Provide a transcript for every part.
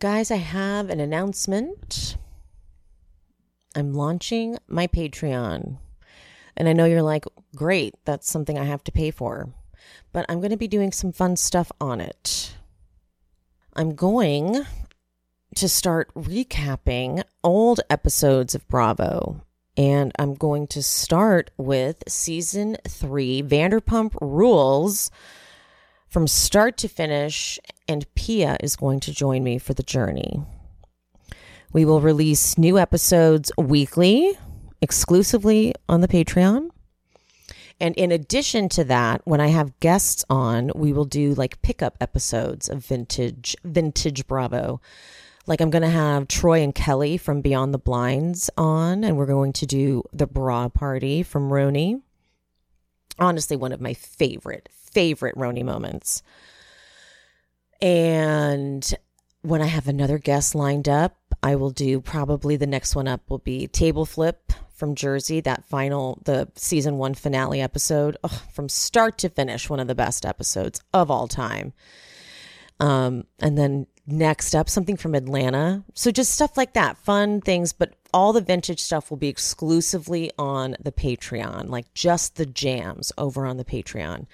Guys, I have an announcement. I'm launching my Patreon. And I know you're like, great, that's something I have to pay for. But I'm going to be doing some fun stuff on it. I'm going to start recapping old episodes of Bravo. And I'm going to start with season three Vanderpump Rules from start to finish, and Pia is going to join me for the journey. We will release new episodes weekly, exclusively on the Patreon. And in addition to that, when I have guests on, we will do like pickup episodes of vintage vintage Bravo. Like I'm going to have Troy and Kelly from Beyond the Blinds on, and we're going to do the bra party from RHONY. Honestly, one of my favorite favorite RHONY moments. And when I have another guest lined up, I will do probably the next one up will be Table Flip from Jersey, that final, the season one finale episode. From start to finish, one of the best episodes of all time. Um, and then next up, something from Atlanta. So just stuff like that, fun things, but all the vintage stuff will be exclusively on the Patreon, like just the jams over on the Patreon.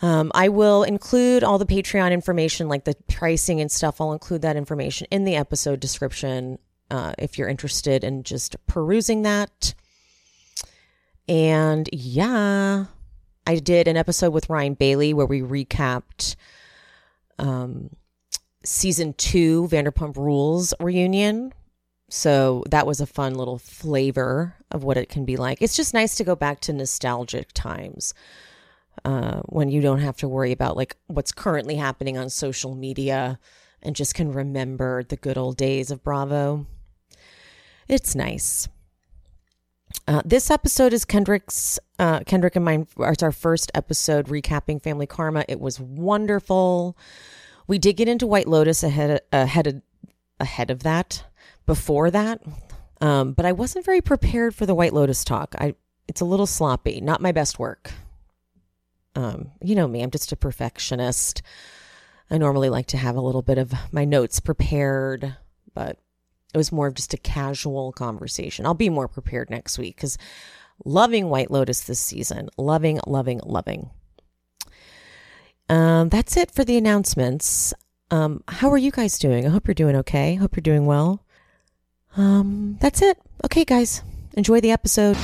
Um, I will include all the Patreon information, like the pricing and stuff. I'll include that information in the episode description uh, if you're interested in just perusing that. And yeah, I did an episode with Ryan Bailey where we recapped um, season two Vanderpump Rules reunion. So that was a fun little flavor of what it can be like. It's just nice to go back to nostalgic times uh, when you don't have to worry about like what's currently happening on social media and just can remember the good old days of Bravo. It's nice. Uh, this episode is Kendrick's, uh, Kendrick and mine. It's our first episode recapping Family Karma. It was wonderful. We did get into White Lotus ahead ahead of, ahead of that, before that, um, but I wasn't very prepared for the White Lotus talk. I it's a little sloppy, not my best work. Um, you know me, I'm just a perfectionist. I normally like to have a little bit of my notes prepared, but it was more of just a casual conversation. I'll be more prepared next week because loving White Lotus this season. Loving, loving, loving. Um, that's it for the announcements. Um, how are you guys doing? I hope you're doing okay. Hope you're doing well. Um, that's it. Okay, guys, enjoy the episode.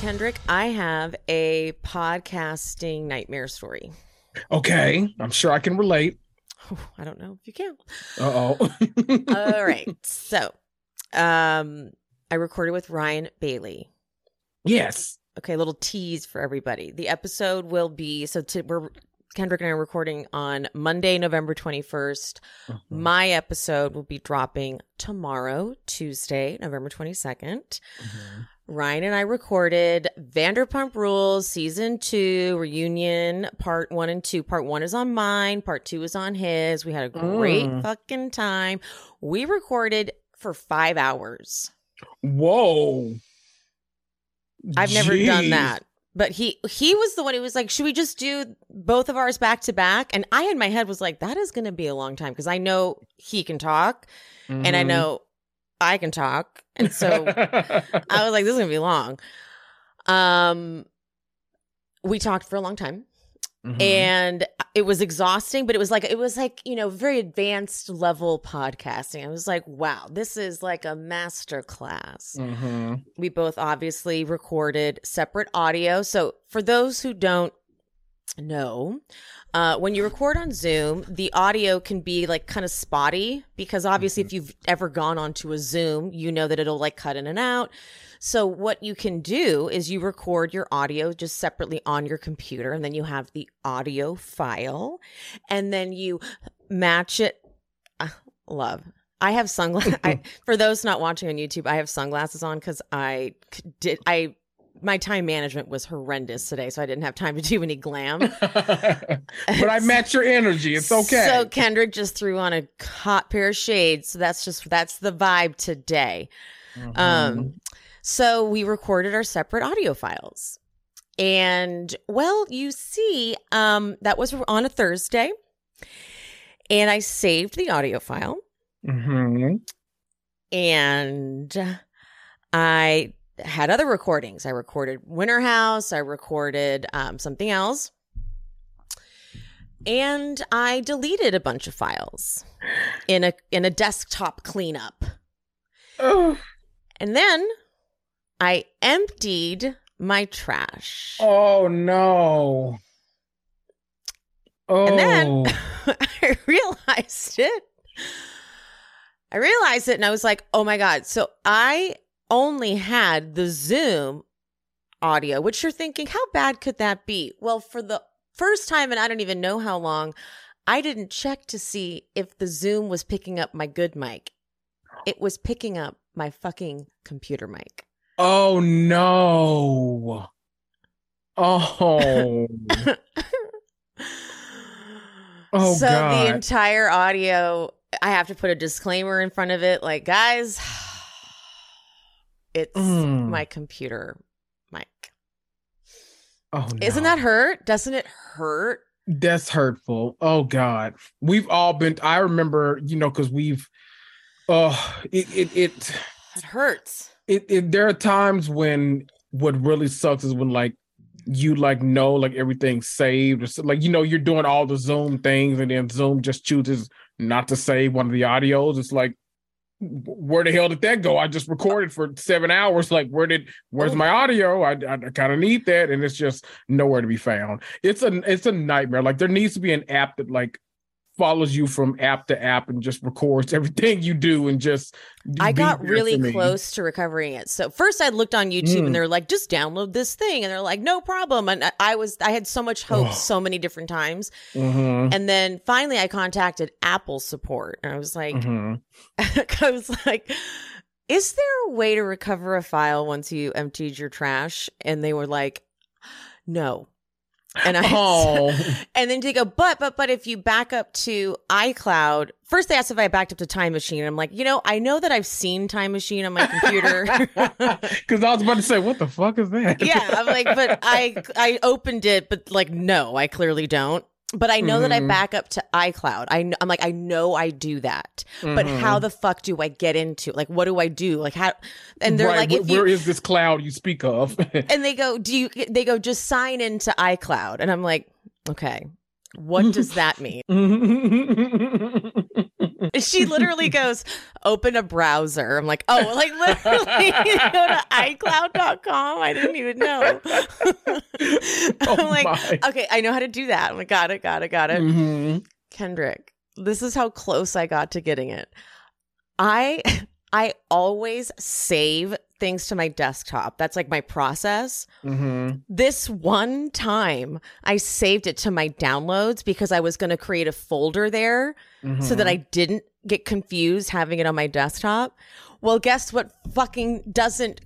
Kendrick, I have a podcasting nightmare story. Okay, I'm sure I can relate. I don't know if you can. Uh oh. All right. So, um, I recorded with Ryan Bailey. Yes. Okay, a little tease for everybody. The episode will be so to, we're Kendrick and I are recording on Monday, November 21st. Uh-huh. My episode will be dropping tomorrow, Tuesday, November 22nd. Uh-huh. Ryan and I recorded Vanderpump Rules season two reunion part one and two. Part one is on mine, part two is on his. We had a great mm. fucking time. We recorded for five hours. Whoa. I've never done that. But he he was the one who was like, should we just do both of ours back to back? And I in my head was like, that is gonna be a long time because I know he can talk mm-hmm. and I mm-hmm. know I can talk. And so I was like, this is gonna be long. Um we talked for a long time. Mm-hmm. And it was exhausting, but it was like it was like, you know, very advanced level podcasting. I was like, wow, this is like a master class. Mm-hmm. We both obviously recorded separate audio. So for those who don't know, uh, when you record on Zoom, the audio can be like kind of spotty because obviously, mm-hmm. if you've ever gone onto a Zoom, you know that it'll like cut in and out. So what you can do is you record your audio just separately on your computer and then you have the audio file and then you match it uh, love. I have sunglasses. I, for those not watching on YouTube, I have sunglasses on cuz I did I my time management was horrendous today, so I didn't have time to do any glam. but I match your energy. It's okay. So Kendrick just threw on a hot pair of shades. So that's just that's the vibe today. Mhm. Um, so we recorded our separate audio files. And well, you see, um, that was on a Thursday. And I saved the audio file Mhm. and I had other recordings. I recorded Winter House, I recorded um, something else. And I deleted a bunch of files in a in a desktop cleanup. Oh, And then I emptied my trash. oh no. Oh. And then oh. I realized it. I realized it and I was like, oh my God. So I only had the Zoom audio, which you're thinking, how bad could that be? Well, for the first time, and I don't even know how long, I didn't check to see if the Zoom was picking up my good mic. It was picking up my fucking computer mic. Oh no. Oh. Oh, so God. the entire audio, I have to put a disclaimer in front of it, like, guys, it's Mm. my computer mic. oh no. Isn't that hurt? Doesn't it hurt? That's hurtful. Oh God, we've all been. I remember, you know, because we've. Oh, it it it It hurts. It it. There are times when what really sucks is when like you like know like everything's saved or so, like you know you're doing all the Zoom things and then Zoom just chooses not to save one of the audios. It's like. Where the hell did that go? I just recorded for seven hours. Like, where did? Where's my audio? I, I, kind of need that, and it's just nowhere to be found. It's a it's a nightmare. Like there needs to be an app that like follows you from app to app and just records everything you do and just. I got really close to recovering it. So first I looked on YouTube Mm. and they're like, just download this thing. And they're like, no problem. And I- was, I had so much hope so many different times. Mhm, And then finally I contacted Apple support and I was like, mhm. I was like, is there a way to recover a file once you emptied your trash? And they were like, no. And I Oh, and then they go, but but but if you back up to iCloud, first they asked if I backed up to Time Machine. And I'm like, you know, I know that I've seen Time Machine on my computer. because I was about to say, what the fuck is that? yeah, I'm like, but I I opened it, but like, no, I clearly don't. But I know that I Mhm. back up to iCloud. I I'm like, I know I do that. But Mhm. how the fuck do I get into? Like, what do I do? Like, how? And they're Right, like, wh- if you, where is this cloud you speak of? and they go, do you? They go, just sign into iCloud, and I'm like, okay, what does that mean? She literally goes, open a browser. I'm like, oh, like literally go to iCloud.com. I didn't even know. Oh I'm like, my. okay, I know how to do that. I'm like, got it, got it, got it. Mhm. Kendrick, this is how close I got to getting it. I I always save things to my desktop. That's like my process. Mhm. This one time I saved it to my downloads because I was going to create a folder there so that Mhm. I didn't get confused having it on my desktop. Well, guess what fucking doesn't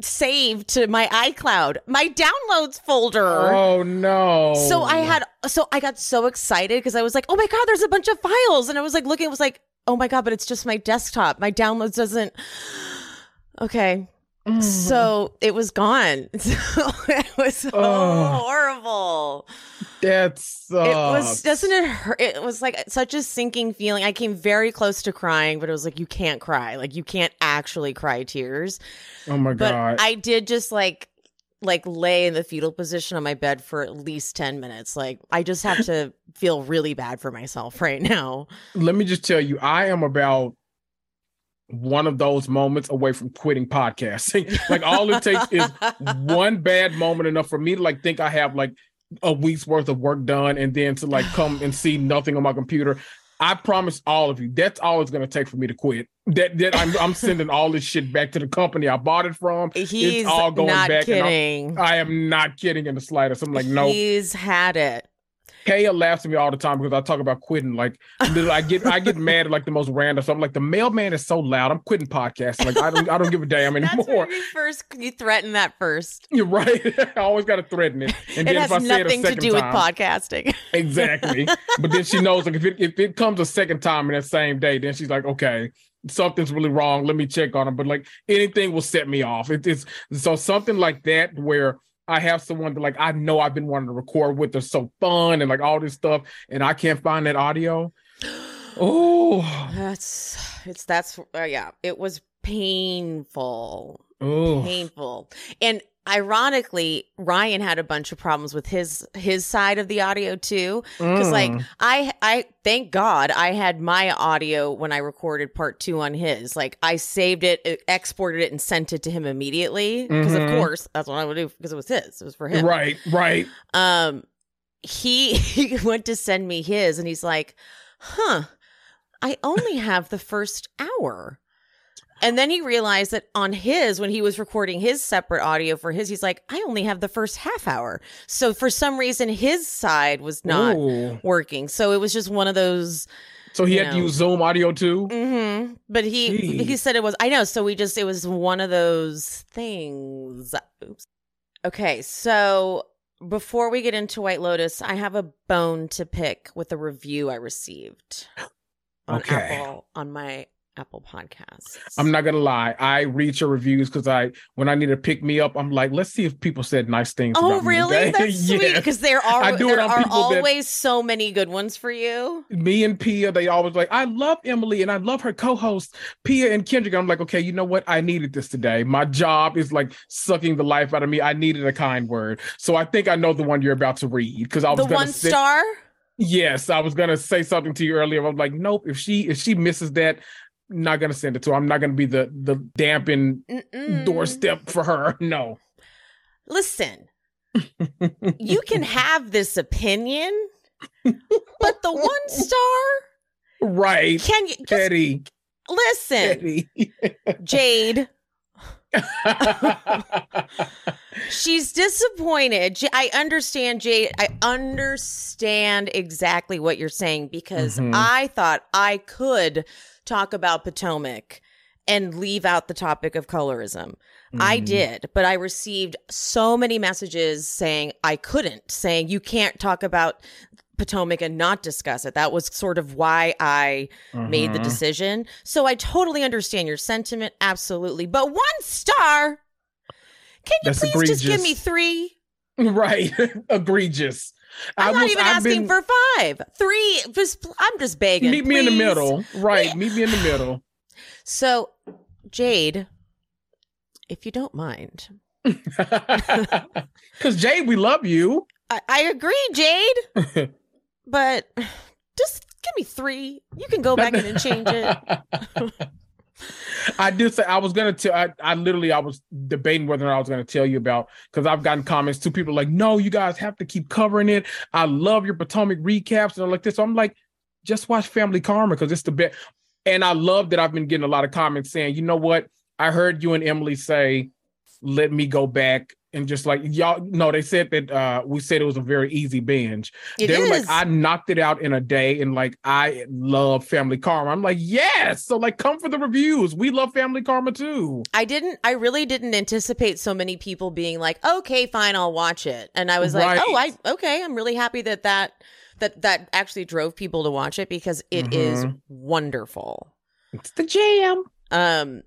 save to my iCloud? My downloads folder. Oh no. So I had so I got so excited because I was like, "Oh my god, there's a bunch of files." And I was like looking, it was like, "Oh my god, but it's just my desktop. My downloads doesn't Okay. Mhm. So it was gone. So it was so Oh. horrible. That's. It was doesn't it hurt? It was like such a sinking feeling. I came very close to crying, but it was like you can't cry. Like you can't actually cry tears. Oh my But god. I did just like like lay in the fetal position on my bed for at least 10 minutes. Like I just have to feel really bad for myself right now. Let me just tell you, I am about one of those moments away from quitting podcasting. like all it takes is one bad moment enough for me to like think I have like a week's worth of work done and then to like come and see nothing on my computer. I promise all of you, that's all it's going to take for me to quit. That that I'm, I'm sending all this shit back to the company I bought it from. He's it's all going not back. kidding. I am not kidding in the slightest. I'm like, no. He's had it. Kaya laughs at me all the time because I talk about quitting. Like, I get I get mad at like the most random stuff. I'm like, the mailman is so loud. I'm quitting podcasting. Like, I don't I don't give a damn anymore. you first you threaten that first. You're right. I always got to threaten it. And It then if has I say it nothing to do with time, podcasting. Exactly. but then she knows like if it if it comes a second time in that same day, then she's like, okay, something's really wrong. Let me check on it. But like anything will set me off. It, it's so something like that where I have someone that like I know I've been wanting to record with. They're so fun and like all this stuff, and I can't find that audio. Oh, That's it's that's uh, yeah. It was painful, oh, painful, and ironically, Ryan had a bunch of problems with his his side of the audio too. Because like Mm. I I thank God I had my audio when I recorded part two on his. Like I saved it, exported it, and sent it to him immediately. Because Mhm. of course that's what I would do because it was his. It was for him. right, right. um he he went to send me his and he's like huh i only have the first hour and then he realized that on his when he was recording his separate audio for his he's like i only have the first half hour so for some reason his side was not Ooh. working so it was just one of those So he had to use Zoom audio too. hmm but he he said it was i know so we just it was one of those things oops okay so before we get into white lotus i have a bone to pick with a review i received on Okay. apple on my apple podcasts I'm not gonna lie. I read your reviews because I, when I need to pick me up, I'm like, let's see if people said nice things. Oh about really? That's sweet because there are I do there are people that- always so many good ones for you. me and Pia, they always like, I love Emily and I love her co-host Pia and Kendrick. I'm like, okay, you know what? I needed this today. My job is like sucking the life out of me. I needed a kind word. So I think I know the one you're about to read because I was The one say, star. Yes, I was gonna say something to you earlier. I'm like, nope. If she if she misses that, not gonna send it to her. I'm not gonna be the the dampen Mm-mm. doorstep for her. No. Listen, you can have this opinion, but the one star right. can you just Eddie. listen, Eddie. Jade? She's disappointed. I understand, Jade. I understand exactly what you're saying because Mhm. I thought I could talk about Potomac and leave out the topic of colorism. I Mhm. did, but I received so many messages saying I couldn't, saying you can't talk about Potomac and not discuss it. That was sort of why I made the Mhm. decision. So I totally understand your sentiment, absolutely. But one star, can you That's please just give me three? Right. Egregious. I'm I not even I've asking been- for five, three. Just I'm just begging. meet me in the middle. Right. Meet me in the middle. So, Jade, if you don't mind, Because Jade, we love you. I, I agree, Jade, but just give me three. You can go back in and change it. I did say I was gonna tell. I, I literally I was debating whether or not I was gonna tell you about because I've gotten comments. to people like, no, you guys have to keep covering it. I love your Potomac recaps and all like this. So I'm like, just watch Family Karma because it's the best. And I love that I've been getting a lot of comments saying, you know what? I heard you and Emily say, let me go back and just like y'all. No, they said that uh we said it was a very easy binge. It they were like, I knocked it out in a day, and like I love Family Karma. I'm like, yes. So like, come for the reviews. We love Family Karma too. I didn't. I really didn't anticipate so many people being like, "Okay, fine, I'll watch it." And I was like, "Oh, I okay." I'm really happy that that that that actually drove people to watch it because it is Mhm. wonderful. It's the jam. Um,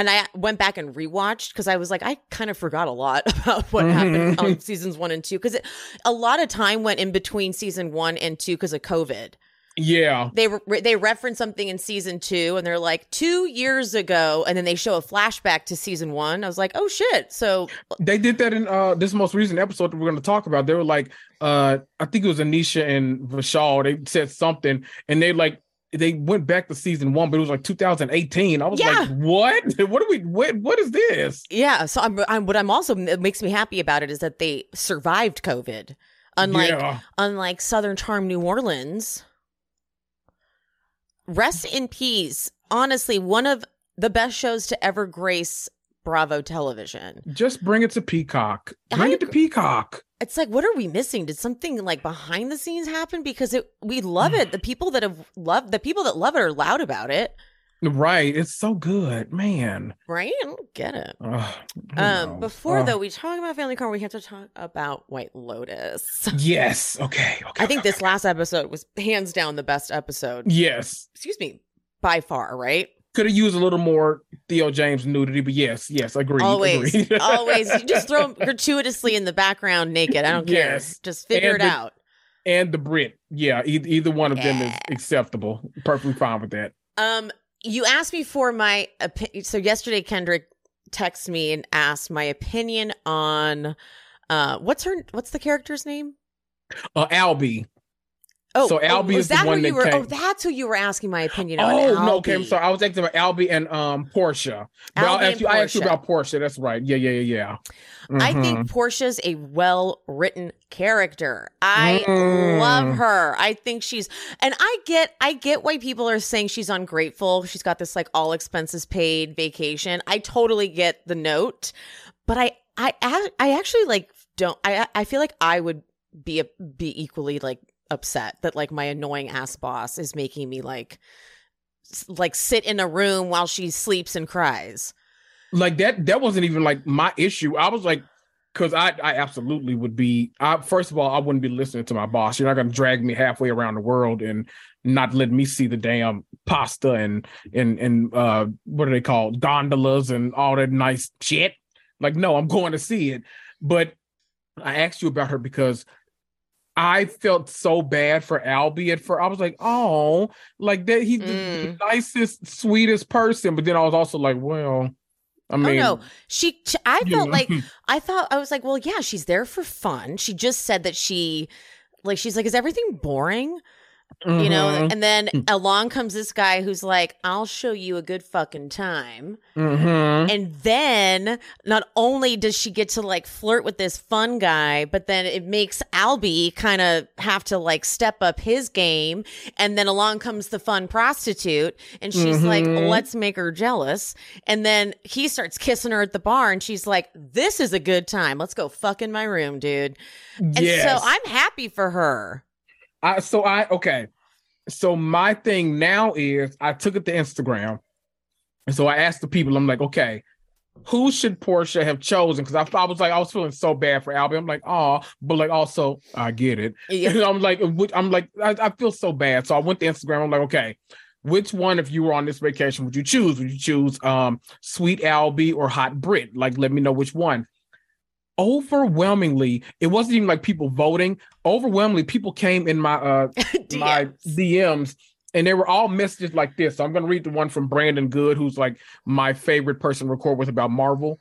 and I went back and rewatched because I was like, I kind of forgot a lot about what happened Mhm. on seasons one and two because a lot of time went in between season one and two because of COVID. Yeah. They re- they reference something in season two, and they're like two years ago, and then they show a flashback to season one. I was like, oh shit! So They did that in uh this most recent episode that we're gonna talk about. They were like, uh, I think it was Anisha and Vishal. They said something and they like they went back to season one, but it was like 2018. I was Yeah. like, what? What are we what what is this? yeah, so I'm, I'm what I'm also it makes me happy about it is that they survived COVID, unlike yeah. unlike Southern Charm New Orleans. rest in peace. Honestly, one of the best shows to ever grace Bravo television. Just bring it to Peacock. I Bring it to. Peacock. It's like, what are we missing? Did something like behind the scenes happen? Because it, we love it. The people that have loved, the people that love it are loud about it, Right. It's so good, man. right? I don't get it. Ugh, Um, before Ugh. though, we talk about Family Car. We have to talk about White Lotus. Yes. Okay. Okay. I think this last episode was hands down the best episode. Yes. Excuse me, by far, right? Could have used a little more Theo James nudity, but yes, yes, agree. always, agreed. always. You just throw him gratuitously in the background naked. I don't care. Yes. Just figure And it the- out. and the Brit. Yeah, either, either one of them is acceptable. Perfectly fine with that. Um, you asked me for my opinion. So yesterday, Kendrick texted me and asked my opinion on uh, what's her, what's the character's name? Uh, Albie. Oh, So oh, Albie is the that one who you that were? Oh, that's who you were asking my opinion on. Oh no, okay. I'm sorry. I was asking about Albie and um Portia. But Albie I'll ask you, I asked you about Portia. That's right. Yeah, yeah, yeah, yeah. I Mhm. think Portia's a well written character. I Mm. love her. I think she's and I get I get why people are saying she's ungrateful. She's got this like all expenses paid vacation. I totally get the note. But I I I I actually like don't I I feel like I would be a, be equally like upset that like my annoying ass boss is making me like like sit in a room while she sleeps and cries. like that. That wasn't even like my issue. I was like, because I I absolutely would be. I first of all, I wouldn't be listening to my boss. You're not going to drag me halfway around the world and not let me see the damn pasta and and and uh what are they called gondolas and all that nice shit. Like, no, I'm going to see it. But I asked you about her because I felt so bad for Albie at first. I was like, oh, like that he's the- the, Mm. nicest, sweetest person. But then I was also like, well, I mean, oh no, she. she- I felt know. like I thought I was like, well, yeah, she's there for fun. She just said that she, like, she's like, is everything boring? You know, Mhm, and then along comes this guy who's like, I'll show you a good fucking time. mhm. And then not only does she get to like flirt with this fun guy, but then it makes Albie kind of have to like step up his game. And then along comes the fun prostitute and she's like, Mhm. let's make her jealous. And then he starts kissing her at the bar and she's like, this is a good time. Let's go fuck in my room, dude. And yes. so I'm happy for her. I so I okay. So my thing now is I took it to Instagram. And so I asked the people, I'm like, okay, who should Portia have chosen? Because I, I was like, I was feeling so bad for Albie. I'm like, oh, but like also, I get it. Yeah. I'm like, which- I'm like, I, I feel so bad. So I went to Instagram. I'm like, okay, which one, if you were on this vacation, would you choose? Would you choose um Sweet Albie or Hot Brit? Like, let me know which one. Overwhelmingly, it wasn't even like people voting. Overwhelmingly, people came in my uh my DMs. DMs and they were all messages like this. So I'm going to read the one from Brandon Good, who's like my favorite person to record with about Marvel.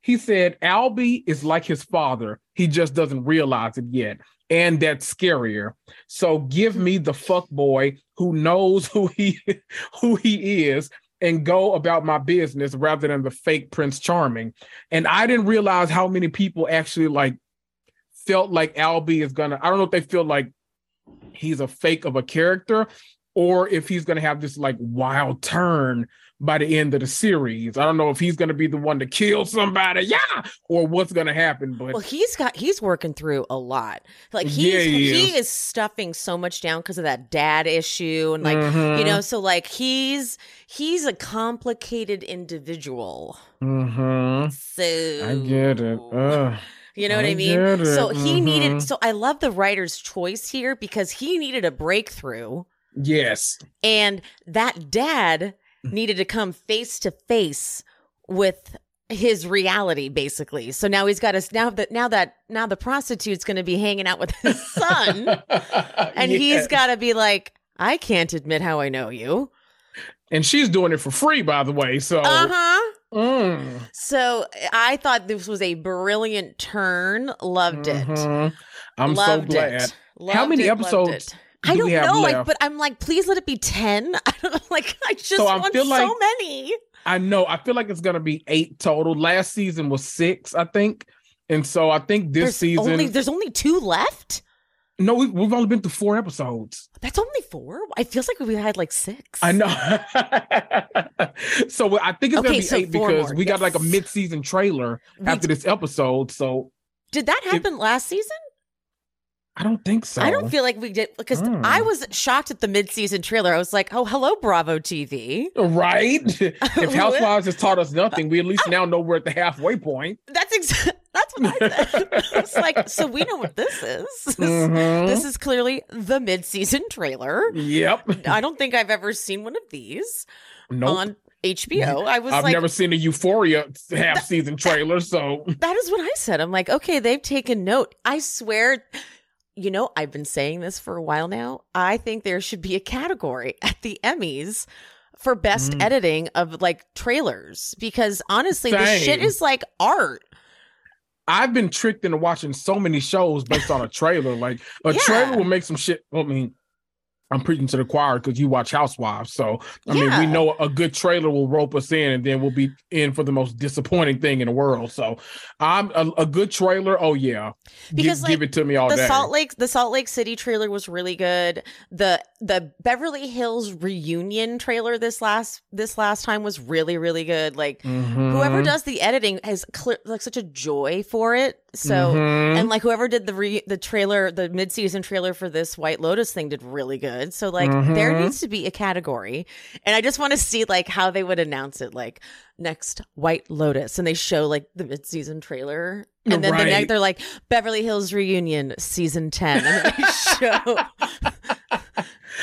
He said, Albie is like his father. He just doesn't realize it yet. And that's scarier. So give me the fuck boy who knows who he who he is and go about my business rather than the fake Prince Charming. And I didn't realize how many people actually like felt like Albie is gonna. I don't know if they feel like he's a fake of a character or if he's to have this like wild turn by the end of the series. I don't know if he's going to be the one to kill somebody, yeah, or what's going to happen. But Well, he's got he's working through a lot. Like he's Yeah, he he, is. is stuffing so much down because of that dad issue and like you Mhm. know, so like he's he's a complicated individual. Mhm. So I get it. Ugh. You know what I I mean? So he Mhm. needed so I love the writer's choice here because he needed a breakthrough yes, and that dad. Needed to come face to face with his reality basically so now he's got us now that now that now the prostitute's going to be hanging out with his son and he's got to be like i can't admit how i know you and she's doing it for free, by the way. So uh-huh mm. so i thought this was a brilliant turn loved it Mhm. I'm loved so glad. it How many it, episodes. I do have know, like, but I'm like, please let it be ten. I don't know, like. I just So I want feel so like- many. I know. I feel like it's gonna be eight total. Last season was six, I think, and so I think this There's season. only there's only two left. No, we, we've only been through four episodes. That's only four. It feels like we had like six. I know. so I think it's Okay, gonna be so eight because more, we got like a yes. mid-season trailer We after this episode. So Did that happen last season? I don't think so. I don't feel like we did because Mm. I was shocked at the mid-season trailer. I was like, "Oh, hello, Bravo TV." right. if Housewives has taught us nothing, we at least now know we're at the halfway point. That's exactly that's what I said. it's like, so we know what this is. This, Mhm. this is clearly the mid-season trailer. Yep. I don't think I've ever seen one of these Nope. on HBO. I was I've like, never seen a Euphoria half season trailer, so that is what I said. I'm like, okay, they've taken note. I swear, you know, I've been saying this for a while now. I think there should be a category at the Emmys for best Mm. editing of like trailers because honestly, the Same. shit is like art. I've been tricked into watching so many shows based on a trailer. Like a Yeah. trailer will make some shit. I mean, I'm preaching to the choir because you watch Housewives. So I mean, we know a good trailer will rope us in, and then we'll be in for the most disappointing thing in the world. So I'm a, a good trailer. Oh yeah, Because, give, like, give it to me all the day. Salt Lake the Salt Lake City trailer was really good. The the Beverly Hills reunion trailer this last this last time was really really good. Like Mhm. whoever does the editing has clear, like such a joy for it. So Mhm. and like whoever did the re- the trailer the mid-season trailer for this White Lotus thing did really good. So like there Mhm. needs to be a category. And I just want to see like how they would announce it like next White Lotus. And they show like the mid-season trailer. And then the next they're like Beverly Hills reunion season 10 and they show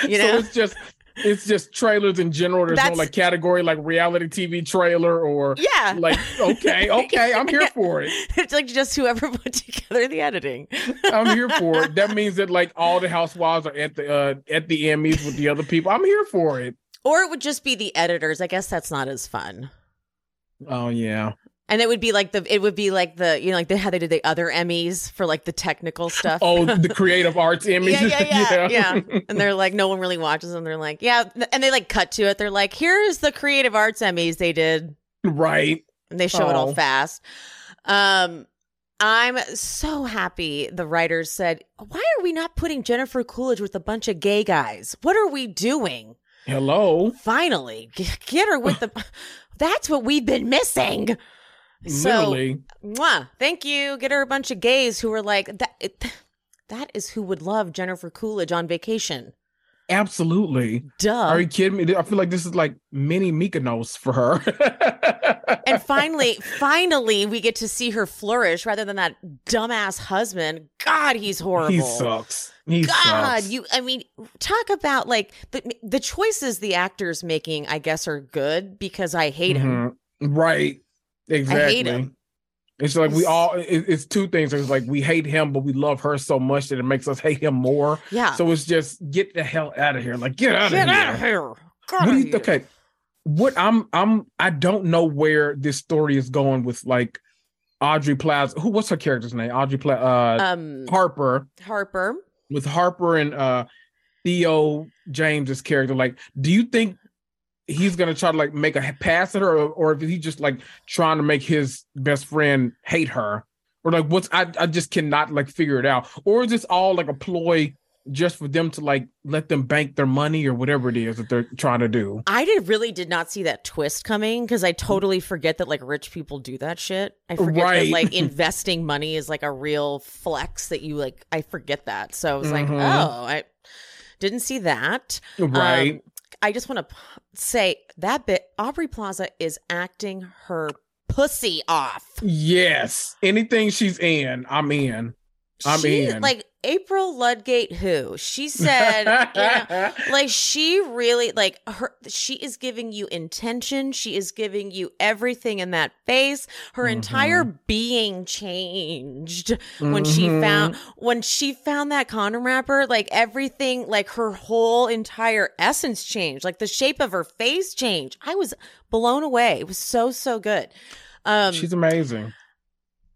you so know? it's just it's just trailers in general. There's That's- no like category like reality TV trailer or yeah like okay, okay, I'm here for it. it's like just whoever put together the editing I'm here for it. That means that like all the housewives are at the uh, at the Emmys with the other people. I'm here for it. or it would just be the editors I guess that's not as fun Oh yeah. And it would be like the it would be like the you know like the, how they did the other Emmys for like the technical stuff. Oh, the creative arts Emmys. yeah, yeah, yeah, yeah. And they're like, no one really watches them. They're like, yeah, and they like cut to it. They're like, here's the creative arts Emmys they did, right. and they show it all Oh. fast. Um, I'm so happy the writers said, why are we not putting Jennifer Coolidge with a bunch of gay guys? What are we doing? Hello. Finally, get her with the. That's what we've been missing. So, Literally. Mwah. Thank you. Get her a bunch of gays who were like that. It, that is who would love Jennifer Coolidge on vacation. Absolutely. Duh. Are you kidding me? I feel like this is like mini Mykonos for her. and finally, finally, we get to see her flourish rather than that dumbass husband. God, he's horrible. he sucks. He God, sucks. you. I mean, talk about like the the choices the actor's making. I guess are good because I hate him. Mhm. Right. Exactly. It's like we all. It's two things. It's like we hate him, but we love her so much that it makes us hate him more. Yeah. So it's just get the hell out of here. Like get out Get of here. out of here. God, What do I you, hate him. okay. What I'm I'm I don't know where this story is going with like Aubrey Plaza. Who what's her character's name? Aubrey Pla uh Um, Harper Harper. with Harper and uh Theo James's character. Like, do you think he's gonna try to like make a pass at her, or, or is he just like trying to make his best friend hate her, or like what's I I just cannot like figure it out, or is this all like a ploy just for them to like let them bank their money or whatever it is that they're trying to do? I did really did not see that twist coming because I totally forget that like rich people do that shit. I forget Right. that like investing money is like a real flex that you like. I forget that. So I was like, Mhm. oh, I didn't see that. Right. Um, I just want to say that bit. Aubrey Plaza is acting her pussy off. yes. Anything she's in, I'm in. I'm she. Like April Ludgate, who? She said, you know, like she really like her she is giving you intention. She is giving you everything in that face. Her entire being changed when she Mhm. found when she found that condom wrapper like everything like her whole entire essence changed. Like the shape of her face changed. I was blown away. It was so so good. Um she's amazing.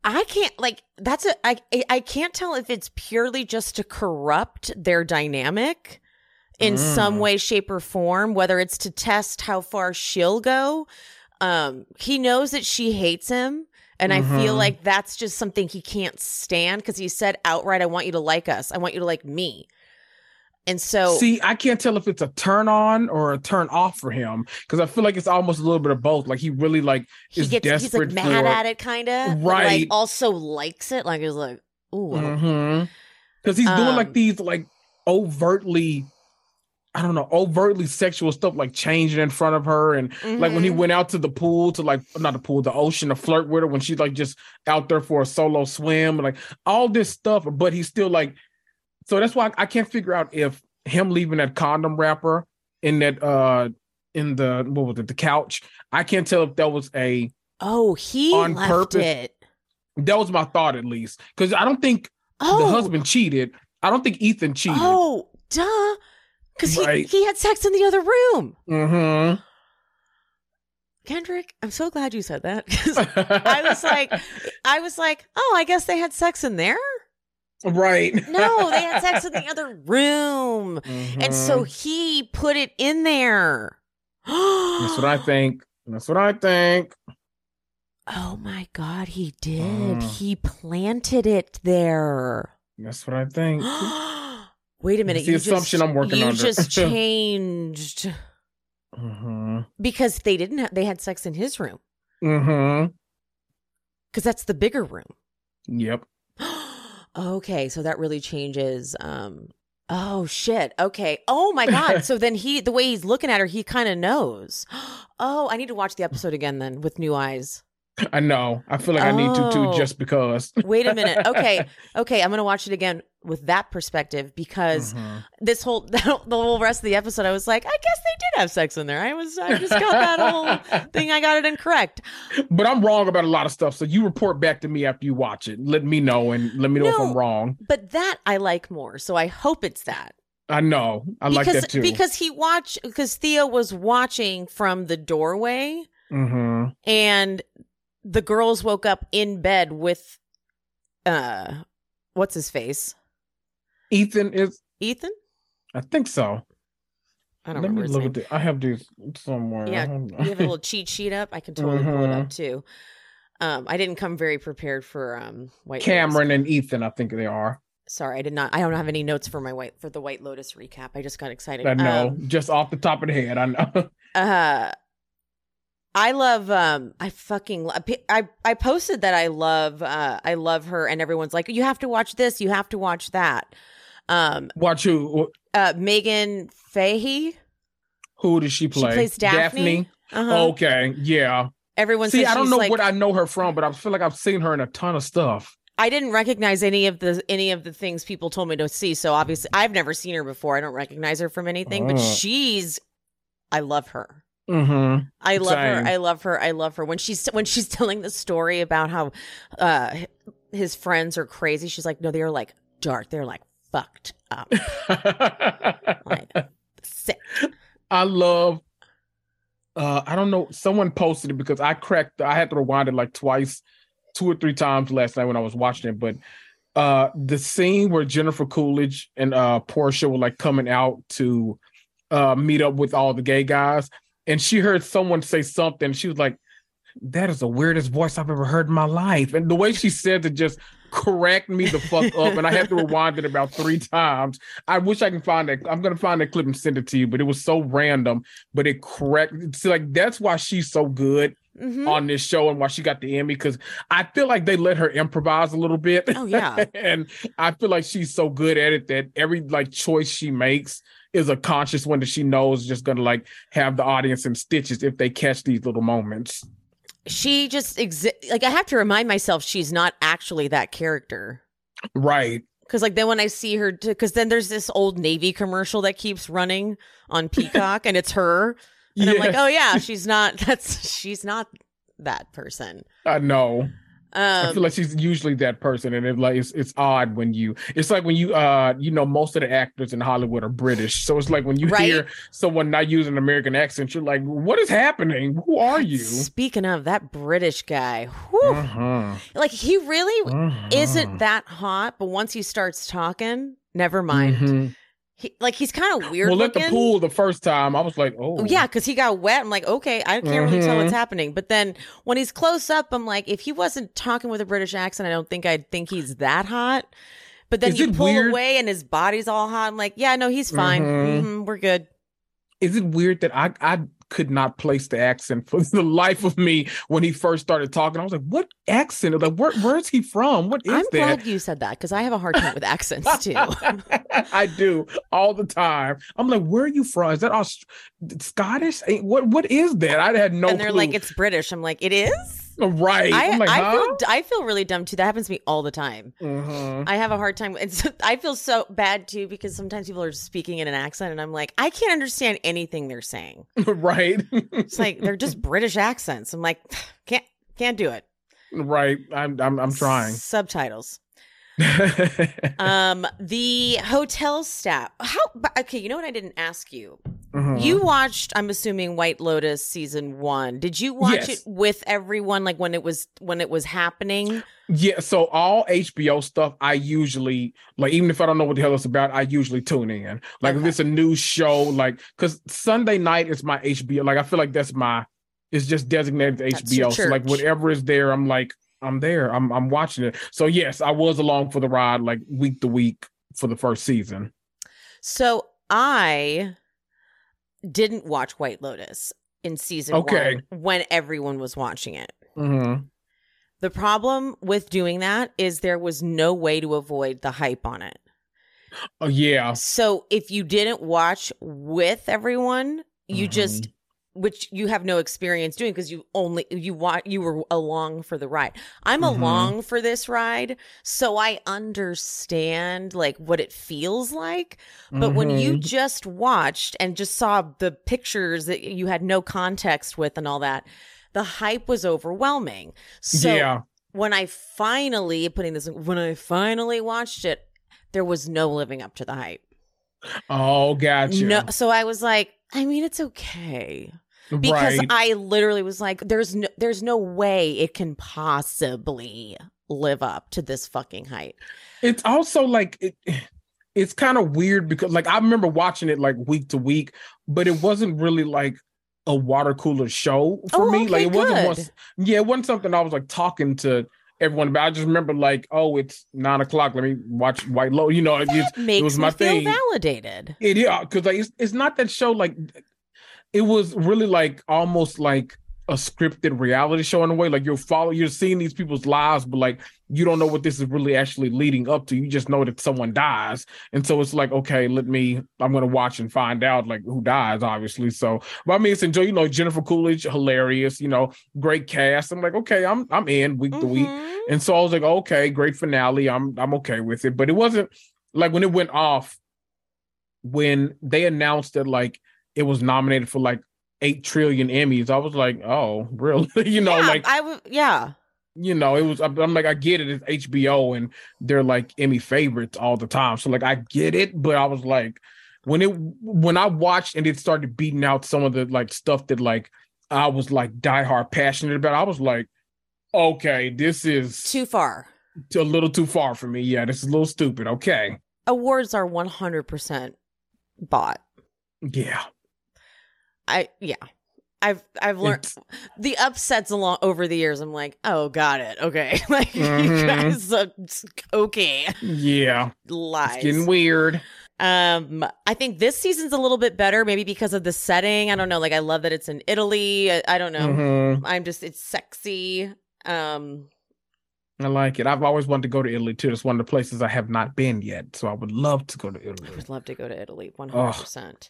I can't like that's a I I- can't tell if it's purely just to corrupt their dynamic in some Mm. way shape or form whether it's to test how far she'll go um he knows that she hates him And I feel Mhm. like that's just something he can't stand because he said outright, I want you to like us. I want you to like me. And so See, I can't tell if it's a turn on or a turn off for him because I feel like it's almost a little bit of both. Like he really like he is gets he's like desperate mad for- at it kind of. Right. Like also likes it. Like he's like, ooh. Don't- Mm-hmm. Because he's doing Um, like these like overtly, I don't know, overtly sexual stuff, like changing in front of her, and like when he Mhm. went out to the pool to like not the pool, the ocean to flirt with her when she's like just out there for a solo swim, like all this stuff. But he's still like, so that's why I can't figure out if him leaving that condom wrapper in that uh in the what was it the couch. I can't tell if that was a Oh, he on left purpose. it. that was my thought at least because I don't think Oh, the husband cheated. I don't think Ethan cheated. Oh, duh. Because he, Right. he had sex in the other room. Mm-hmm. Kendrick, I'm so glad you said that. 'cause I was like, I was like, oh, I guess they had sex in there. Right. No, they had sex in the other room, and so Mhm. he put it in there. that's what I think. That's what I think. Oh my god, he did. Mm. He planted it there. That's what I think. Wait a minute. It's the you assumption just, I'm working you under. just changed Mm-hmm. because they didn't. have They had sex in his room Mm-hmm. because that's the bigger room. Yep. Okay, so that really changes. Um. Oh shit. Okay. Oh my god. so then he, the way he's looking at her, he kind of knows. Oh, I need to watch the episode again then with new eyes. I know. I feel like I need to too, Oh. just because. Wait a minute. Okay. Okay. I'm gonna watch it again with that perspective because Mhm. this whole the whole rest of the episode, I was like, I guess they did have sex in there. I was, I just got that whole thing. I got it incorrect. But I'm wrong about a lot of stuff. So you report back to me after you watch it. Let me know and let me know if I'm wrong. But that I like more. So I hope it's that. I know. I like that too. because he watched because Theo was watching from the doorway Mm-hmm. and the girls woke up in bed with uh what's his face? Ethan is. Ethan? I think so. I don't Let remember me look at the. I have these somewhere. Yeah, you have a little cheat sheet up. I can totally pull it up too. Um, I didn't come very prepared for um White Lotus. Cameron and Ethan. I think they are. Sorry, I did not. I don't have any notes for my white for the White Lotus recap. I just got excited. I know. Um, just off the top of the head. I know. uh, I love. Um, I fucking. lo- I I posted that I love. Uh, I love her, and everyone's like, "You have to watch this. You have to watch that." Um, Watch who? uh, Meghan Fahy. Who does she play? She play? plays Daphne. Uh-huh. Okay. Yeah. Everyone See, I don't know like, what I know her from, but I feel like I've seen her in a ton of stuff. I didn't recognize any of the any of the things people told me to see. So obviously, I've never seen her before. I don't recognize her from anything, but Oh. she's. I love her. Mm-hmm. I love Same. her. I love her. I love her. When she's when she's telling the story about how uh his friends are crazy, she's like, no, they're like dark. They're like fucked up, like sick. I love. Uh, I don't know. Someone posted it because I cracked. I had to rewind it like twice, two or three times last night when I was watching it. But uh, the scene where Jennifer Coolidge and uh Portia were like coming out to uh meet up with all the gay guys, and she heard someone say something. She was like, "That is the weirdest voice I've ever heard in my life." And the way she said it just cracked me the fuck up, and I had to rewind it about three times. I wish I can find that. I'm gonna find that clip and send it to you, but it was so random. But it cracked. It's like that's why she's so good Mhm. on this show and why she got the Emmy because I feel like they let her improvise a little bit. Oh, yeah. and I feel like she's so good at it that every like choice she makes is a conscious one that she knows is just gonna like have the audience in stitches if they catch these little moments. She just exi- like I have to remind myself she's not actually that character. Right. Because like then when I see her, because then there's this old Navy commercial that keeps running on Peacock, and it's her, and I'm like, oh yeah, she's not. That's she's not that person. I know. I Um, feel like she's usually that person, and it like it's, it's odd when you. It's like when you uh you know most of the actors in Hollywood are British, so it's like when you Right. hear someone not using an American accent, you're like, what is happening? Who are you? Speaking of that British guy, Mhm. like he really Mhm. isn't that hot, but once he starts talking, never mind. Mhm. He, like he's kind of weird. well, at the pool the first time, I was like, oh, yeah, because he got wet. I'm like, okay, I can't really tell what's Mhm. happening. But then when he's close up, I'm like, if he wasn't talking with a British accent, I don't think I'd think he's that hot. But then Is you pull weird? away and his body's all hot. I'm like, yeah, no, he's fine. Mhm. Mhm, we're good. Is it weird that I I could not place the accent for the life of me when he first started talking? I was like, what accent? Like, where where is he from? What is I'm that? glad you said that because I have a hard time with accents too. I do all the time. I'm like, where are you from? Is that Aust- Scottish? Eh, What what is that? I had no and they're clue. like, it's British. I'm like, it is. Right. I, I'm like, I huh? feel I feel really dumb too. That happens to me all the time. Mhm. I have a hard time. And so I feel so bad too because sometimes people are speaking in an accent and I'm like, I can't understand anything they're saying. right. It's like they're just British accents. I'm like, can't can't do it. right. I'm I'm I'm trying. Subtitles. Um, the hotel staff. How? Okay, you know what I didn't ask you. Mhm. You watched, I'm assuming, White Lotus season one. Did you watch Yes. it with everyone, like when it was when it was happening? Yeah, so all HBO stuff, I usually like, even if I don't know what the hell it's about, I usually tune in. Like, if it's a new show, like, because Sunday night is my HBO. Like, I feel like that's my, it's just designated to That's HBO. So, like, whatever is there, I'm like, I'm there. I'm I'm watching it. So, yes, I was along for the ride, like week to week for the first season. So I didn't watch White Lotus in season Okay. one when everyone was watching it. Mhm. The problem with doing that is there was no way to avoid the hype on it. Oh yeah, So if you didn't watch with everyone, you Mhm. just which you have no experience doing because you only you watch you were along for the ride. I'm Mhm. along for this ride, so I understand like what it feels like. But when you Mhm. just watched and just saw the pictures that you had no context with and all that, the hype was overwhelming. So yeah, when I finally putting this when I finally watched it, there was no living up to the hype. oh, gotcha. No, so I was like, I mean, it's okay because right. I literally was like, there's no, there's no way it can possibly live up to this fucking hype. it's also like it, it's kind of weird because like I remember watching it like week to week, but it wasn't really like a water cooler show for Oh, me. like okay, it wasn't once, yeah, it wasn't something I was like talking to everyone about. I just remember like, oh, it's nine o'clock. Let me watch White Lotus. You know, it, makes was me my feel thing. validated. it yeah, because like it's, it's not that show like it was really like almost like a scripted reality show in a way. Like you're following, you're seeing these people's lives, but like you don't know what this is really actually leading up to. You just know that someone dies, and so it's like, okay, let me. I'm gonna watch and find out like who dies, obviously. So, but I mean, it's enjoy. You know, Jennifer Coolidge, hilarious. You know, great cast. I'm like, okay, I'm I'm in week to week. Mhm. And so I was like, okay, great finale. I'm I'm okay with it. But it wasn't like when it went off, when they announced that like it was nominated for like eight trillion Emmys, I was like, oh, really? you know, yeah, like I would, yeah. you know, it was. I'm, I'm like, I get it. It's HBO, and they're like Emmy favorites all the time. So like, I get it. But I was like, when it when I watched and it started beating out some of the like stuff that like I was like diehard passionate about, I was like, okay, this is Too far. a little too far for me. Yeah, this is a little stupid. Okay. Awards are 100% bought. Yeah. I yeah. I've I've learned It's- the upsets along over the years. I'm like, oh, got it. Okay, like you Mhm. guys, uh, okay, yeah. lies. It's getting weird. Um, I think this season's a little bit better, maybe because of the setting. I don't know. Like, I love that it's in Italy. I, I don't know. Mhm. I'm just it's sexy. Um, I like it. I've always wanted to go to Italy too. It's one of the places I have not been yet. So I would love to go to Italy. I would love to go to Italy. 100. percent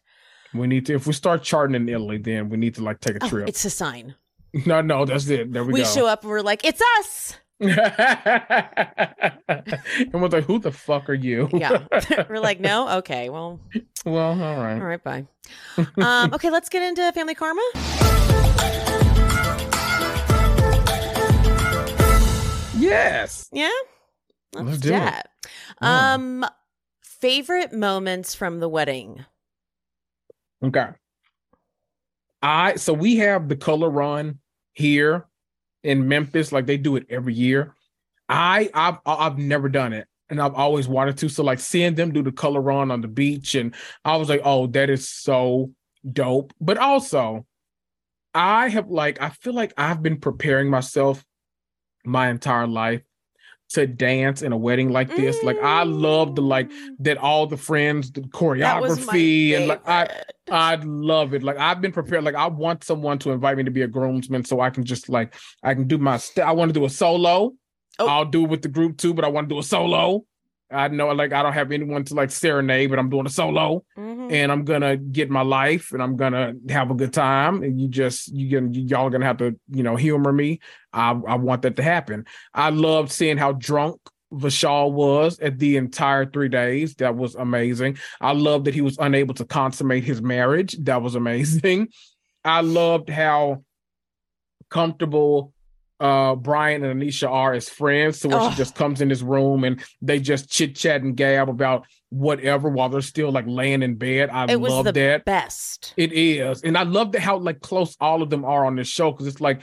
We need to if we start charting in Italy, then we need to like take a Oh, trip. it's a sign. no, no, that's it. There we, We, go. show up and we're like, it's us. and we're like, who the fuck are you? Yeah, we're like, no, okay, well, well, all right. all right, bye. Um, okay, let's get into family karma. Yes. Yeah, let's, Let's do do it. Yeah. Um, favorite moments from the wedding. Okay. I so we have the color run here in Memphis, like they do it every year. I I've I've never done it. and I've always wanted to. So like seeing them do the color run on the beach, and I was like, oh, that is so dope. But also, I have like I feel like I've been preparing myself my entire life to dance in a wedding like this. Mm. Like I love the like mm. that all the friends, the choreography, and like I I love it. Like I've been prepared. Like I want someone to invite me to be a groomsman so I can just like I can do my st- I want to do a solo. Oh. I'll do it with the group too, but I want to do a solo. I know like I don't have anyone to like serenade, but I'm doing a solo mm-hmm. and I'm gonna get my life and I'm gonna have a good time. And you just you gonna y'all gonna have to, you know, humor me. I, I want that to happen. I loved seeing how drunk Vishal was at the entire three days. That was amazing. I loved that he was unable to consummate his marriage. That was amazing. I loved how comfortable uh Brian and Anisha are as friends. So when oh. she just comes in this room and they just chit chat and gab about whatever while they're still like laying in bed. I it love that. Best. It is. And I love that how like close all of them are on this show because it's like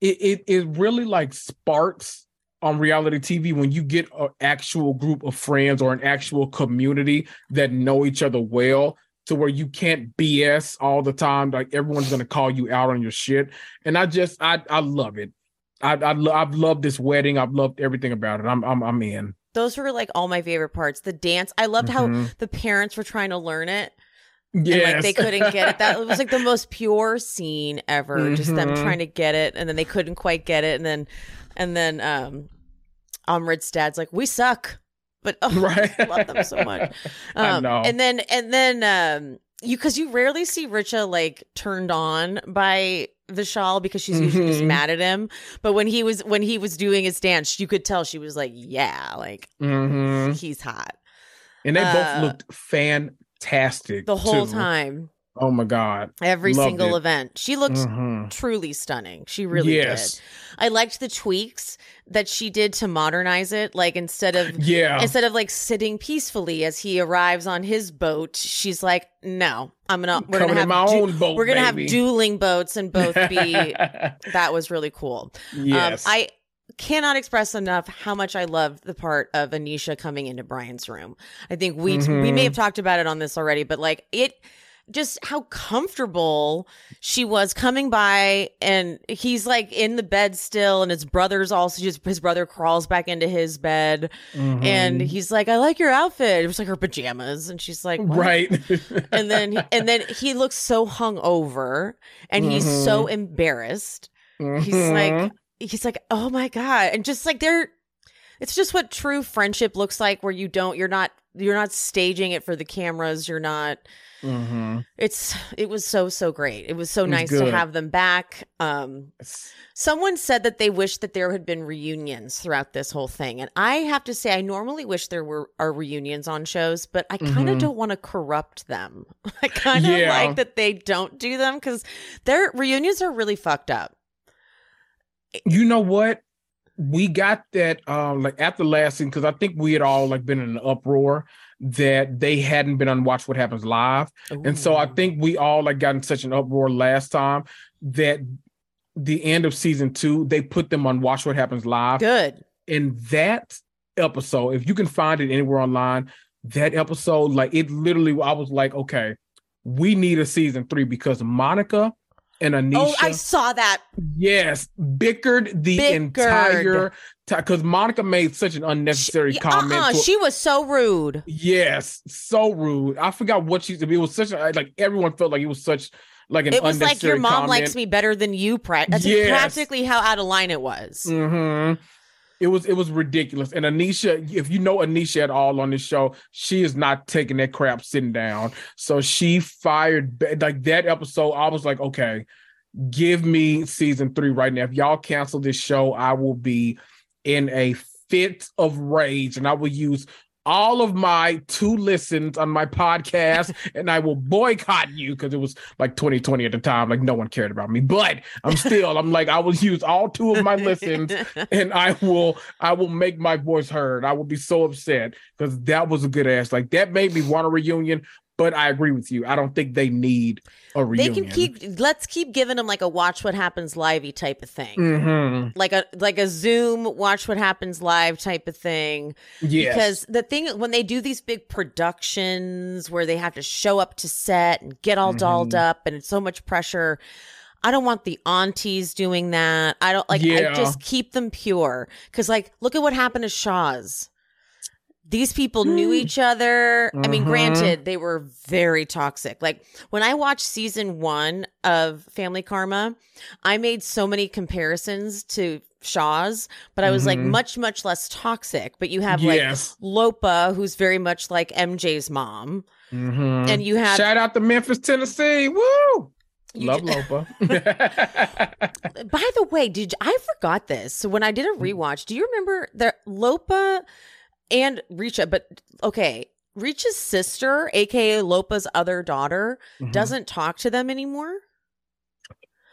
it, it it really like sparks on reality TV when you get an actual group of friends or an actual community that know each other well to where you can't BS all the time. Like everyone's gonna call you out on your shit. And I just I I love it. I, I I've loved this wedding. I've loved everything about it. I'm I'm I'm in. Those were like all my favorite parts. The dance. I loved mm-hmm. how the parents were trying to learn it. Yes. And, like they couldn't get it. That was like the most pure scene ever. Mm-hmm. Just them mm-hmm. trying to get it and then they couldn't quite get it. And then and then um Amrit's dad's like, We suck. But oh, right. I love them so much. Um, and then and then um you because you rarely see Richa like turned on by Vishal because she's usually mm-hmm. just mad at him. But when he was when he was doing his dance, you could tell she was like, yeah, like mm-hmm. he's hot. And they uh, both looked fantastic the whole too. time. Oh my god! Every Loved single it. event, she looked mm-hmm. truly stunning. She really yes. did. I liked the tweaks that she did to modernize it. Like instead of yeah, instead of like sitting peacefully as he arrives on his boat, she's like, "No, I'm gonna we're Coming gonna have my du- own boat, we're gonna baby. have dueling boats and both be." that was really cool. Um, yes, um, I cannot express enough how much I love the part of Anisha coming into Brian's room. I think we mm-hmm. we may have talked about it on this already, but like it just how comfortable she was coming by and he's like in the bed still and his brother's also just his brother crawls back into his bed mm-hmm. and he's like i like your outfit it was like her pajamas and she's like what? right and then and then he looks so hung over and mm-hmm. he's so mm-hmm. embarrassed mm-hmm. he's like he's like oh my god and just like they're it's just what true friendship looks like where you don't you're not you're not staging it for the cameras you're not Mm-hmm. It's it was so so great. It was so it nice to have them back. Um, someone said that they wish that there had been reunions throughout this whole thing, and I have to say, I normally wish there were are reunions on shows, but I kind of mm-hmm. don't want to corrupt them. I kind of yeah. like that they don't do them because their reunions are really fucked up. You know what? We got that um like after last season because I think we had all like been in an uproar that they hadn't been on Watch What Happens Live. Ooh. And so I think we all like got in such an uproar last time that the end of season two, they put them on Watch What Happens Live. Good. And that episode, if you can find it anywhere online, that episode, like it literally, I was like, okay, we need a season three because Monica and Anisha. Oh, I saw that. Yes, bickered the bickered. entire because Monica made such an unnecessary she, comment. Uh-uh, she was so rude. Yes, so rude. I forgot what she. It was such a like everyone felt like it was such like an. It was like your mom comment. likes me better than you. Pra- that's yes. practically how out of line it was. Mm-hmm. It was it was ridiculous. And Anisha, if you know Anisha at all on this show, she is not taking that crap sitting down. So she fired like that episode. I was like, okay, give me season three right now. If y'all cancel this show, I will be in a fit of rage and I will use all of my two listens on my podcast and I will boycott you because it was like 2020 at the time. Like no one cared about me, but I'm still, I'm like, I will use all two of my listens and I will, I will make my voice heard. I will be so upset because that was a good ass. Like that made me want a reunion, But I agree with you. I don't think they need a reunion. They can keep let's keep giving them like a watch what happens livey type of thing. hmm Like a like a Zoom watch what happens live type of thing. Yes. Because the thing when they do these big productions where they have to show up to set and get all dolled Mhm. up and it's so much pressure. I don't want the aunties doing that. I don't like Yeah. I just keep them pure. Cause like look at what happened to Shahs. These people knew Hmm. each other. I mean, Mhm. granted, they were very toxic. Like when I watched season one of Family Karma, I made so many comparisons to Shahs, but I was like Mhm. much, much less toxic. But you have like yes. Lopa, who's very much like MJ's mom, Mhm. and you have Shout out to Memphis, Tennessee. Woo! you Love Lopa. By the way, did you- I forgot this? So when I did a Mm. rewatch, do you remember that Lopa and Richa? But okay, Richa's sister, aka Lopa's other daughter, Mhm. doesn't talk to them anymore.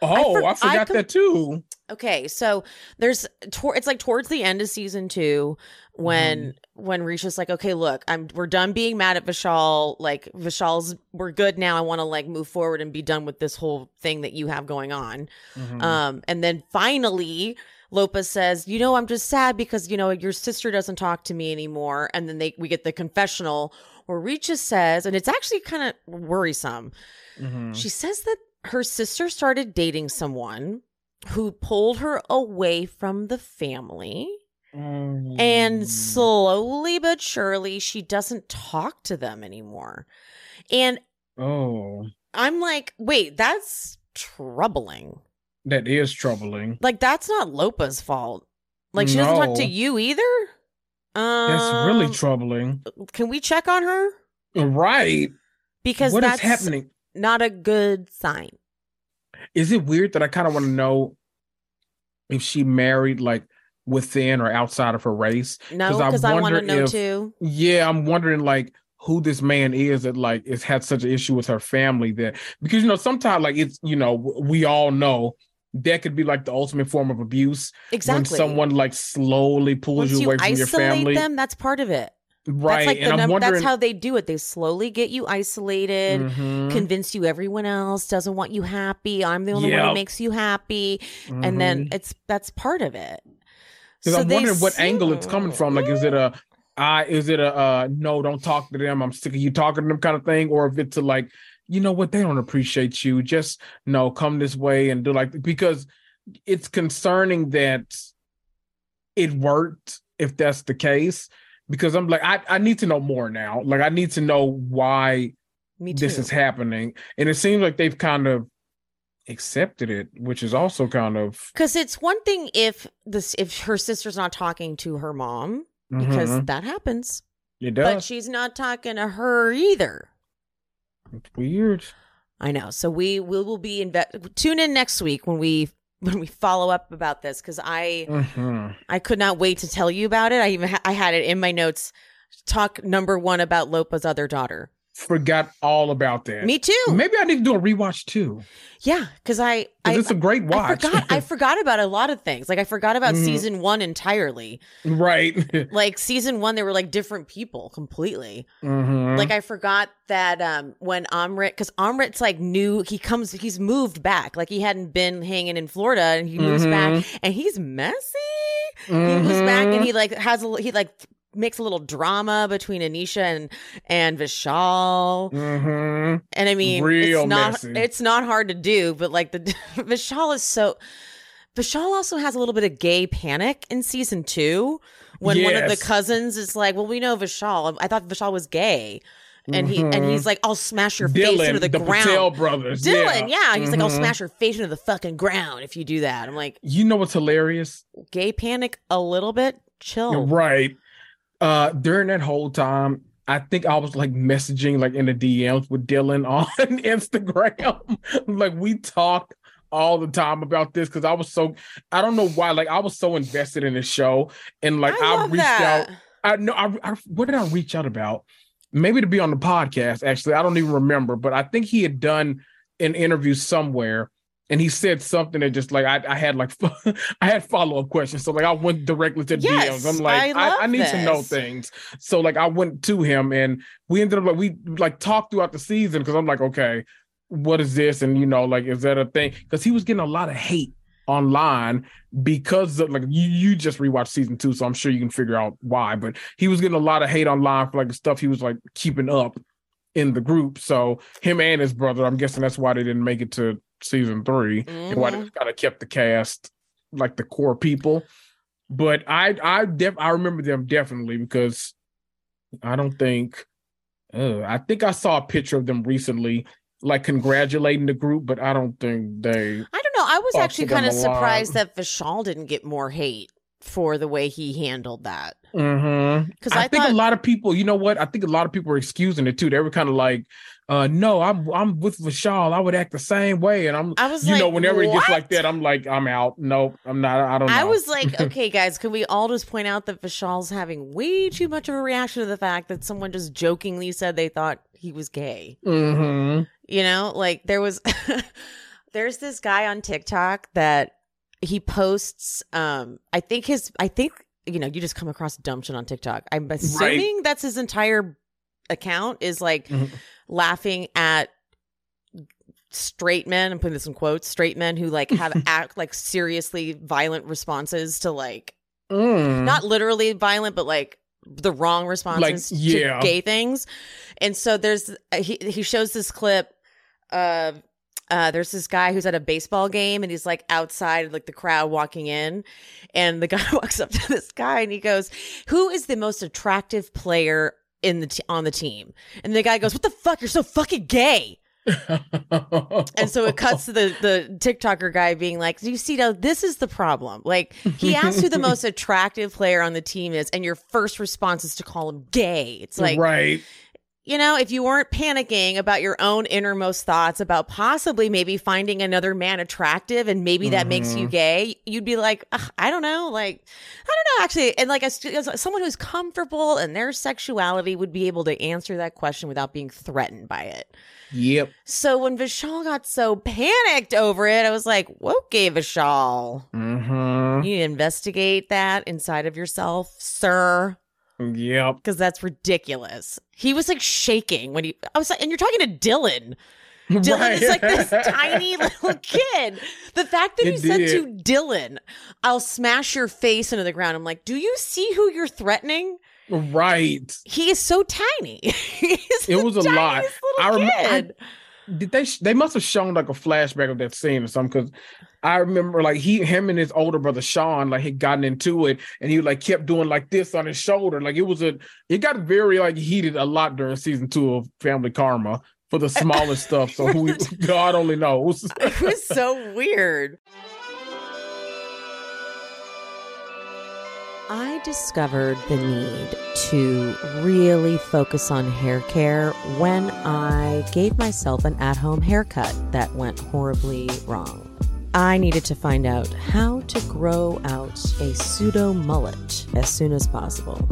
Oh, for- I, I forgot com- that too. Okay, so there's tor- it's like towards the end of season two when Mm-hmm. when Richa's like, okay, look, I'm we're done being mad at Vishal. Like Vishal's, we're good now. I want to like move forward and be done with this whole thing that you have going on. Mhm. Um, and then finally, Lopa says, "You know, I'm just sad because you know your sister doesn't talk to me anymore." And then they we get the confessional where Richa says, and it's actually kind of worrisome. Mhm. She says that her sister started dating someone who pulled her away from the family. Mm. And slowly but surely, she doesn't talk to them anymore. And oh, I'm like, wait, that's troubling. That is troubling. Like that's not Lopa's fault. Like she doesn't talk to you either. That's really Um, troubling. Can we check on her Right. because What is that's happening? not a good sign. Is it weird that I kind of want to know if she married like within or outside of her race? No, 'Cause because I, want to know if- too. Yeah, I'm wondering like who this man is that like has had such an issue with her family that because you know sometimes like it's you know we all know that could be like the ultimate form of abuse Exactly. when someone like slowly pulls Once you you away from your isolate family. them, that's part of it. right. That's like and I'm num- wondering that's how they do it. They slowly get you isolated, Mhm, convince you everyone else doesn't want you happy. I'm the only one who makes you happy, and then mhm. it's that's part of it. Because So I'm wondering what seem- angle it's coming from. Like, is it a, I is it a, uh, no, don't talk to them. I'm sick of you talking to them kind of thing, or if it's a like, you know what, they don't appreciate you. Just no, come this way and do like because it's concerning that it worked if that's the case. Because I'm like, I, I need to know more now. Like, I need to know why this is happening, and it seems like they've kind of accepted it, which is also kind of Because it's one thing if this if her sister's not talking to her mom because Mhm. that happens, it does. but she's not talking to her either. It's weird. I know. So we we will be inve- tune in next week when we when we follow up about this because I Mhm. I could not wait to tell you about it. I even ha- I had it in my notes. Talk number one about Lopa's other daughter. Forgot all about that. Me too. Maybe I need to do a rewatch too. Yeah, because I I, it's a great watch. I forgot I forgot about a lot of things. Like I forgot about Mhm. season one entirely. right. Like season one, they were like different people completely. Mhm. Like I forgot that um when Amrit because Amrit's like new he comes he's moved back like he hadn't been hanging in Florida and he moves back and he's messy. He moves back and Mhm. he like has a he like makes a little drama between Anisha and and Vishal. Mhm. And I mean Real it's not messy. it's not hard to do, but like the Vishal is so Vishal also has a little bit of gay panic in season two when one of the cousins is like, Well, we know Vishal. I thought Vishal was gay. And he and Mhm. he's like, I'll smash your face into the, the ground. Patel brothers. Dylan, yeah. He's like, I'll Mhm. smash your face into the fucking ground if you do that. I'm like, You know what's hilarious? gay panic a little bit. Chill. Right. Uh, during that whole time, I think I was like messaging like in the DMs with Dylan on Instagram. like we talked all the time about this because I was so I don't know why. Like I was so invested in the show and like I I, reached that. out. I know I, I what did I reach out about? Maybe to be on the podcast. Actually, I don't even remember, but I think he had done an interview somewhere, and he said something that just like I, I had like I had follow up questions. So like I went directly to Yes, DMs. I'm like I I, I, need to know things. So like I went to him and we ended up like we like talked throughout the season because I'm like okay, what is this? And you know like is that a thing? Because he was getting a lot of hate online because of, like you you just rewatched season two, so I'm sure you can figure out why. But he was getting a lot of hate online for like stuff he was like keeping up in the group. So him and his brother, I'm guessing that's why they didn't make it to season 3 and why they Mhm. kind of kept the cast like the core people. But I I def I remember them definitely because I don't think uh, I think I saw a picture of them recently, like congratulating the group, but I don't think they I don't know. I was actually kind of surprised that Vishal didn't get more hate for the way he handled that. Mm-hmm. 'Cause I, I think thought- a lot of people, you know what? I think a lot of people were excusing it too. They were kind of like, uh, no, I'm I'm with Vishal. I would act the same way. And I'm I was you like, know, whenever it gets like that, I'm like, I'm out. Nope, I'm not. I don't know. I was like, okay, guys, can we all just point out that Vishal's having way too much of a reaction to the fact that someone just jokingly said they thought he was gay? mm-hmm. You know, like there was, there's this guy on TikTok that he posts. Um, I think his, I think you know, you just come across dumb shit on TikTok. I'm assuming that's his entire account is like Mhm. laughing at straight men. I'm putting this in quotes. Straight men who like have act like seriously violent responses to like Mm. not literally violent, but like the wrong responses to yeah. gay things. And so there's he he shows this clip of uh, there's this guy who's at a baseball game and he's like outside like the crowd walking in and the guy walks up to this guy and he goes who is the most attractive player in the t- on the team and the guy goes what the fuck you're so fucking gay and so it cuts to the the TikToker guy being like, "You see, now this is the problem. Like he asked who the most attractive player on the team is, and your first response is to call him gay. It's like, right. You know, if you weren't panicking about your own innermost thoughts about possibly maybe finding another man attractive, and maybe that makes you gay, you'd be like, I don't know, like I don't know, actually, and like as, as someone who's comfortable in their sexuality would be able to answer that question without being threatened by it. Yep. So when Vishal got so panicked over it, I was like, okay, Vishal, Mm-hmm. you investigate that inside of yourself, sir, Yep. because that's ridiculous. He was like shaking when he, I was like, and you're talking to Dylan. Dylan Right. is like this tiny little kid. The fact that It he said to Dylan, I'll smash your face into the ground. I'm like, do you see who you're threatening? right. He is so tiny. He's It was a lot. I Little rem- I- kid. Did they? They must have shown like a flashback of that scene or something. Because I remember like he, him, and his older brother Sean like had gotten into it, and he like kept doing like this on his shoulder. Like it was a. It got very like heated a lot during season two of Family Karma for the smallest stuff. So who God only knows. it was so weird. I discovered the need to really focus on hair care when I gave myself an at home haircut that went horribly wrong. I needed to find out how to grow out a pseudo mullet as soon as possible.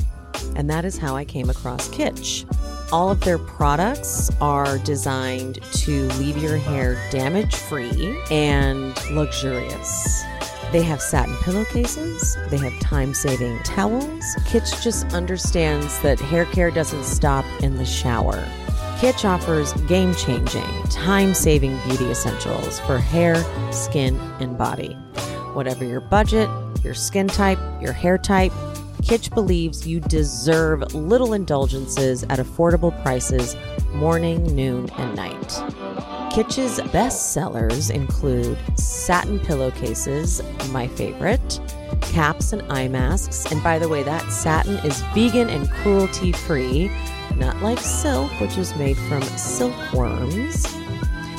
And that is how I came across Kitsch. All of their products are designed to leave your hair damage free and luxurious. They have satin pillowcases, they have time saving towels. Kitsch just understands that hair care doesn't stop in the shower. Kitsch offers game changing, time saving beauty essentials for hair, skin, and body. Whatever your budget, your skin type, your hair type, Kitsch believes you deserve little indulgences at affordable prices morning, noon, and night. Kitsch's best sellers include satin pillowcases, my favorite, caps and eye masks. And by the way, that satin is vegan and cruelty free, not like silk, which is made from silkworms.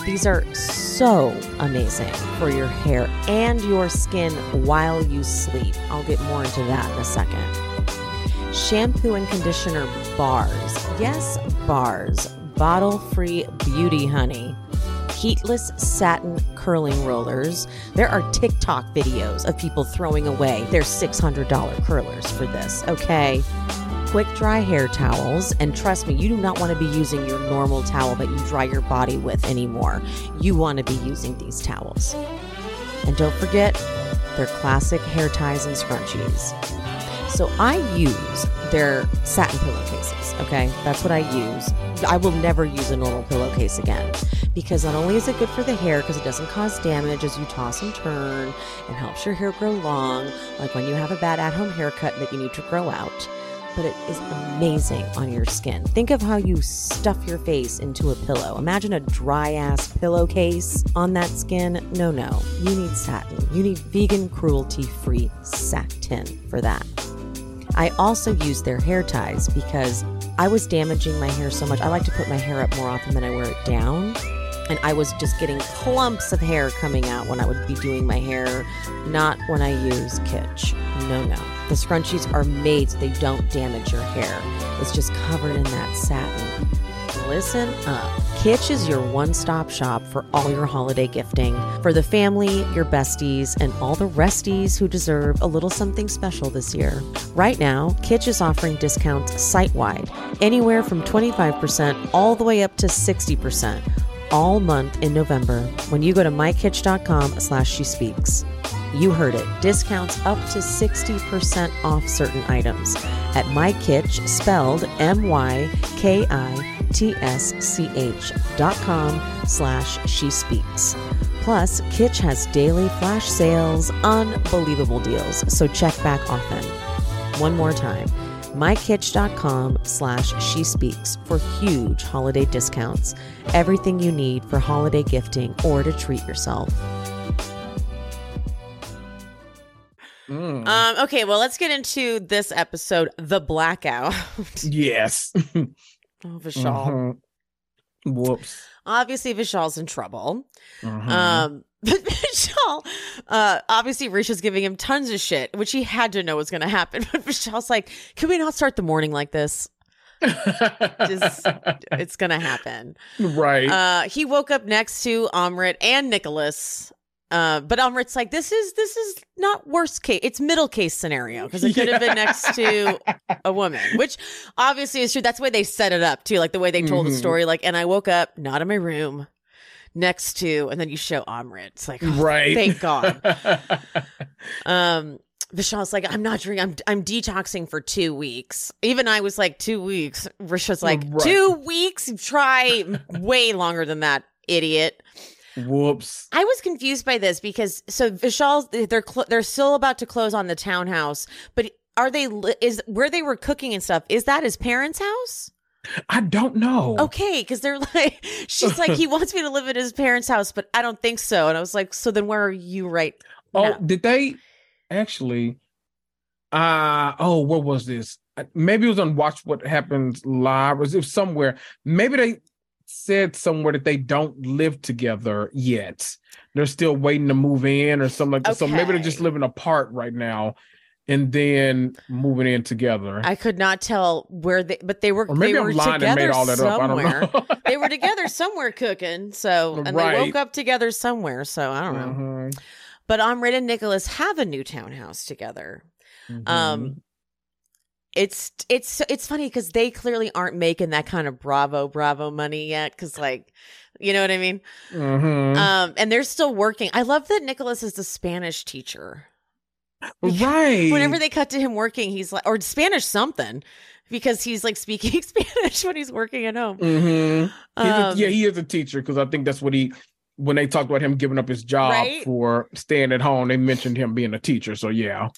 These are so amazing for your hair and your skin while you sleep. I'll get more into that in a second. Shampoo and conditioner bars. Yes, bars. Bottle free beauty honey. Heatless satin curling rollers. There are TikTok videos of people throwing away their $600 curlers for this, okay? quick dry hair towels. And trust me, you do not want to be using your normal towel that you dry your body with anymore. You want to be using these towels. And don't forget their classic hair ties and scrunchies. So I use their satin pillowcases, okay? That's what I use. I will never use a normal pillowcase again because not only is it good for the hair because it doesn't cause damage as you toss and turn and helps your hair grow long, like when you have a bad at home haircut that you need to grow out, but it is amazing on your skin. Think of how you stuff your face into a pillow. Imagine a dry ass pillowcase on that skin. No, no. You need satin. You need vegan, cruelty free satin for that. I also use their hair ties because I was damaging my hair so much. I like to put my hair up more often than I wear it down. And I was just getting clumps of hair coming out when I would be doing my hair, not when I use Kitsch. No, no. The scrunchies are made so they don't damage your hair. It's just covered in that satin. Listen up. Kitsch is your one stop shop for all your holiday gifting. For the family, your besties, and all the resties who deserve a little something special this year. Right now, Kitsch is offering discounts site wide, anywhere from 25% all the way up to 60% all month in November when you go to mykitsch.com slash she speaks. You heard it. Discounts up to 60% off certain items at MyKitsch, spelled M-Y-K-I-T-S-C-H dot com slash she speaks. Plus, Kitsch has daily flash sales, unbelievable deals, so check back often. One more time, mykitsch.com slash she speaks for huge holiday discounts. Everything you need for holiday gifting or to treat yourself. Mm. Um, okay, well, let's get into this episode, The Blackout. yes. oh, Vishal. Mhm. Whoops. Obviously, Vishal's in trouble. Mhm. Um, but Vishal, uh, obviously, Richa's giving him tons of shit, which he had to know was going to happen. But Vishal's like, can we not start the morning like this? Just, it's going to happen. right. Uh, he woke up next to Amrit and Nicholas. Uh, but Amrit's like, this is this is not worst case. It's middle case scenario because it could have been next to a woman, which obviously is true. That's the way they set it up too, like the way they told the Mhm. story. Like, and I woke up not in my room, next to, and then you show Amrit. It's like, oh, right. thank God. Um, Vishal's like, I'm not drinking. I'm I'm detoxing for two weeks. Even I was like, two weeks. Richa's like, Right. two weeks. Try way longer than that, idiot. Whoops. I was confused by this because so Vishal's they're cl- they're still about to close on the townhouse, but are they is where they were cooking and stuff? Is that his parents' house? I don't know. Okay, because they're like, she's like, he wants me to live at his parents' house, but I don't think so. And I was like, so then where are you right Oh, now? did they actually? Uh oh, what was this? Uh, Maybe it was on Watch What Happens Live, or it was somewhere. Maybe they said somewhere that they don't live together yet. They're still waiting to move in or something like that. So maybe they're just living apart right now and then moving in together. I could not tell where they, but they were. or maybe they I'm were lying and together made all that up. I somewhere. don't know. they were together somewhere cooking. So, and they woke up together somewhere. So I don't know. Mhm, But Amrit and Nicholas have a new townhouse together. mhm. Um, it's it's it's funny because they clearly aren't making that kind of Bravo Bravo money yet. Because like, you know what I mean. Mhm. Um, and they're still working. I love that Nicholas is the Spanish teacher. right. Whenever they cut to him working, he's like, or Spanish something, because he's like speaking Spanish when he's working at home. Mhm. He's a- Um, yeah, he is a teacher because I think that's what he when they talked about him giving up his job Right? for staying at home, they mentioned him being a teacher. So yeah.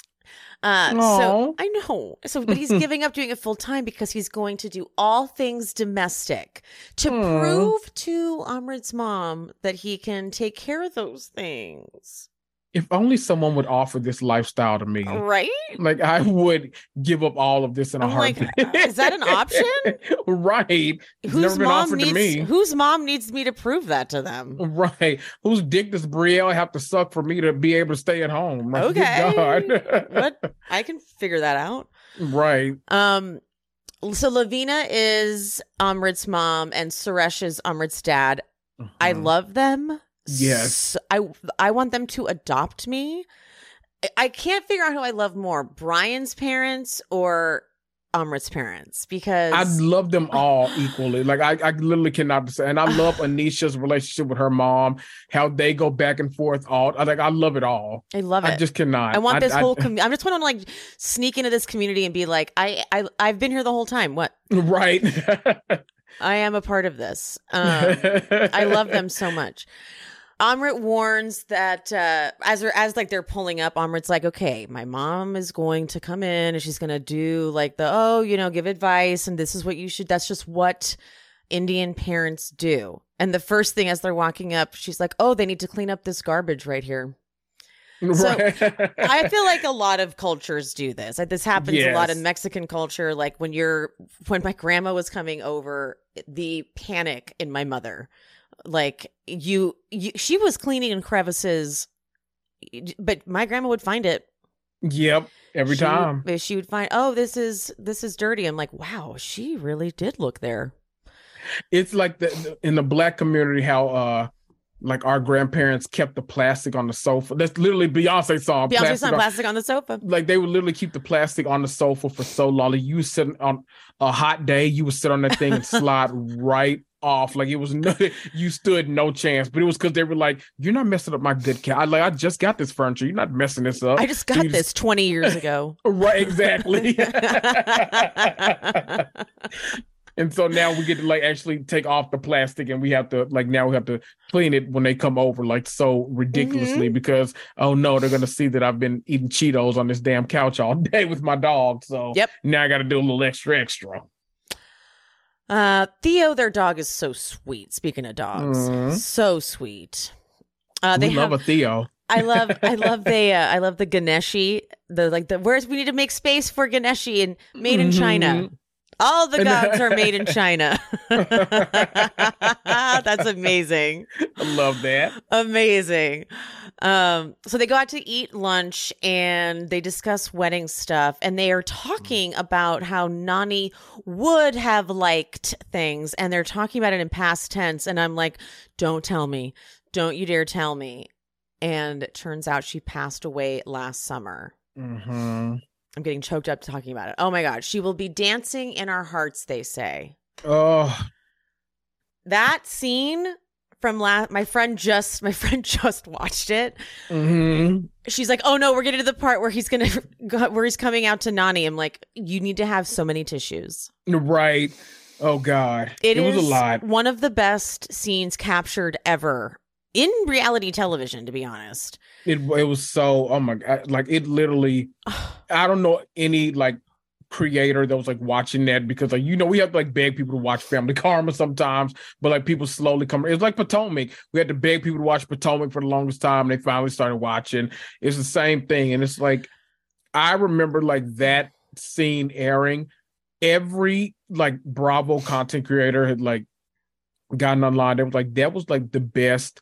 Uh, so I know. So, but he's giving up doing it full time because he's going to do all things domestic to Aw. prove to Amrit's mom that he can take care of those things. If only someone would offer this lifestyle to me. Right? Like I would give up all of this in a I'm like, heartbeat. is that an option? right. Whose never been mom offered needs to me. whose mom needs me to prove that to them? Right. Whose dick does Brielle have to suck for me to be able to stay at home? Like, Okay. God. What? I can figure that out. right. Um, so Lavina is Amrit's mom and Suresh is Amrit's dad. I Mhm. love them. Yes. I I want them to adopt me. I- I can't figure out who I love more, Brian's parents or Amrit's parents because I love them all equally. Like I, I literally cannot say, and I love Anisha's relationship with her mom, how they go back and forth. All like I love it all. I love it. I just cannot. I want this I, whole. Com- I'm just want to like sneak into this community and be like, I, I, I've been here the whole time. What? right. I am a part of this. Um, I love them so much. Amrit warns that uh, as they're, as like they're pulling up, Amrit's like, "Okay, my mom is going to come in and she's going to do like the oh, you know, give advice and this is what you should. That's just what Indian parents do." And the first thing as they're walking up, she's like, "Oh, they need to clean up this garbage right here." So, I feel like a lot of cultures do this. Like this happens a lot in Mexican culture. Like when you're when my grandma was coming over, the panic in my mother. Like you, you she was cleaning in crevices, but my grandma would find it Yep. Every She- time. She would find, oh, this is this is dirty. I'm like, wow, she really did look there. It's like the in the black community how uh like our grandparents kept the plastic on the sofa. That's literally Beyonce song. Beyonce plastic saw on- plastic on the sofa. like they would literally keep the plastic on the sofa for so long. Like you sit on a hot day, you would sit on that thing and slide right off. Like it was no, you stood no chance. But it was because they were like, "You're not messing up my good cat. I like I just got this furniture. You're not messing this up." I just got you this 20 years ago. right, exactly. and so now we get to like actually take off the plastic, and we have to like now we have to clean it when they come over, like so ridiculously Mm-hmm. because oh no, they're gonna see that I've been eating Cheetos on this damn couch all day with my dog. So Yep. now I got to do a little extra, extra. Uh, Theo, their dog is so sweet. Speaking of dogs, Mhm. so sweet. Uh, they we have. love a Theo. I love. I love the. Uh, I love the Ganeshi. The like the. Where's we need to make space for Ganeshi and made in China. All the gods are made in China. That's amazing. I love that. Amazing. Um, so they go out to eat lunch and they discuss wedding stuff and they are talking about how Nani would have liked things and they're talking about it in past tense. And I'm like, don't tell me. Don't you dare tell me. And it turns out she passed away last summer. hmm I'm getting choked up talking about it. Oh my God. She will be dancing in our hearts, they say. Oh, That scene from last, my friend just, my friend just watched it. hmm she's like, "Oh no, we're getting to the part where he's gonna go- where he's coming out to Nani." I'm like, "You need to have so many tissues." right. Oh God, it was a lot. one of the best scenes captured ever in reality television. To be honest, It it was so oh my god, like it literally. I don't know any like creator that was like watching that because like you know we have to like beg people to watch Family Karma sometimes, but like people slowly come. It's like Potomac. We had to beg people to watch Potomac for the longest time, and they finally started watching. It's the same thing, and it's like I remember like that scene airing. Every like Bravo content creator had like gotten online. They was like that was like the best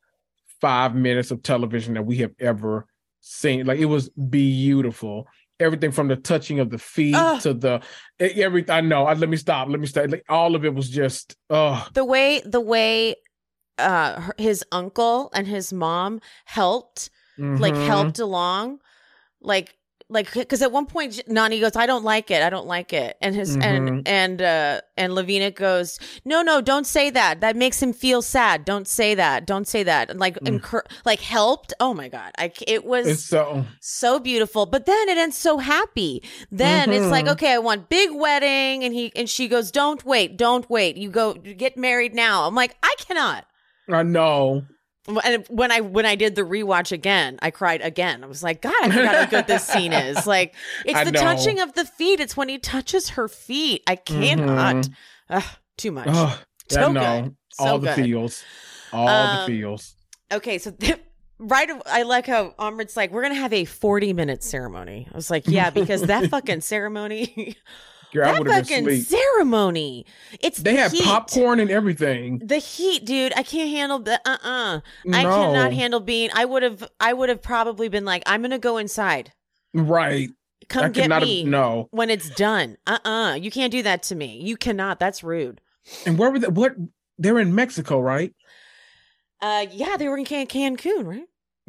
five minutes of television that we have ever seen. Like it was beautiful. Everything from the touching of the feet to the e- every. I know. I, let me stop. Let me stop. Like all of it was just. Oh, the way the way uh his uncle and his mom helped like mhm. helped along like like because at one point nani goes i don't like it. I don't like it. And his Mhm. and and uh and lavina goes no no don't say that. That makes him feel sad. Don't say that. Don't say that. And like Mm. incur- like helped. Oh my god. I it was It's so. so beautiful. But then it ends so happy. Then it's like Mhm. okay i want big wedding. And he and she goes don't wait. Don't wait. You go get married now. I'm like i cannot. I know. And when I when I did the rewatch again, I cried again. I was like, God, I forgot how good this scene is. Like, it's the touching of the feet. It's when he touches her feet. I cannot. Mhm. Ugh, too much. Oh, So I know. good. So all the good. feels. All Um, the feels. Okay, so right, I like how Amrit's like, we're gonna have a forty minute ceremony. I was like, yeah, because that fucking ceremony, Girl, I that would have been fucking ceremony. It's They the had heat. popcorn and everything. The heat, dude, I can't handle the uh uh I No. cannot handle being I would have I would have probably been like, I'm gonna go inside. Right. Come I get me have. No. when it's done. Uh uh You can't do that to me. You cannot. That's rude. And where were they? What? They're in Mexico, right? Uh yeah, they were in Can- Cancun, right?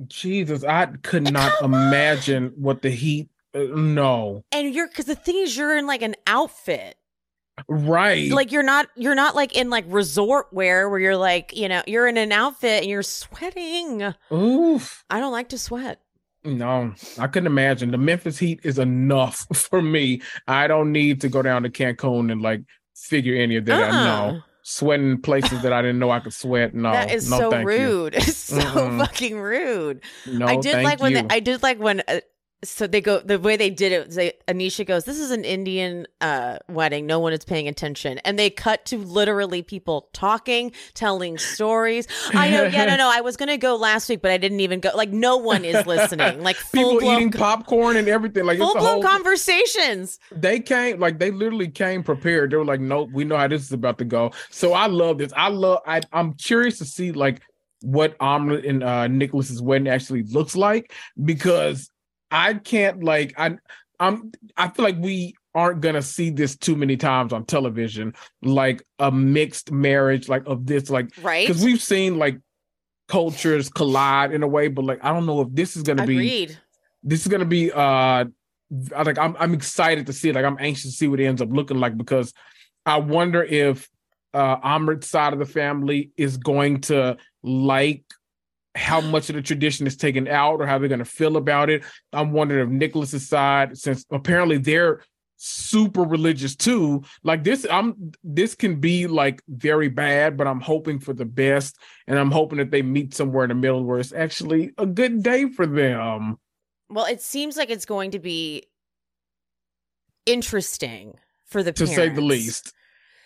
Jesus, I could not imagine what the heat Uh, no. And you're because the thing is, you're in like an outfit. Right. Like you're not you're not like in like resort wear where you're like you know you're in an outfit and you're sweating. Oof. I don't like to sweat. No, I couldn't imagine. The Memphis Heat is enough for me. I don't need to go down to Cancun and like figure any of that out. Uh-uh. No. Sweating places that I didn't know I could sweat. No. that is no, so thank you. rude. It's so Mm-mm. fucking rude. No, I did like when they, I did like when uh, so they go the way they did it. They, Anisha goes, "This is an Indian uh, wedding. No one is paying attention." And they cut to literally people talking, telling stories. I know, yeah, no, no. I was gonna go last week, but I didn't even go. Like no one is listening. Like full People blown, eating popcorn and everything. Like full-blown whole conversations. they came like they literally came prepared. They were like, "Nope, we know how this is about to go." So I love this. I love. I, I'm curious to see like what Amrit and uh, Nicholas's wedding actually looks like because I can't like I I'm I feel like we aren't gonna see this too many times on television, like a mixed marriage, like of this, like Right. because we've seen like cultures collide in a way, but like I don't know if this is gonna be this is gonna be uh I- like I'm I'm excited to see it. Like I'm anxious to see what it ends up looking like because I wonder if uh Amrit's side of the family is going to like how much of the tradition is taken out or how they're gonna feel about it. I'm wondering if Nicholas's side, since apparently they're super religious too, like this, I'm this can be like very bad, but I'm hoping for the best and I'm hoping that they meet somewhere in the middle where it's actually a good day for them. Well, it seems like it's going to be interesting for the to say the least.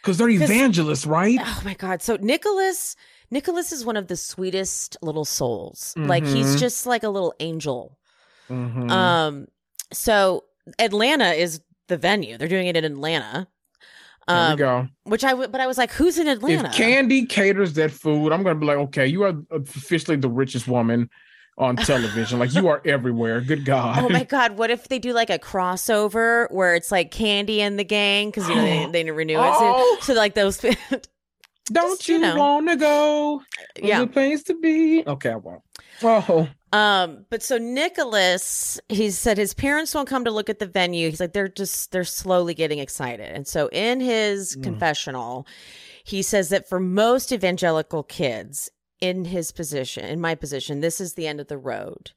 Because they're evangelists, right? Oh my god. So Nicholas Nicholas is one of the sweetest little souls. Like he's Mhm. just like a little angel. Mhm. Um so Atlanta is the venue. They're doing it in Atlanta. there Um go. which I but I was like who's in Atlanta? If Kandi caters that food, I'm gonna be like, okay, you are officially the richest woman on television. like you are everywhere. Good God. Oh my god, what if they do like a crossover where it's like Kandi and the gang cuz you know they, they didn't renew it. Oh. So, so like those Don't just, you you, know. wanna go? yeah. The place to be. Okay, I won't. Oh, Um, but so Nicholas, he said his parents won't come to look at the venue. He's like, they're just they're slowly getting excited. And so in his Mm. confessional, he says that for most evangelical kids in his position, in my position, this is the end of the road.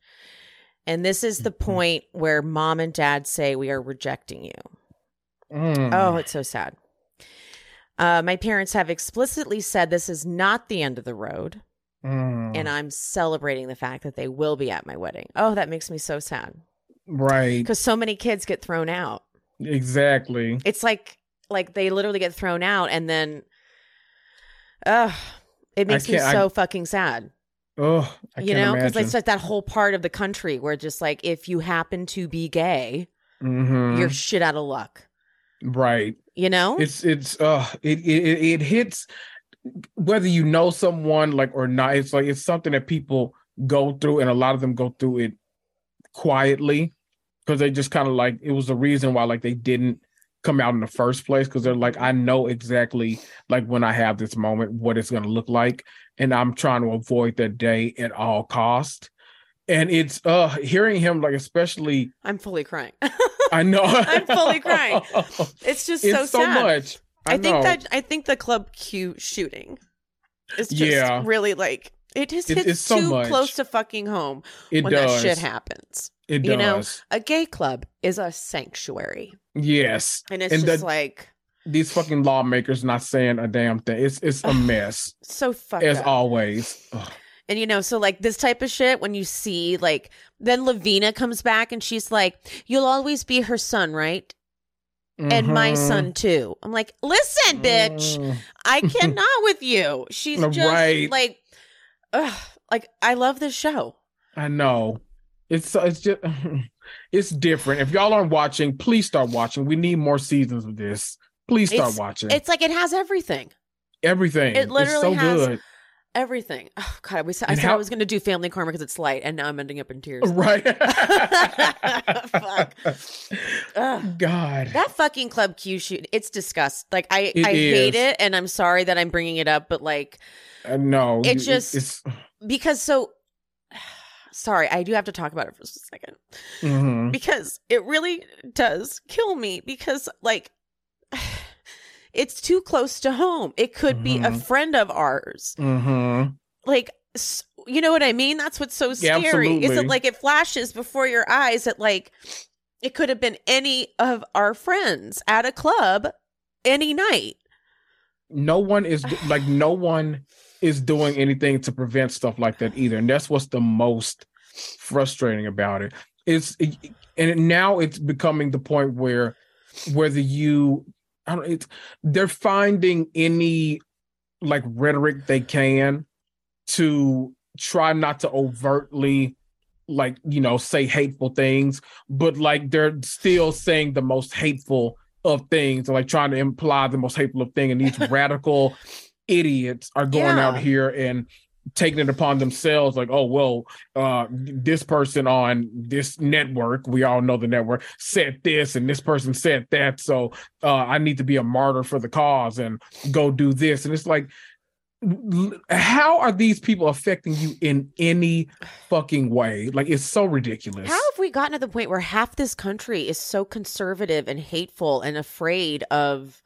And this is the Mhm. point where mom and dad say we are rejecting you. Mm. Oh, it's so sad. Uh, my parents have explicitly said this is not the end of the road Mm. and I'm celebrating the fact that they will be at my wedding. Oh, that makes me so sad right. because so many kids get thrown out. Exactly. It's like like they literally get thrown out, and then, ugh, it makes me can't- I- so fucking sad. Oh, I you can't know, because it's like that whole part of the country where just like if you happen to be gay, Mhm. you're shit out of luck. Right. You know, it's it's uh it, it it hits whether you know someone like or not it's like it's something that people go through and a lot of them go through it quietly because they just kind of like it was the reason why like they didn't come out in the first place because they're like I know exactly like when I have this moment what it's going to look like and I'm trying to avoid that day at all cost and it's uh hearing him like especially I'm fully crying. I know I'm fully crying. it's just it's so so, sad. much I, think know. that I think the Club Q shooting is just Yeah. really like it just It's- hits it's so too much. close to fucking home it when does that shit happens. It You know, does. A gay club is a sanctuary, Yes. and it's And just the- like These fucking lawmakers not saying a damn thing. It's it's a mess. so fucked as up. always. Ugh. And you know, so like this type of shit, when you see like, then Lavina comes back and she's like, "You'll always be her son, right? And my Mhm. son too." I'm like, "Listen, bitch, Mm. I cannot with you." She's just Right. like, ugh, like I love this show. I know. It's it's just it's different. If y'all aren't watching, please start watching. We need more seasons of this. Please start It's- watching. It's like it has everything, Everything. it literally it's so has- good. Everything. Oh God, we said I said I was going to do Family Karma because it's light, and now I'm ending up in tears. Right. Fuck. Ugh. God. That fucking Club Q shoot, it's disgust. Like I, It I hate is. it, and I'm sorry that I'm bringing it up, but like Uh, no. It you- just- it's because so sorry, I do have to talk about it for just a second Mhm. because it really does kill me because like it's too close to home. It could be a Mhm. friend of ours. Mhm. Like you know what I mean? That's what's so Yeah, scary. Is it like it flashes before your eyes that like it could have been any of our friends at a club any night. no one is like no one is doing anything to prevent stuff like that either and that's what's the most frustrating about it it's and now it's becoming the point where whether you i don't it's they're finding any like rhetoric they can to try not to overtly like you know say hateful things but like they're still saying the most hateful of things or like trying to imply the most hateful of thing and these radical idiots are going Yeah. out here and taking it upon themselves like oh well uh this person on this network we all know the network said this and this person said that so uh i need to be a martyr for the cause and go do this. And it's like how are these people affecting you in any fucking way? Like it's so ridiculous. How have we gotten to the point where half this country is so conservative and hateful and afraid of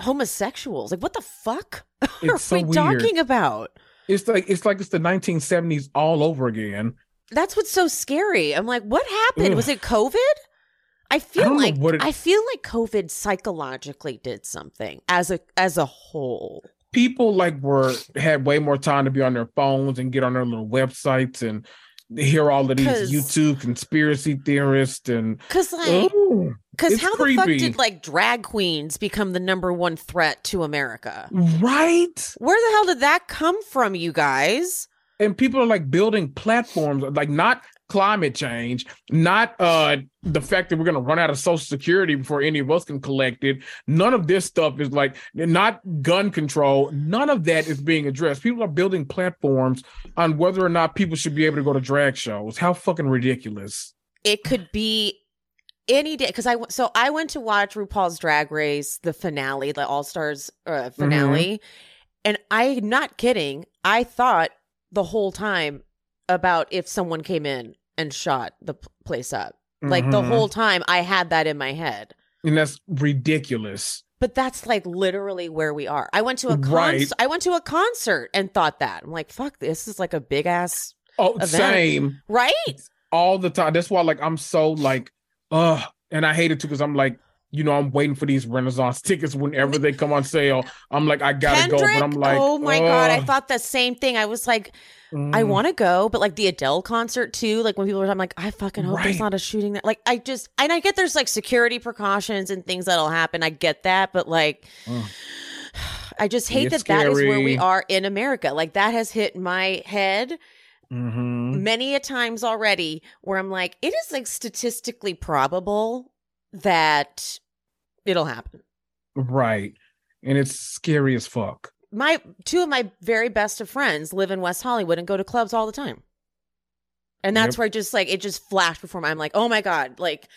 homosexuals? Like, what the fuck are so we weird. talking about? it's like it's like it's the 1970s all over again That's what's so scary. I'm like, what happened? Ugh. Was it COVID? I feel don't like what it- I feel like COVID psychologically did something as a as a whole. people like were had way more time to be on their phones and get on their little websites and hear all of these YouTube conspiracy theorists and Cause like, cause it's how the fuck did like drag queens become the number one threat to America? right Where the hell did that come from, you guys? and people are like building platforms like not climate change not uh the fact that we're going to run out of social security before any of us can collect it. None of this stuff is like not gun control. None of that is being addressed. People are building platforms on whether or not people should be able to go to drag shows. How fucking ridiculous. It could be any day because I so I went to watch RuPaul's Drag Race the finale, the All Stars uh, finale, and I'm not kidding. I thought the whole time about if someone came in and shot the place up. Like the Mhm. whole time, I had that in my head. and that's ridiculous But that's like literally where we are. I went to a concert. Right. I went to a concert and thought that. I'm like, fuck, this is like a big ass, oh Event. same right? all the time. That's why, like, I'm so like, uh, and I hate it too because I'm like, you know, I'm waiting for these Renaissance tickets whenever they come on sale. I'm like, I gotta go, but I'm like, oh my god, I thought the same thing. I was like, I Mm. want to go, but like the Adele concert too. Like when people were, I'm like, I fucking hope there's not a shooting. That like I just, and I get there's like security precautions and things that'll happen. I get that, but like, Ugh. I just hate It's that that is where we are in America. Like that has hit my head Mhm. many a times already, where I'm like, it is like statistically probable that it'll happen. right, and it's scary as fuck. my two of my very best of friends live in West Hollywood and go to clubs all the time. And that's Yep. where I just like it just flashed before my I'm like, oh my God, like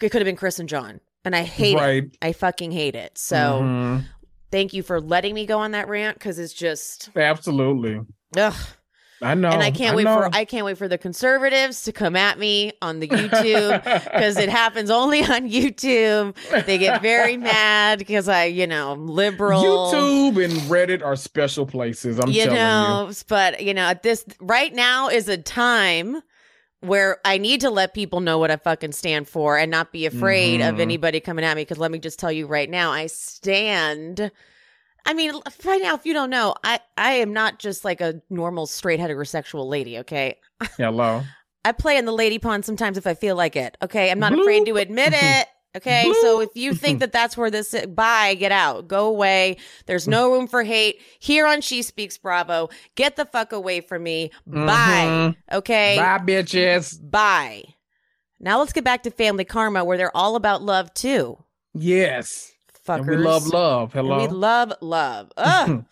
it could have been Chris and John. And I hate it. I fucking hate it. So Mhm. thank you for letting me go on that rant because it's just absolutely, ugh. I know, and I can't wait know. for I can't wait for the conservatives to come at me on the YouTube because it happens only on YouTube. They get very mad because I, you know, I'm liberal. YouTube and Reddit are special places. I'm you telling know, but you know, at this right now is a time where I need to let people know what I fucking stand for and not be afraid of Mhm. anybody coming at me. Because let me just tell you right now, I stand. I mean, right now, if you don't know, I I am not just like a normal straight heterosexual lady. Okay. Hello. I play in the lady pond sometimes if I feel like it. Okay, I'm not Bloop. afraid to admit it. Okay, so if you think that that's where this bye, get out, go away. There's no mm. room for hate here on She Speaks Bravo. Get the fuck away from me. Bye. Mm-hmm. Okay, Bye, bitches. bye. Now let's get back to Family Karma, where they're all about love too. Yes. Fuckers. And we love love. And Hello. we love love.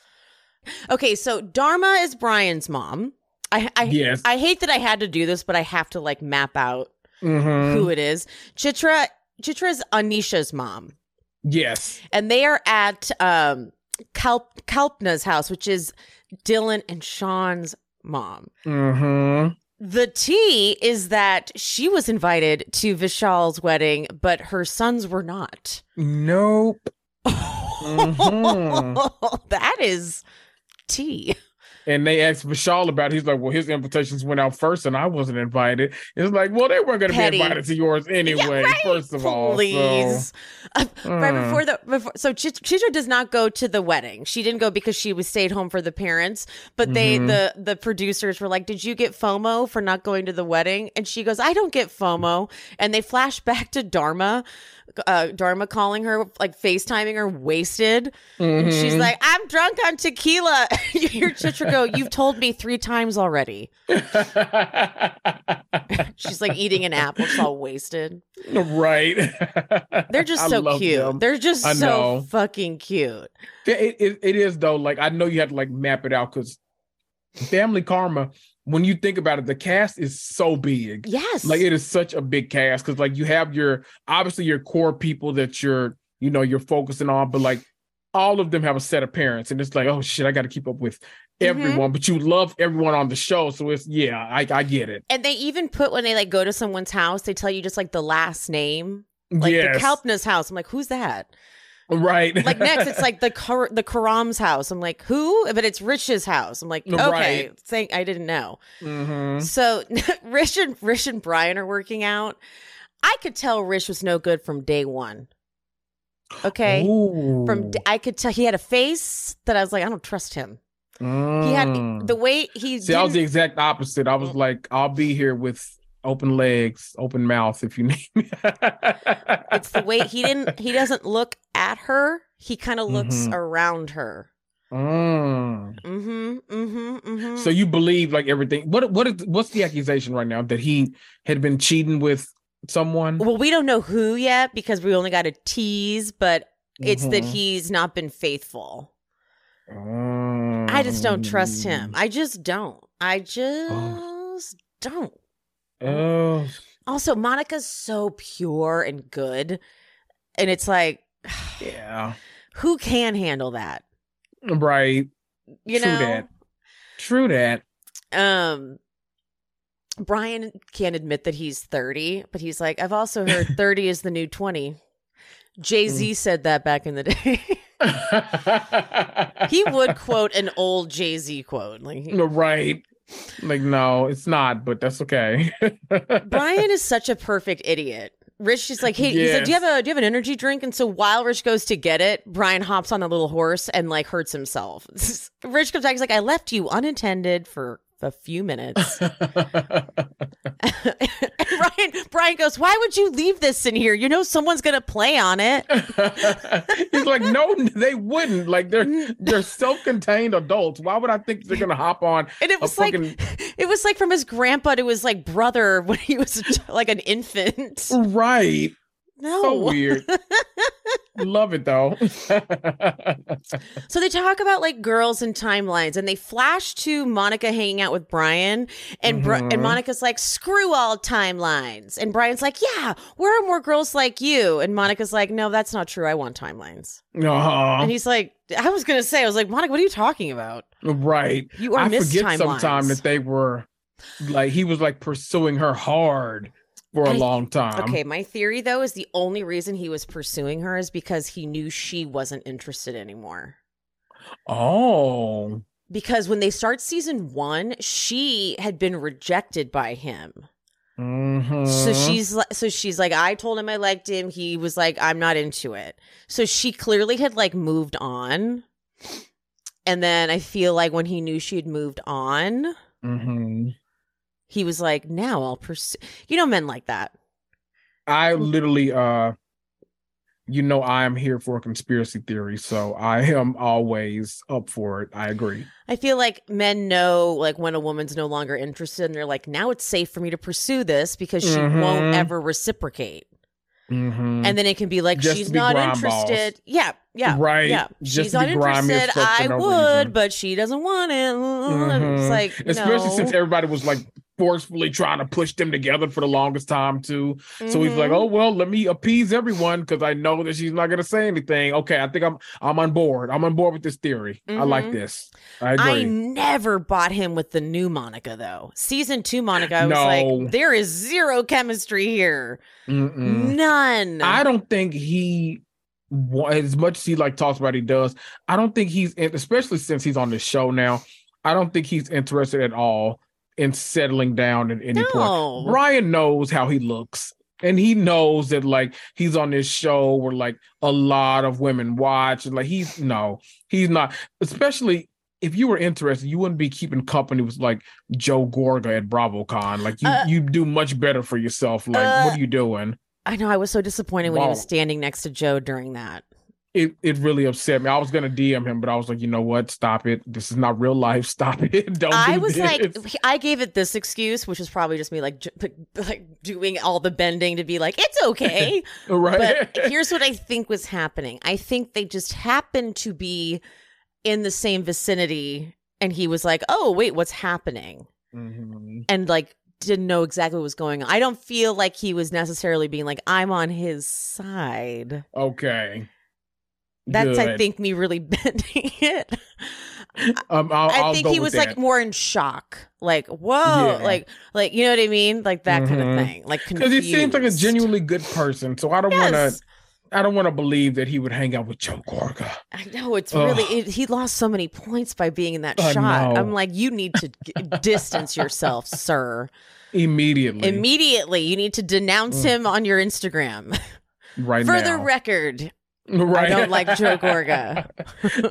Okay, so Dharma is Brian's mom. I I yes. I hate that I had to do this, but I have to like map out Mhm. who it is. Chitra Chitra is Anisha's mom, Yes. and they are at um Kalp Kalpna's house, which is Dylan and Sean's mom. Mm-hmm. The tea is that she was invited to Vishal's wedding, but her sons were not. Nope. Mhm. that is tea. And they asked Vishal about it. He's like, Well, his invitations went out first and I wasn't invited. It's like, well, they weren't gonna be invited to yours anyway, right, first of all. so- Please. Uh, right Mm. before the before, so Ch- Chitra does not go to the wedding. She didn't go because she was stayed home for the parents. But they Mhm. the the producers were like, "Did you get FOMO for not going to the wedding?" And she goes, "I don't get FOMO." And they flash back to Dharma, uh, Dharma calling her like FaceTiming her wasted. And she's like, "I'm drunk on tequila." you hear Chitra go, "You've told me three times already." She's like eating an apple, she's all wasted. right. They're just so cute. them. They're just so fucking cute. It, it, it is though. Like I know you have to like map it out because Family Karma. When you think about it, the cast is so big. Yes. Like it is such a big cast because like you have your obviously your core people that you're you know you're focusing on, but like all of them have a set of parents, and it's like oh shit, I got to keep up with Mm-hmm. everyone. But you love everyone on the show, so it's yeah, I I get it. and they even put when they like go to someone's house, they tell you just like the last name. Like yes, the Kalpna's house. I'm like, who's that? Right. Like next, it's like the Kar- the Karam's house. I'm like, who? But it's Rish's house. I'm like, okay, Right. I didn't know. Mhm. So Rish and Rish and Brian are working out. I could tell Rish was no good from day one. Okay, Ooh. from d- I could tell he had a face that I was like, I don't trust him. He Mm. had the way he. See, I was the exact opposite. I was Mm. like, I'll be here with open legs, open mouth if you need me. it's the way he didn't he doesn't look at her he kind of looks Mhm. around her Mm. mm-hmm mm-hmm mm-hmm So you believe like everything. What what is what's the accusation right now that he had been cheating with someone? well we don't know who yet because we only got a tease but it's that Mhm. he's not been faithful i just don't trust him Mm. i just don't i just don't Oh, also monica's so pure and good and it's like yeah. who can handle that Right. you True know that. True that. um Brian can't admit that he's 30, but he's like, I've also heard 30 is the new 20. Jay Z Mm. said that back in the day. he would quote an old Jay Z quote. Like he- right. Like no, it's not, but that's okay. Brian is such a perfect idiot. Rish is like, hey, he's like, do you have a do you have an energy drink? And so while Rish goes to get it, Brian hops on a little horse and like hurts himself. Rish comes back, he's like, I left you unattended for a few minutes. Brian Brian goes, Why would you leave this in here? You know someone's gonna play on it. He's like, no, they wouldn't. Like they're they're self-contained adults. Why would I think they're gonna hop on? And it was like it was like from his grandpa to his like brother when he was like an infant. Right. No. So weird. Love it though. So they talk about like girls and timelines, and they flash to Monica hanging out with Brian, and Bri- Mhm. and Monica's like, "Screw all timelines," and Brian's like, "Yeah, where are more girls like you?" And Monica's like, "No, that's not true. I want timelines." uh And he's like, "I was gonna say, I was like, Monica, what are you talking about? right. You are I forget timelines." sometime that they were like he was like pursuing her hard for a I- long time. Okay, my theory though is the only reason he was pursuing her is because he knew she wasn't interested anymore. Oh. Because when they start season one, she had been rejected by him. Mm-hmm. So she's so she's like, I told him I liked him. He was like, I'm not into it. So she clearly had like moved on. And then I feel like when he knew she had moved on, Mhm. He was like, now I'll pursue. You know, men like that. I literally uh you know I am here for a conspiracy theory, so I am always up for it. I agree. I feel like men know like when a woman's no longer interested and they're like, now it's safe for me to pursue this because she Mhm. won't ever reciprocate. Mhm. And then it can be like, Just she's be not grime balls. interested. Yeah, yeah. Right. Yeah. Just she's not be grimy as interested. I no would, reason. but she doesn't want it. It's Mhm. like, especially no. since everybody was like forcefully trying to push them together for the longest time too. So he's like, Mhm. "Oh well, let me appease everyone because I know that she's not gonna say anything." Okay, I think I'm I'm on board. I'm on board with this theory. I like Mhm. this. I I never bought him with the new Monica though. Season two Monica, I was No. like, there is zero chemistry here. Mm-mm. None. I don't think he, as much as he like talks about, he does. I don't think he's, especially since he's on the show now. I don't think he's interested at all in settling down at any No. point. Brian knows how he looks. And he knows that like he's on this show where like a lot of women watch and like he's no, he's not. Especially if you were interested, you wouldn't be keeping company with like Joe Gorga at BravoCon. Like you, Uh, you do much better for yourself. Like uh, what are you doing? I know I was so disappointed when he was standing next to Joe during that. It it really upset me. I was gonna DM him, but I was like, you know what? Stop it. This is not real life. Stop it. Don't. I do was this. like, I gave it this excuse, which is probably just me like like doing all the bending to be like, it's okay. right. But here's what I think was happening. I think they just happened to be in the same vicinity, and he was like, "Oh, wait, what's happening?" Mhm. And like didn't know exactly what was going on. I don't feel like he was necessarily being like, "I'm on his side." Okay. That's I think me really bending it. Um, I'll, I I'll think he was like more in shock, like whoa, Yeah. like like you know what I mean, like that kind Mhm. of thing, like because he seems like a genuinely good person. So I don't want to. I don't want to believe that he would hang out with Joe Gorga. I know it's Ugh. really it, he lost so many points by being in that I shot. know. I'm like, you need to distance yourself, sir. Immediately, Immediately, you need to denounce Mm. him on your Instagram. right For now. the record, right. don't like Joe Gorga.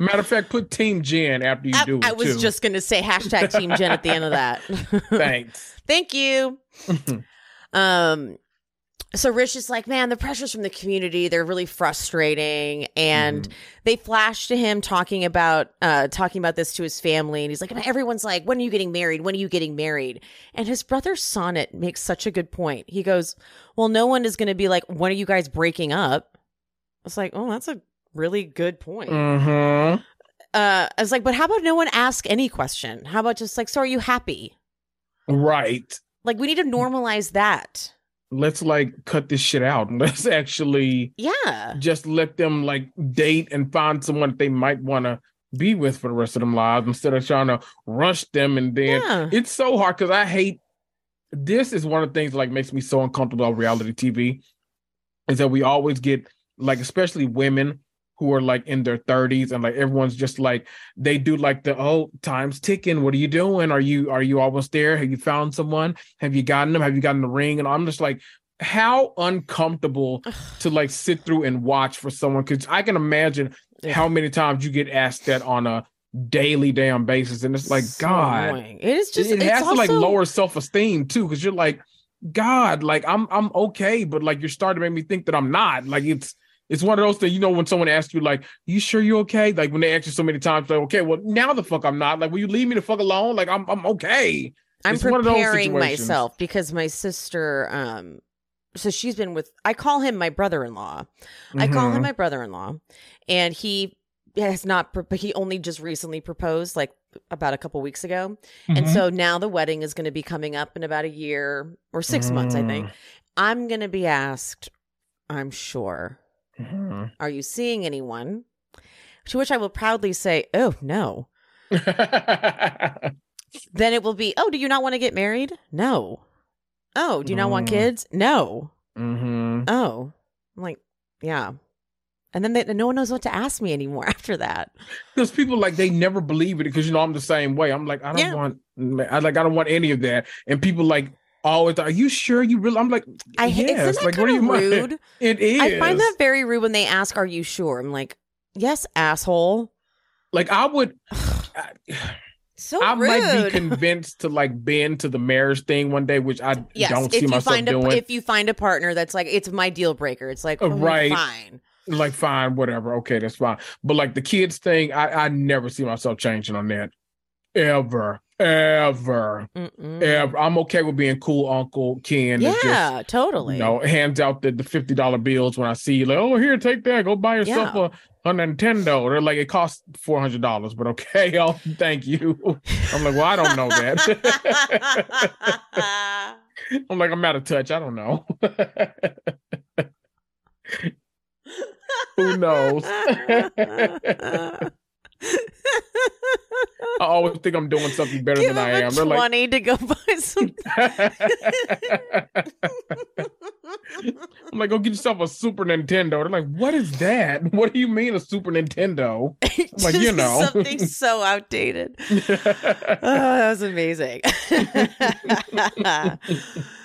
Matter of fact, put Team Jen after you I, do it I was too. just gonna say hashtag Team Jen at the end of that. Thanks. Thank you. Um, so Rish is like, man, the pressures from the community, they're really frustrating. And Mhm. they flash to him talking about uh talking about this to his family. And he's like, everyone's like, when are you getting married? When are you getting married? And his brother Sonit makes such a good point. He goes, Well, no one is gonna be like, when are you guys breaking up? Was like, Oh, that's a really good point. Mhm. Uh I was like, but how about no one ask any question? How about just like, so are you happy? Right. Like we need to normalize that. let's like cut this shit out let's actually Yeah. just let them like date and find someone that they might want to be with for the rest of them lives instead of trying to rush them and then Yeah. it's so hard because I hate this is one of the things that, like makes me so uncomfortable about reality TV is that we always get like especially women who are like in their 30s and like everyone's just like they do like the oh time's ticking. What are you doing? Are you are you almost there? Have you found someone? Have you gotten them? Have you gotten the ring? And i'm just like how uncomfortable to like sit through and watch for someone because i can imagine Ugh. how many times you get asked that on a daily damn basis. And it's like So god. annoying. It is just it it's has to like lower self-esteem too because you're like god like i'm i'm okay but like you're starting to make me think that i'm not. Like it's it's one of those things you know when someone asks you like you sure you're okay like when they ask you so many times like okay well now the fuck i'm not like will you leave me the fuck alone like i'm i'm okay I'm it's one of those preparing myself because my sister um so she's been with I call him my brother-in-law. I call him Mhm. my brother-in-law and he has not pro- he only just recently proposed like about a couple weeks ago. And Mhm. so now the wedding is going to be coming up in about a year or 6 months I think. I'm going to be asked I'm sure Mhm. are you seeing anyone? To which I will proudly say, "Oh, no." Then it will be, "Oh, do you not want to get married?" No. Oh, do you not want Mm. kids? No. Mhm. Oh. I'm like, yeah. And then they, no one knows what to ask me anymore after that. Because people like they never believe it because you know I'm the same way. I'm like I don't Yeah. want I like I don't want any of that. And people like always are you sure you really? I'm like I hate yes. like what of you rude? It is. I find that very rude when they ask, "Are you sure?" I'm like, "Yes, asshole." like I would. I, So I rude. might be convinced to like bend to the marriage thing one day, which I yes, don't see if you myself find a doing. if you find a partner that's like it's my deal breaker, it's like Uh, oh, right. fine. like fine, whatever, okay, that's fine. But like the kids thing, I I never see myself changing on that ever. Ever. Mm-mm. Ever. I'm okay with being cool Uncle Ken. that just, Yeah, totally. you know, hands out the, the fifty dollar bills when I see you. Like, oh, here, take that. Go buy yourself Yeah. a, a Nintendo. They're like, it costs four hundred dollars, but okay, I'll thank you. I'm like, well, I don't know that. I'm like, I'm out of touch. I don't know. Who knows? I always think I'm doing something better Give than I am. They're like, twenty to go buy some. I'm like, go get yourself a Super Nintendo. They're like, what is that? What do you mean a Super Nintendo? Like, you know. something so outdated. Oh, that was amazing.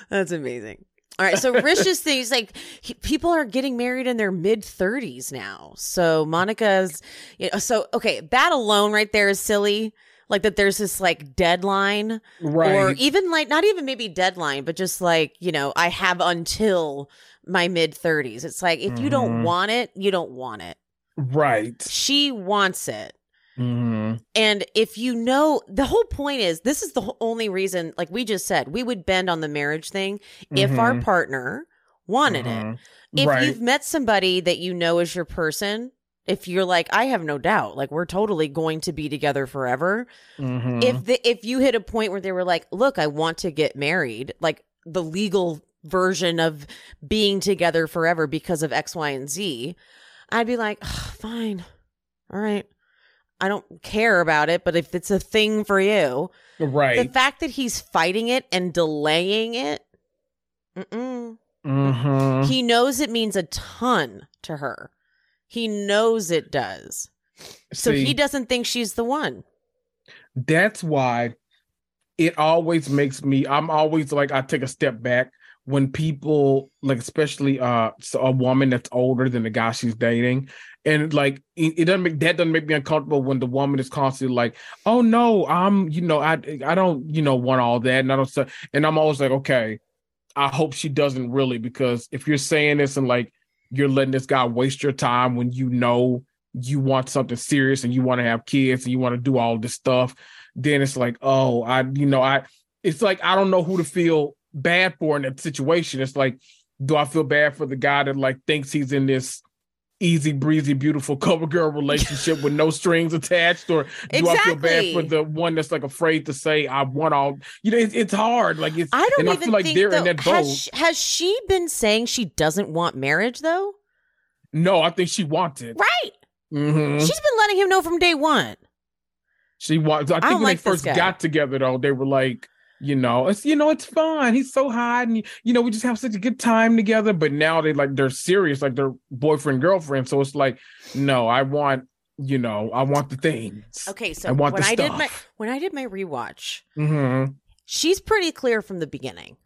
That's amazing. All right, so Rish's thing is like he, people are getting married in their mid thirties now. So Monica's, you know, so okay, that alone right there is silly. Like that, there's this like deadline, right. or even like not even maybe deadline, but just like you know, I have until my mid thirties. It's like if you don't Mhm. want it, you don't want it. right. She wants it. Hmm And if you know, the whole point is this is the only reason, like we just said, we would bend on the marriage thing if our Mhm. partner wanted it. Mhm. If right. you've met somebody that you know is your person, if you're like, I have no doubt, like we're totally going to be together forever. If the if you hit a point where they were like, look, I want to get married, like the legal version of being together forever because of X, Y, and Z, I'd be like, "Ugh, fine, all right. I don't care about it, but if it's a thing for you, right. the fact that he's fighting it and delaying it, mm-mm. Mhm. he knows it means a ton to her. He knows it does. So See, he doesn't think she's the one. that's why it always makes me i'm always like i take a step back when people like especially uh so a woman that's older than the guy she's dating and like it, doesn't make that doesn't make me uncomfortable when the woman is constantly like oh no i'm you know i i don't you know want all that and i don't and i'm always like okay i hope she doesn't really because if you're saying this and like you're letting this guy waste your time when you know you want something serious and you want to have kids and you want to do all this stuff then it's like oh i you know i it's like i don't know who to feel bad for in that situation. It's like do i feel bad for the guy that like thinks he's in this easy breezy beautiful cover girl relationship with no strings attached or do i feel bad for the one that's like afraid to say i want all you know it's, it's hard like it's I don't and i even feel like think they're though, in that boat has, she, has she been saying she doesn't want marriage though? no i think she wants it Right. Mhm. She's been letting him know from day one. She wants. I think don't when like they first got together, though, they were like, you know, it's you know, it's fun He's so hot, and you know, we just have such a good time together. But now they like they're serious, like they're boyfriend girlfriend. So it's like, no, I want, you know, I want the things. Okay, so I want when the I did my stuff. when I did my rewatch, hmm she's pretty clear from the beginning.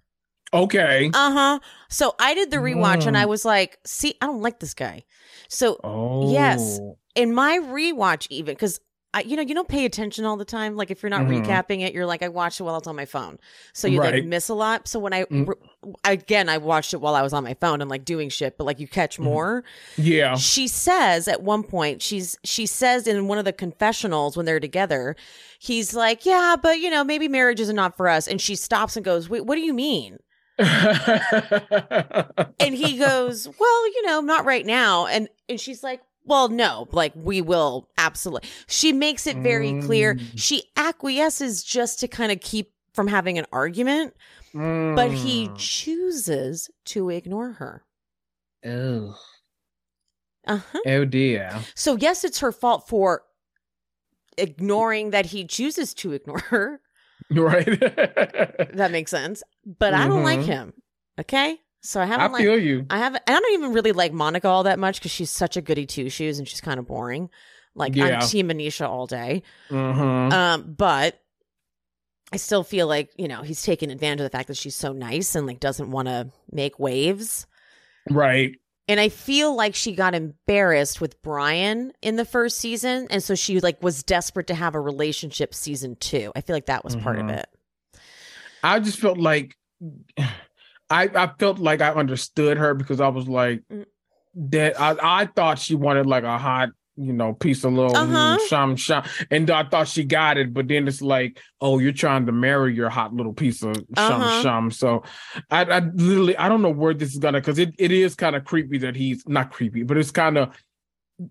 Okay. Uh huh. So I did the rewatch and Mm. I was like, see, I don't like this guy. So Oh Yes. in my rewatch, even because I, you know, you don't pay attention all the time. Like if you're not Mhm. recapping it, you're like, I watched it while I was on my phone, so you like miss a lot. So when I, Mm. re- again, I watched it while I was on my phone and like doing shit, but like you catch Mhm. more. Yeah. She says at one point, she's she says in one of the confessionals when they're together, he's like, yeah, but you know, maybe marriage is not for us, and she stops and goes, wait, what do you mean? and he goes, "Well, you know, not right now." And and she's like, "Well, no, like we will absolutely." She makes it very clear. Mm. She acquiesces just to kind of keep from having an argument, but he Mm. chooses to ignore her. Oh. Uh-huh. oh dear. So yes, it's her fault for ignoring that he chooses to ignore her. Right. That makes sense. But I don't like Mhm. him. Okay? So I I haven't like feel you. I haven't, and I don't even really like Monica all that much because she's such a goody two shoes and she's kind of boring. Like Yeah. I'm Team Anisha all day. hmm Um, but I still feel like you know he's taking advantage of the fact that she's so nice and like doesn't want to make waves. Right. And I feel like she got embarrassed with Brian in the first season, and so she like was desperate to have a relationship season two. I feel like that was part of Mhm. it. I just felt like I I felt like I understood her because I was like Mm. that I I thought she wanted like a hot you know, piece of little Uh-huh. sham sham. And I thought she got it, but then it's like, oh, you're trying to marry your hot little piece of sham Uh-huh. sham. So I, I literally I don't know where this is gonna because it, it is kind of creepy that he's not creepy, but it's kind of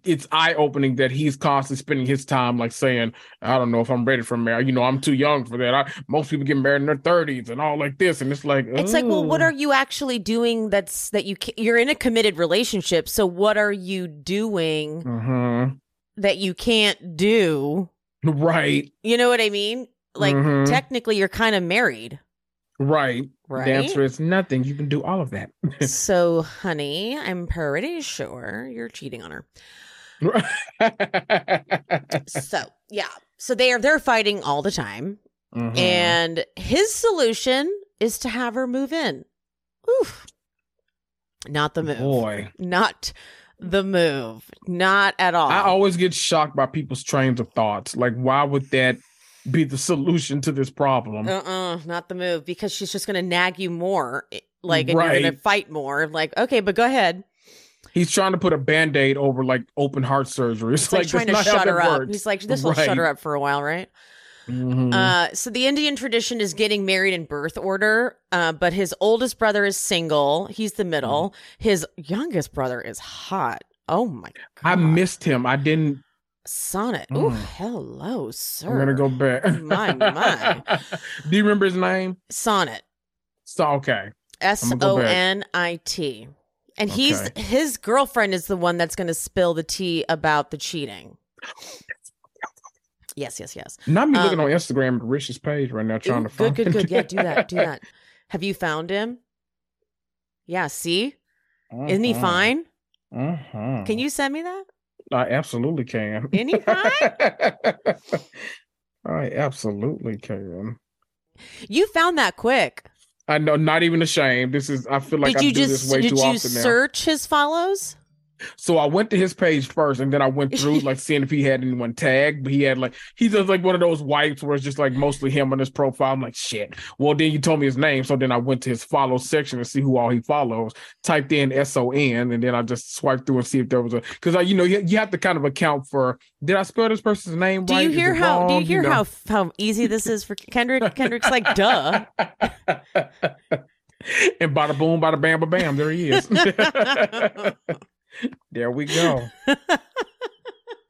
it's eye opening that he's constantly spending his time like saying, I don't know if I'm ready for marriage. You know, I'm too young for that. I, most people get married in their 30s and all like this, and it's like It's like, well, what are you actually doing? That's that you you're in a committed relationship. So what are you doing Mhm. that you can't do? right, You know what I mean? Like Mhm. technically, you're kind of married, right. Right? The answer is nothing. You can do all of that. so, honey, I'm pretty sure you're cheating on her. So, yeah. So they are they're fighting all the time, Mhm. and his solution is to have her move in. Oof. Not the move. boy, Not the move. Not at all. I always get shocked by people's trains of thoughts. Like, why would that be the solution to this problem? Uh-uh, not the move because she's just going to nag you more. eh, Like, and you're going to fight more. Like, okay, but go ahead. He's trying to put a band aid over like open heart surgery. It's, It's like, like, trying to that's not how shut her up. works. He's like, this will shut her up for a while, right? Mhm. Uh, so the Indian tradition is getting married in birth order, uh, but his oldest brother is single. He's the middle. Mm-hmm. His youngest brother is hot. Oh my god! I missed him. I didn't. Sonit. Oh, Mm. hello, sir. I'm gonna go back. My, my. Do you remember his name? Sonit. So okay. S O N I T. gonna go O back. N I T. And he's his girlfriend is the one that's going to spill the tea about the cheating. Yes, yes, yes. Not me Um, looking on Instagram at Rish's page right now, trying Ooh, to find. good, good. Good. yeah, do that. Do that. Have you found him? Yeah, see? Isn't he fine? Mhm. Can you send me that? I absolutely can. Fine? I absolutely can. You found that quick. I know, not even ashamed. This is. I feel like did I you do just this way did too you often now. Did you search his follows? So I went to his page first, and then I went through like seeing if he had anyone tagged. But he had like he does like one of those wipes where it's just like mostly him on his profile. I'm like shit. Well, then you told me his name, so then I went to his follow section to see who all he follows. Typed in S O N, and then I just swiped through and see if there was a because I you know you, you have to kind of account for did I spell this person's name Do right? you hear how do you wrong? hear know? how how easy this is for Kendrick? Kendrick's like, duh. and bada boom, bada bam, ba bam, there he is. there we go.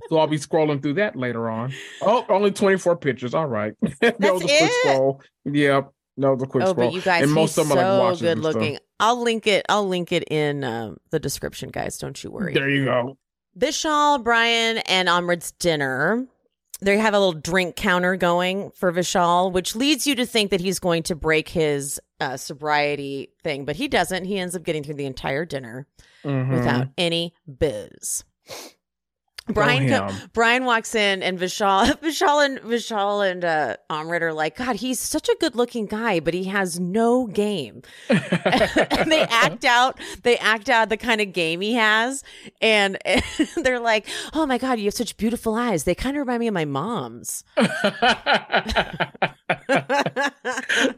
so I'll be scrolling through that later on. Oh, only 24 pictures. All right. that was a quick it? scroll. Yep. That was a quick oh, scroll. but you guys, and most of them are like so good and stuff. looking. I'll link it. I'll link it in um, the description, guys. Don't you worry. There you go. Vishal, Brian, and Amrit's dinner. They have a little drink counter going for Vishal, which leads you to think that he's going to break his uh, sobriety thing, but he doesn't. He ends up getting through the entire dinner Mhm. without any booze. Brian co- Brian walks in and Vishal Vishal and Vishal and uh, Amrit are like, God, he's such a good looking guy, but he has no game. and they act out they act out the kind of game he has and, they're like oh my god you have such beautiful eyes they kind of remind me of my mom's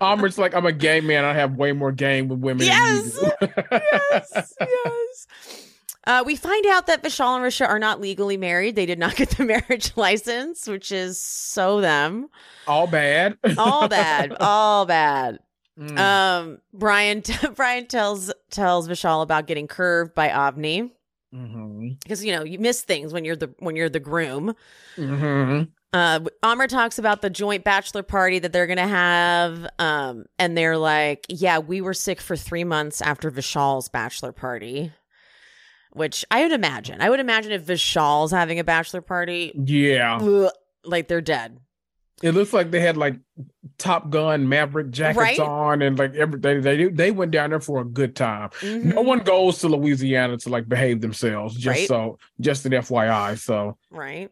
Amrit's like, I'm a gay man. I have way more game with women. Yes. Than you do. yes yes uh, we find out that Vishal and Richa are not legally married. They did not get the marriage license, which is so them. All bad. All bad. all bad. Mm. Um, Brian Brian tells tells Vishal about getting curved by Avni. Mhm. because you know you miss things when you're the when you're the groom. Mhm. Uh, Amr talks about the joint bachelor party that they're gonna have, um, and they're like, "Yeah, we were sick for three months after Vishal's bachelor party." Which I would imagine. I would imagine if Vishal's having a bachelor party, Yeah. ugh, like they're dead. It looks like they had like Top Gun Maverick jackets Right? on and like everything. They they went down there for a good time. Mhm. No one goes to Louisiana to like behave themselves. Just Right. so, just an FYI. So right?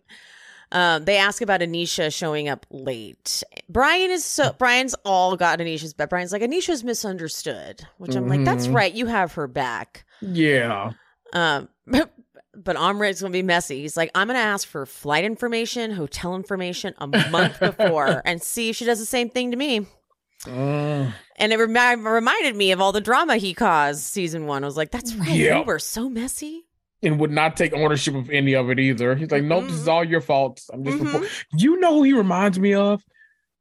Um, they ask about Anisha showing up late. Brian is so Brian's all got Anisha's back. Brian's like Anisha's misunderstood, which I'm like, that's Mhm. right, you have her back. yeah, Um, but Amrit's gonna be messy. He's like, I'm gonna ask for flight information, hotel information a month before, and see if she does the same thing to me. Mm, And it remi- reminded me of all the drama he caused season one. I was like, that's right, Yeah. we were so messy. and would not take ownership of any of it either. He's like, nope, this is Mhm. all your fault. I'm just Mhm. You know who he reminds me of?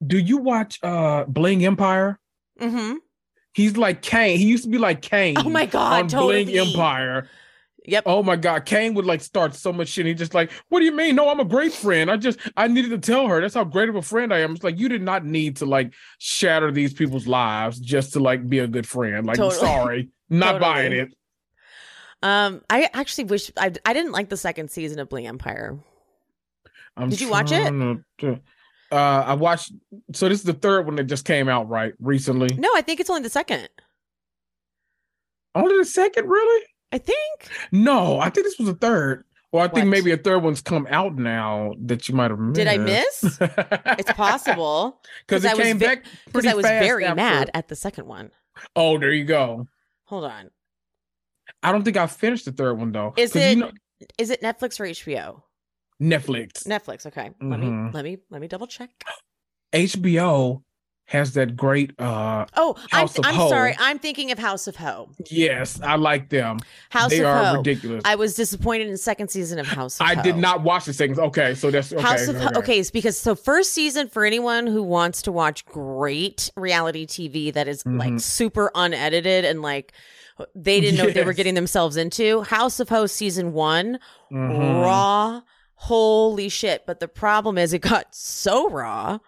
Do you watch uh Bling Empire? Mm-hmm. He's like Kane. He used to be like Kane. Oh my God, on totally. Bling Empire. Yep. Oh my God, Kane would like start so much shit. He just like, what do you mean? No, I'm a great friend. I just I needed to tell her that's how great of a friend I am. It's like you did not need to like shatter these people's lives just to like be a good friend. Like, Totally. sorry, not buying it. Um, I actually wish I I didn't like the second season of Bling Empire. I'm Did you watch it? to- uh, I watched. So this is the third one that just came out right recently. No, I think it's only the second. Only the second, really? I think. No, I think this was the third. Well, I think maybe a third one's come out now that you might have missed. Did I miss? It's possible because 'Cause it I was came ve- back because I was very after- mad at the second one. Oh, there you go. Hold on, I don't think I finished the third one though. Is 'Cause you it- know- is it Netflix or HBO? Netflix? Netflix. Okay, let me Mhm. let me let me double check. HBO has that great. uh Oh, I'm, of I'm Ho. sorry. I'm thinking of House of Ho. Yes, I like them. House they of are Ho. ridiculous. I was disappointed in the second season of House of I Ho. did not watch the second. Okay, so that's okay. House of Ho. Okay, it's because so first season for anyone who wants to watch great reality TV that is, like Mhm. super unedited and like they didn't know what they were getting themselves into. House of Ho season one, Mhm. raw, holy shit! But the problem is it got so raw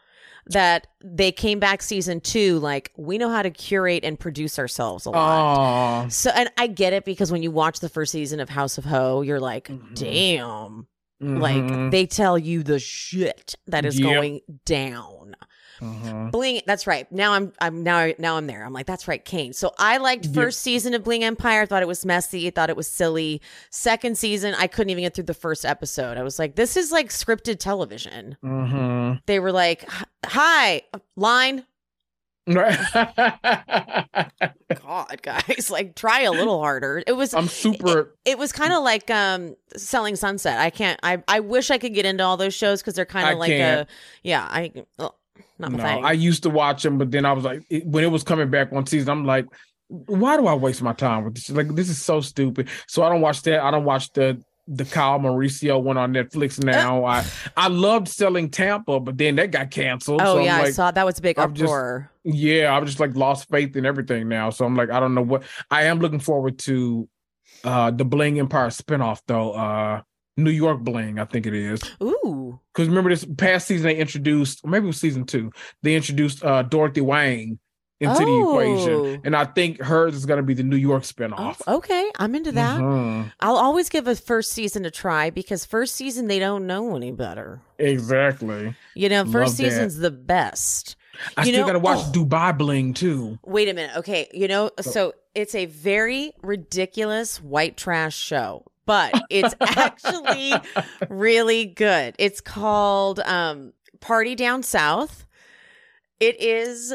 that they came back season two like we know how to curate and produce ourselves a lot. Aw. So and I get it because when you watch the first season of House of Ho, you're like, Mhm. damn. Mhm. Like they tell you the shit that is Yep. going down. Mhm. Bling that's right. Now I'm I'm now now I'm there. I'm like, that's right, Kane. So I liked Yep. first season of Bling Empire, I thought it was messy, thought it was silly. Second season, I couldn't even get through the first episode. I was like, this is like scripted television. Mhm. They were like, hi, line. God, guys, like try a little harder. It was I'm super. it was kind of like um selling sunset i can't i i wish i could get into all those shows because they're kind of like can't. a yeah i not No, thing I used to watch them, but then I was like, it- when it was coming back one season, I'm like, why do I waste my time with this? Like, this is so stupid. So I don't watch that. I don't watch the the Kyle Mauricio one on Netflix now. I I loved selling Tampa, but then that got canceled. oh so yeah i saw that was a big I'm just- Yeah, I've just like lost faith in everything now. So I'm like, I don't know what I am looking forward to uh the Bling Empire spinoff though. Uh New York Bling, I think it is. ooh Because remember this past season they introduced, or maybe it was season two, they introduced uh Dorothy Wang into the Oh. equation. And I think hers is gonna be the New York spinoff. Oh, okay i'm into that Mhm. i'll always give a first season a try because first season they don't know any better Exactly. you know first Love that. season's the best I You still know- gotta watch oh. Dubai Bling too. Wait a minute. Okay. You know, so it's a very ridiculous white trash show, but it's actually really good. It's called um Party Down South. It is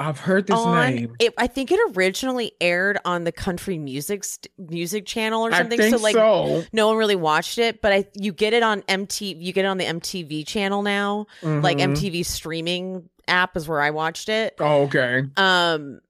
I've heard this on name. it I think it originally aired on the country music st- music channel or something. so like so. no one really watched it, but I you get it on MT you get it on the MTV channel now. Like Mhm. MTV streaming app is where I watched it. Oh, okay. Um,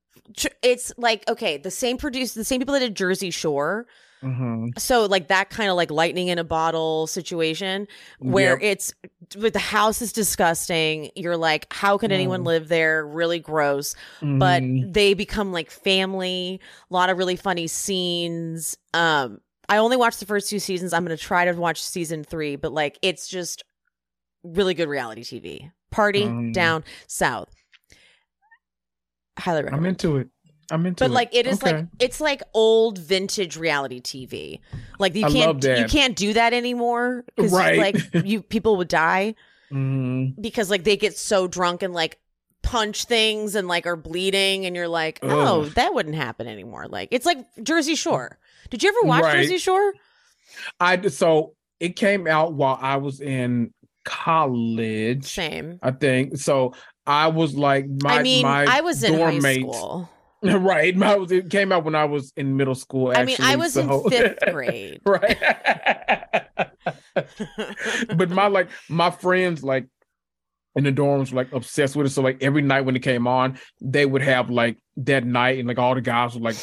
it's like okay, the same producer, the same people that did Jersey Shore. Hmm So like that kind of like lightning in a bottle situation where Yep. it's but the house is disgusting. You're like, how could anyone Mm. live there? Really gross. But Mhm. they become like family. A lot of really funny scenes. Um, I only watched the first two seasons. I'm gonna try to watch season three, but like it's just really good reality TV. Party Mm. down south. Highly recommend. I'm into it. I'm into But it. like it is Okay. like it's like old vintage reality TV. Like you I can't love that. you can't do that anymore because Right. like you people would die Mhm. because like they get so drunk and like punch things and like are bleeding and you're like oh Ugh. that wouldn't happen anymore. Like it's like Jersey Shore. Did you ever watch Right. Jersey Shore? I so it came out while I was in college. Same. I think so. I was like my I mean, my I was in high dorm mates- school. right. My, it came out when I was in middle school. I mean, I was so- in fifth grade. right. but my like my friends like in the dorms were like obsessed with it. So like every night when it came on, they would have like that night and like all the guys would like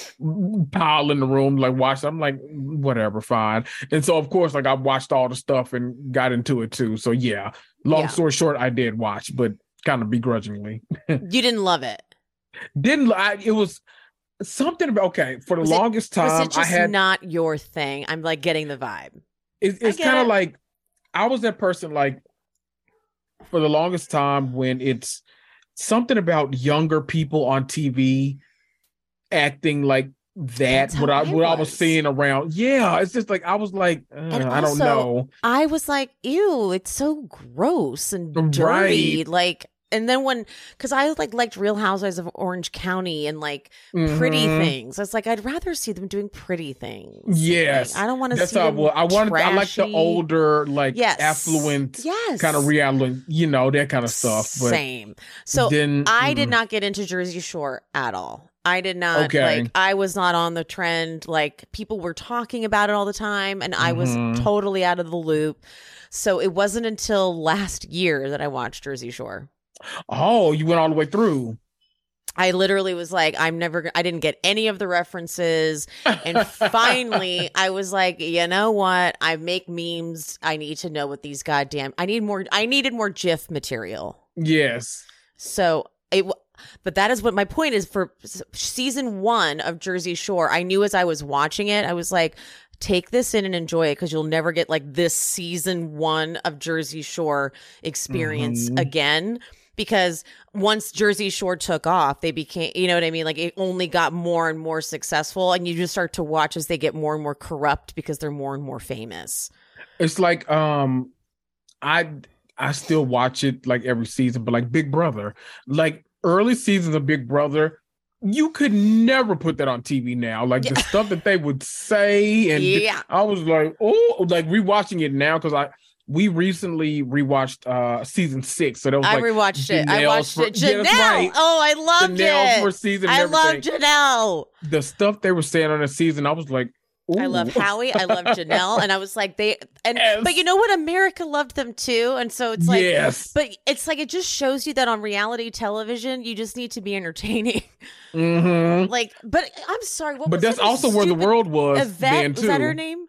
pile in the room, like watch. I'm like, whatever, fine. And so of course, like I watched all the stuff and got into it too. So yeah, long Yeah. story short, I did watch, but kind of begrudgingly. You didn't love it. Didn't I it was something about okay, for the Was it- longest Was time it just I had not your thing? I'm like getting the vibe. it, it's kind it. of like I was that person like for the longest time when it's something about younger people on TV acting like that what I I what I was seeing around. Yeah, it's just like I was like uh, I don't know. I was like, ew, it's so gross and dirty. Right. Like, and then when, because I like liked Real Housewives of Orange County and like pretty Mhm. things. I was like, I'd rather see them doing pretty things. Yes. Like, I don't want to That's see how I, them wa- I wanted. I like the older, like yes, affluent yes, kind of reality, you know, that kind of stuff. But Same. So then I did mm, not get into Jersey Shore at all. I did not Okay. like I was not on the trend. Like people were talking about it all the time and I was Mhm. totally out of the loop. So it wasn't until last year that I watched Jersey Shore. Oh, you went all the way through. I literally was like, I'm never, I didn't get any of the references. And finally, I was like, you know what? I make memes. I need to know what these goddamn, I need more, I needed more GIF material. yes. So it, but that is what my point is for season one of Jersey Shore. I knew as I was watching it, I was like, take this in and enjoy it because you'll never get like this season one of Jersey Shore experience Mhm. again. Because once Jersey Shore took off, they became, you know what I mean? Like it only got more and more successful. And you just start to watch as they get more and more corrupt because they're more and more famous. It's like um I I still watch it like every season, but like Big Brother, like early seasons of Big Brother, you could never put that on TV now. Like the stuff that they would say, and Yeah. I was like, oh, like rewatching it now because I we recently rewatched uh season six, so that was I like rewatched it. I watched for- it. Janelle. right. Oh, I loved Janelle's it. first season. I love Janelle. the stuff they were saying on the season. I was like, I love. Howie. I love Janelle. And I was like, they and Yes. but you know what? America loved them too. And so it's like yes, but it's like it just shows you that on reality television, you just need to be entertaining. hmm like, but I'm sorry, what but was that's also where the world was Yvette, then was too. that her name?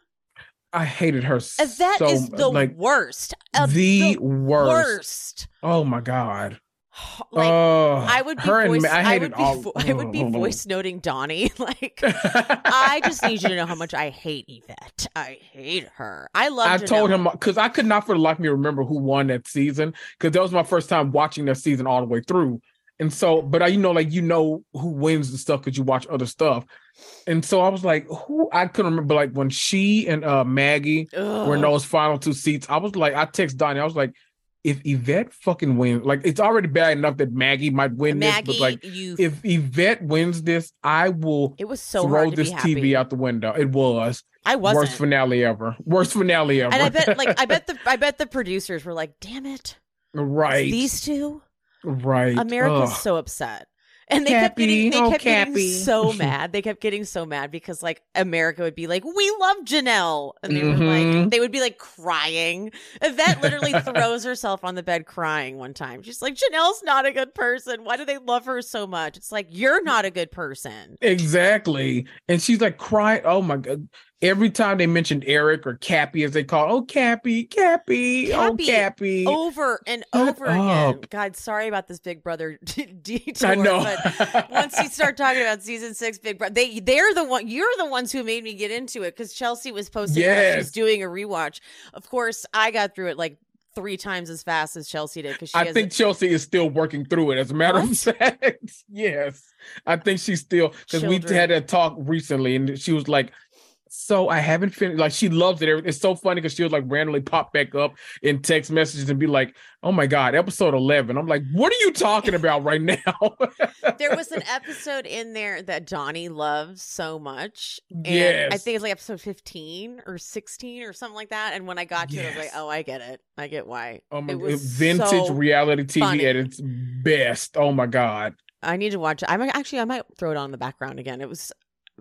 I hated her Yvette so is the like worst. Uh, the, worst. worst. Oh my god. Like oh, I would be voice, Ma- I I, would be all. vo- I would be voice noting Donnie. Like I just need you to know how much I hate Yvette. I hate her. I love. Her. I told him because I could not for the life of me remember who won that season because that was my first time watching that season all the way through. And so, but I, you know, like you know who wins the stuff because you watch other stuff. And so I was like, who I couldn't remember. Like when she and uh Maggie were in those final two seats, I was like, I text Donnie, I was like, if Yvette fucking wins, like it's already bad enough that Maggie might win Maggie, this, but like you. if Yvette wins this, I will it was so throw this. TV out the window. It was I wasn't. worst finale ever. Worst finale ever. and I bet, like, I bet the, I bet the producers were like, "Damn it, right, these two." Right. America's Ugh. so upset. And they kept Cappy, getting they oh, kept Cappy. getting so mad. They kept getting so mad because like America would be like, "We love Janelle," and they were like, mm-hmm. they would be like crying. Yvette literally throws herself on the bed crying one time. She's like, "Janelle's not a good person. Why do they love her so much?" It's like you're not a good person. Exactly. And she's like crying. Oh my god. Every time they mentioned Eric or Cappy, as they call, oh Cappy, Cappy, oh Cappy. Cappy. Over and Shut over again. up. God, sorry about this Big Brother detour. I know. but once you start talking about season six Big Brother, they they're the one. You're the ones who made me get into it because Chelsea was posting Yes. she's doing a rewatch. Of course, I got through it like three times as fast as Chelsea did because I think Chelsea is still working through it. As a matter of fact, yes, I think she's still because we had that talk recently, and she was like, "So I haven't finished." Like she loves it. It's so funny because she was like randomly pop back up in text messages and be like, "Oh my god, episode 11." I'm like, "What are you talking about right now?" there was an episode in there that Donnie loves so much. And Yes. I think it's like episode 15 or 16 or something like that. And when I got to it, I was like, oh, I get it. I get why. Oh my It was vintage so reality TV funny. at its best. Oh my god. I need to watch it. I might actually I might throw it on in the background again. It was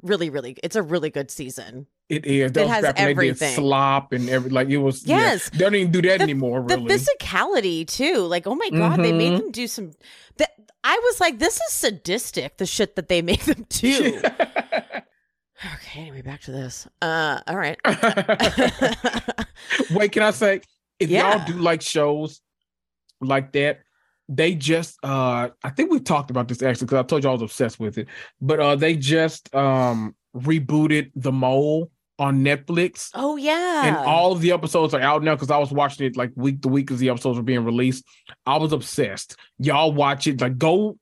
really, really it's a really good season. It is. That It has back when they did everything. slop and every like it was. yeah. Yes. they don't even do that The- anymore. the Really. physicality too. Like, oh my god, they made Mhm. them do some. That I was like, this is sadistic. The shit that they make them do. okay, anyway, back to this. Uh, all right. Wait, can I say if Yeah. y'all do like shows like that, they just uh I think we talked about this actually because I told you I was obsessed with it. But uh they just um rebooted The Mole on Netflix. oh yeah. And all of the episodes are out now because I was watching it like week to week as the episodes were being released. I was obsessed. Y'all watch it. Like go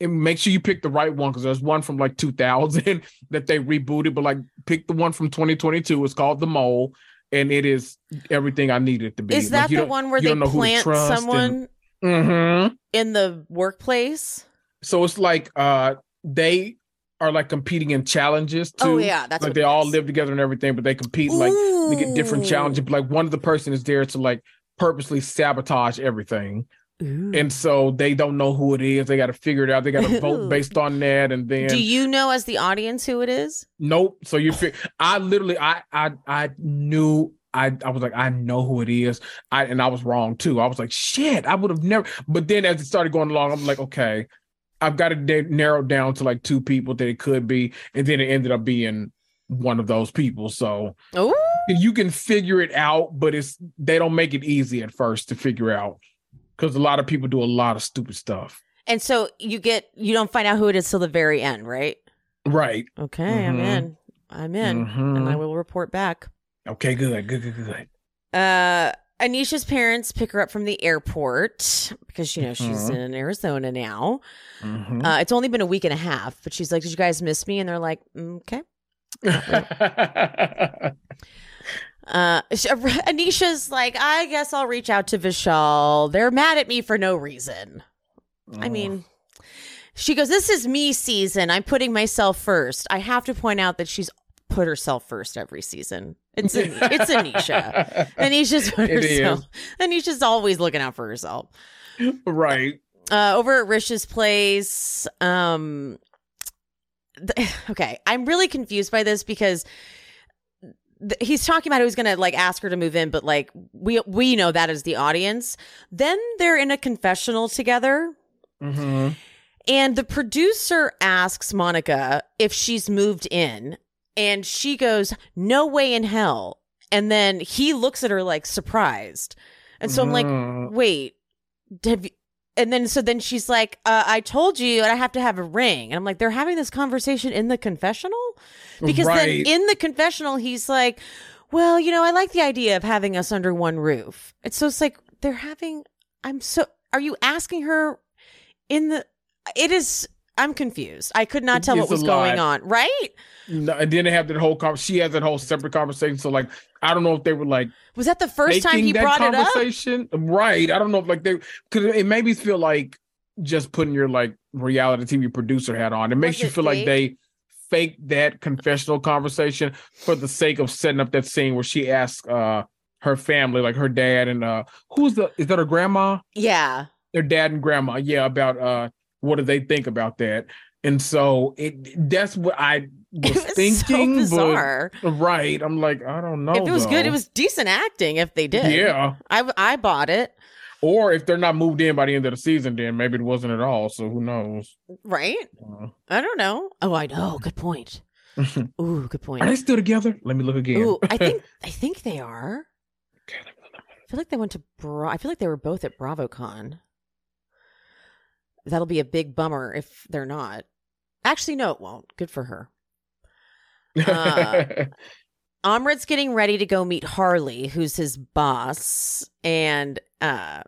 and make sure you pick the right one because there's one from like 2000 that they rebooted, but like pick the one from 2022. It's called The Mole, and it is everything I needed to be. is that the one where they plant someone hmm in the workplace? So it's like uh they are like competing in challenges too. Oh yeah, that's like they all is. live together and everything, but they compete like they get different challenges. But like one of the person is there to like purposely sabotage everything, Ooh. and so they don't know who it is. They got to figure it out. They got to vote based on that, and then Do you know as the audience who it is? nope. So you, fi- I literally, I, I, I knew. I, I was like, I know who it is. I and I was wrong too. I was like, shit, I would have never. But then as it started going along, I'm like, okay, I've got it da- narrowed down to like two people that it could be, and then it ended up being one of those people. So Oh, you can figure it out, but it's they don't make it easy at first to figure out because a lot of people do a lot of stupid stuff. and so you get you don't find out who it is till the very end, right? Right. Okay, I'm Mhm. in. I'm in, Mhm. and I will report back. Okay. Good. Good. Good. Good. Uh, Anisha's parents pick her up from the airport because you know she's Mhm. in Arizona now. Mhm. Uh, it's only been a week and a half, but she's like, "Did you guys miss me?" And they're like, "Mm, "Okay." Uh, Anisha's like, "I guess I'll reach out to Vishal. They're mad at me for no reason." I mean, she goes, This is me season. I'm putting myself first. I have to point out that she's put herself first every season. It's An- it's Anisha. Anisha's herself. Anisha's always looking out for herself. right. Uh, over at Rish's place, um, th- okay, I'm really confused by this because th- he's talking about who's gonna like ask her to move in, but like we we know that as the audience. Then they're in a confessional together. hmm And the producer asks Monica if she's moved in, and she goes, No way in hell. And then he looks at her like surprised. And so I'm like, Mhm. Wait, have you? And then so then she's like, uh, I told you and I have to have a ring. And I'm like, they're having this conversation in the confessional? Because then in the confessional, he's like, Well, you know, I like the idea of having us under one roof. It's so it's like they're having I'm so are you asking her in the it is I'm confused. I could not tell what It's a was going on, right? No, and then they have that whole con- she has that whole separate conversation. So like, I don't know if they were like Was that the first time he brought it up? conversation. Right. I don't know if like they because it made me feel like just putting your like reality TV producer hat on. It makes Was you it feel like they faked that confessional conversation for the sake of setting up that scene where she asks uh her family, like her dad and uh who's the is that her grandma? Yeah. Their dad and grandma, yeah, about uh what do they think about that? And so it that's what I was, was thinking. so bizarre. But, right. I'm like, I don't know. if it was good, it was decent acting if they did. Yeah. I I bought it. Or if they're not moved in by the end of the season, then maybe it wasn't at all. So who knows? Right? Uh, I don't know. Oh, I know. Good point. Ooh, good point. are they still together? Let me look again. Ooh, I think I think they are. Okay, let me look. I feel like they went to Bra- I feel like they were both at BravoCon. That'll be a big bummer if they're not. Actually, no, it won't. Good for her. Uh, Amrit's getting ready to go meet Harley, who's his boss, and uh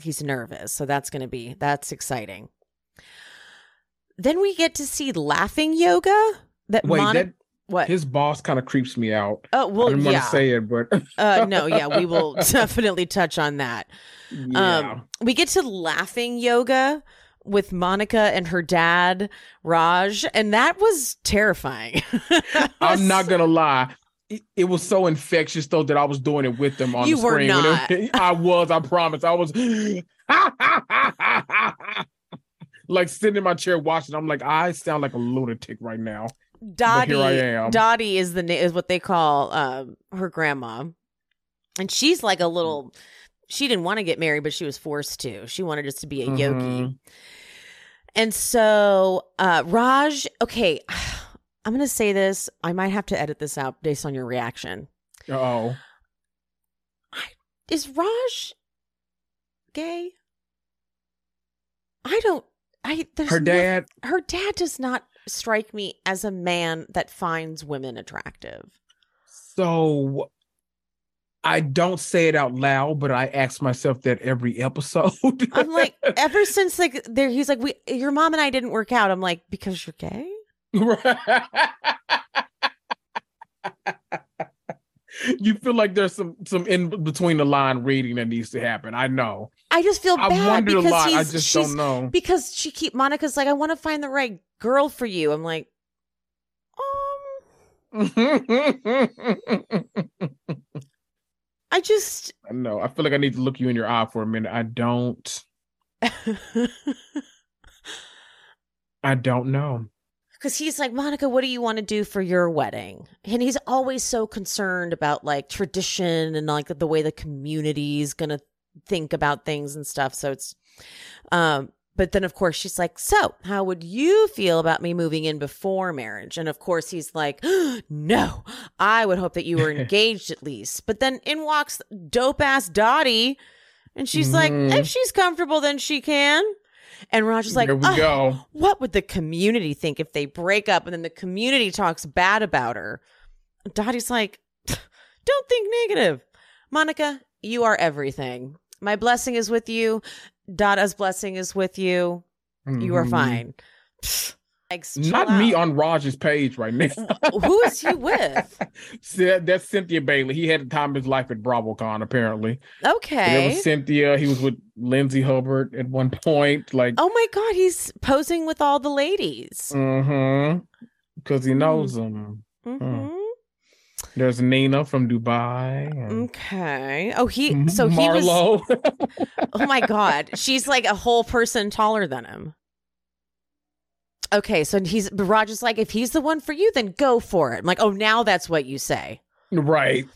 he's nervous. So that's going to be that's exciting. Then we get to see laughing yoga. That Wait, Moni- that what? his boss kind of creeps me out. oh I well, didn't want yeah. to say it, but uh, no, yeah, we will definitely touch on that. yeah. Um, we get to laughing yoga with Monica and her dad, Raj, and that was terrifying. I'm not gonna lie. It, it was so infectious though that I was doing it with them on You the screen. When not. it- I was. I promise. I was like sitting in my chair watching. I'm like, I sound like a lunatic right now. Dottie. here I am. Dottie is the is what they call um, her grandma, and she's like a little. She didn't want to get married, but she was forced to. She wanted us to be a yogi, Mhm. and so uh, Raj. Okay, I'm gonna say this. I might have to edit this out based on your reaction. Oh, Is Raj gay? I don't. I there's her no- dad. her dad does not strike me as a man that finds women attractive. So I don't say it out loud, but I ask myself that every episode. I'm like, ever since like there, he's like, we, your mom and I didn't work out. I'm like, because you're gay. you feel like there's some some in between the line reading that needs to happen. I know. I just feel I bad wondered a because lot. I just don't know. because she keep Monica's like, I want to find the right girl for you. I'm like, um, I just. I know. I feel like I need to look you in your eye for a minute. I don't. I don't know. Because he's like, Monica, what do you want to do for your wedding? And he's always so concerned about like tradition and like the way the community's gonna think about things and stuff. So it's, um, but then of course she's like, so how would you feel about me moving in before marriage? And of course he's like, no, I would hope that you were engaged at least. But then in walks dope ass Dottie, and she's like, Mhm. if she's comfortable, then she can. And Raj's like, "Oh, what would the community think if they break up and then the community talks bad about her? Dottie's like, don't think negative. Monica, you are everything. My blessing is with you. Dada's blessing is with you. You are Mhm. fine. Pfft. Like, Not me on Raj's page right now. Who is he with? That's Cynthia Bailey. He had the time of his life at BravoCon, apparently. Okay. It was Cynthia. He was with Lindsay Hubbard at one point. Like, Oh my God, he's posing with all the ladies. mm-hmm. Because he knows them. hmm There's Nina from Dubai. and Okay. Oh, he. So he was. Marlo. Oh my god, she's like a whole person taller than him. Okay, so he's but Raj's like, if he's the one for you, then go for it. I'm like, oh, now that's what you say. right.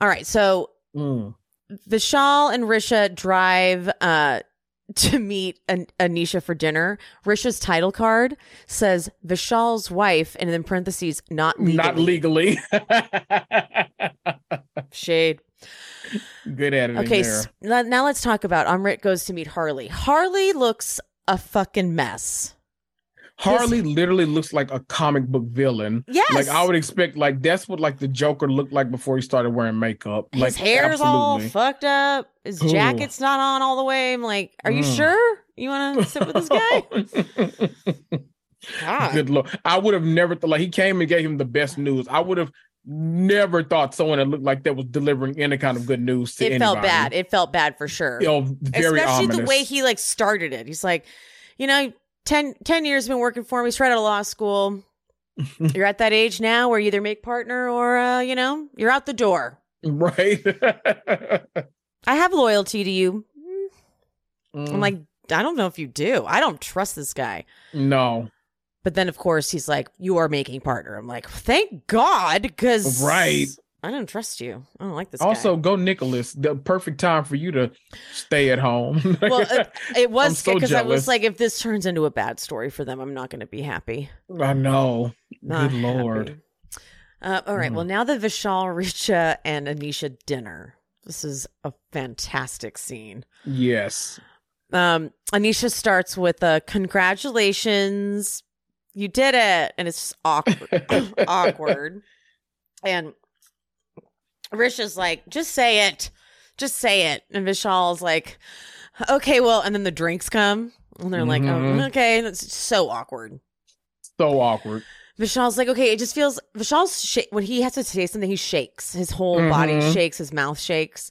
All right, so Mm. Vishal and Richa drive uh to meet An- Anisha for dinner. Richa's title card says Vishal's wife, and in parentheses, not legally. Not legally. Shade. Good it. Okay, there. s- now now let's talk about Amrit goes to meet Harley. Harley looks a fucking mess. Harley literally looks like a comic book villain. Yes. Like I would expect, like that's what like the Joker looked like before he started wearing makeup. His like hair's all absolutely. fucked up. His Ooh. jacket's not on all the way. I'm like, are you Mm. sure you want to sit with this guy? God. Good lord! I would have never thought like he came and gave him the best news. I would have never thought someone that looked like that was delivering any kind of good news to It felt bad. It felt bad for sure. You know, Especially ominous. the way he like started it. He's like, you know, 10, 10 years been working for me, straight out of law school. You're at that age now where you either make partner or uh, you know, you're out the door. right. I have loyalty to you. Mm, I'm like, I don't know if you do. I don't trust this guy. no, But then, of course, he's like, "You are making partner." I'm like, "Thank God," because Right. I don't trust you. I don't like this. also guy. go Nicholas. The perfect time for you to stay at home. well, it, it was so because I was like, if this turns into a bad story for them, I'm not going to be happy. I know. Not Good lord. Uh, all right. Mm. Well, now the Vishal, Richa, and Anisha dinner. This is a fantastic scene. Yes. Um, Anisha starts with a congratulations, you did it, and it's just awkward, awkward. And Richa's like, just say it, just say it, and Vishal's like, okay, well, and then the drinks come, and they're like, oh, Mhm. okay, and it's so awkward. So awkward. Vishal's like, okay, it just feels Vishal's sh- when he has to say something, he shakes. His whole body Mhm. shakes, his mouth shakes.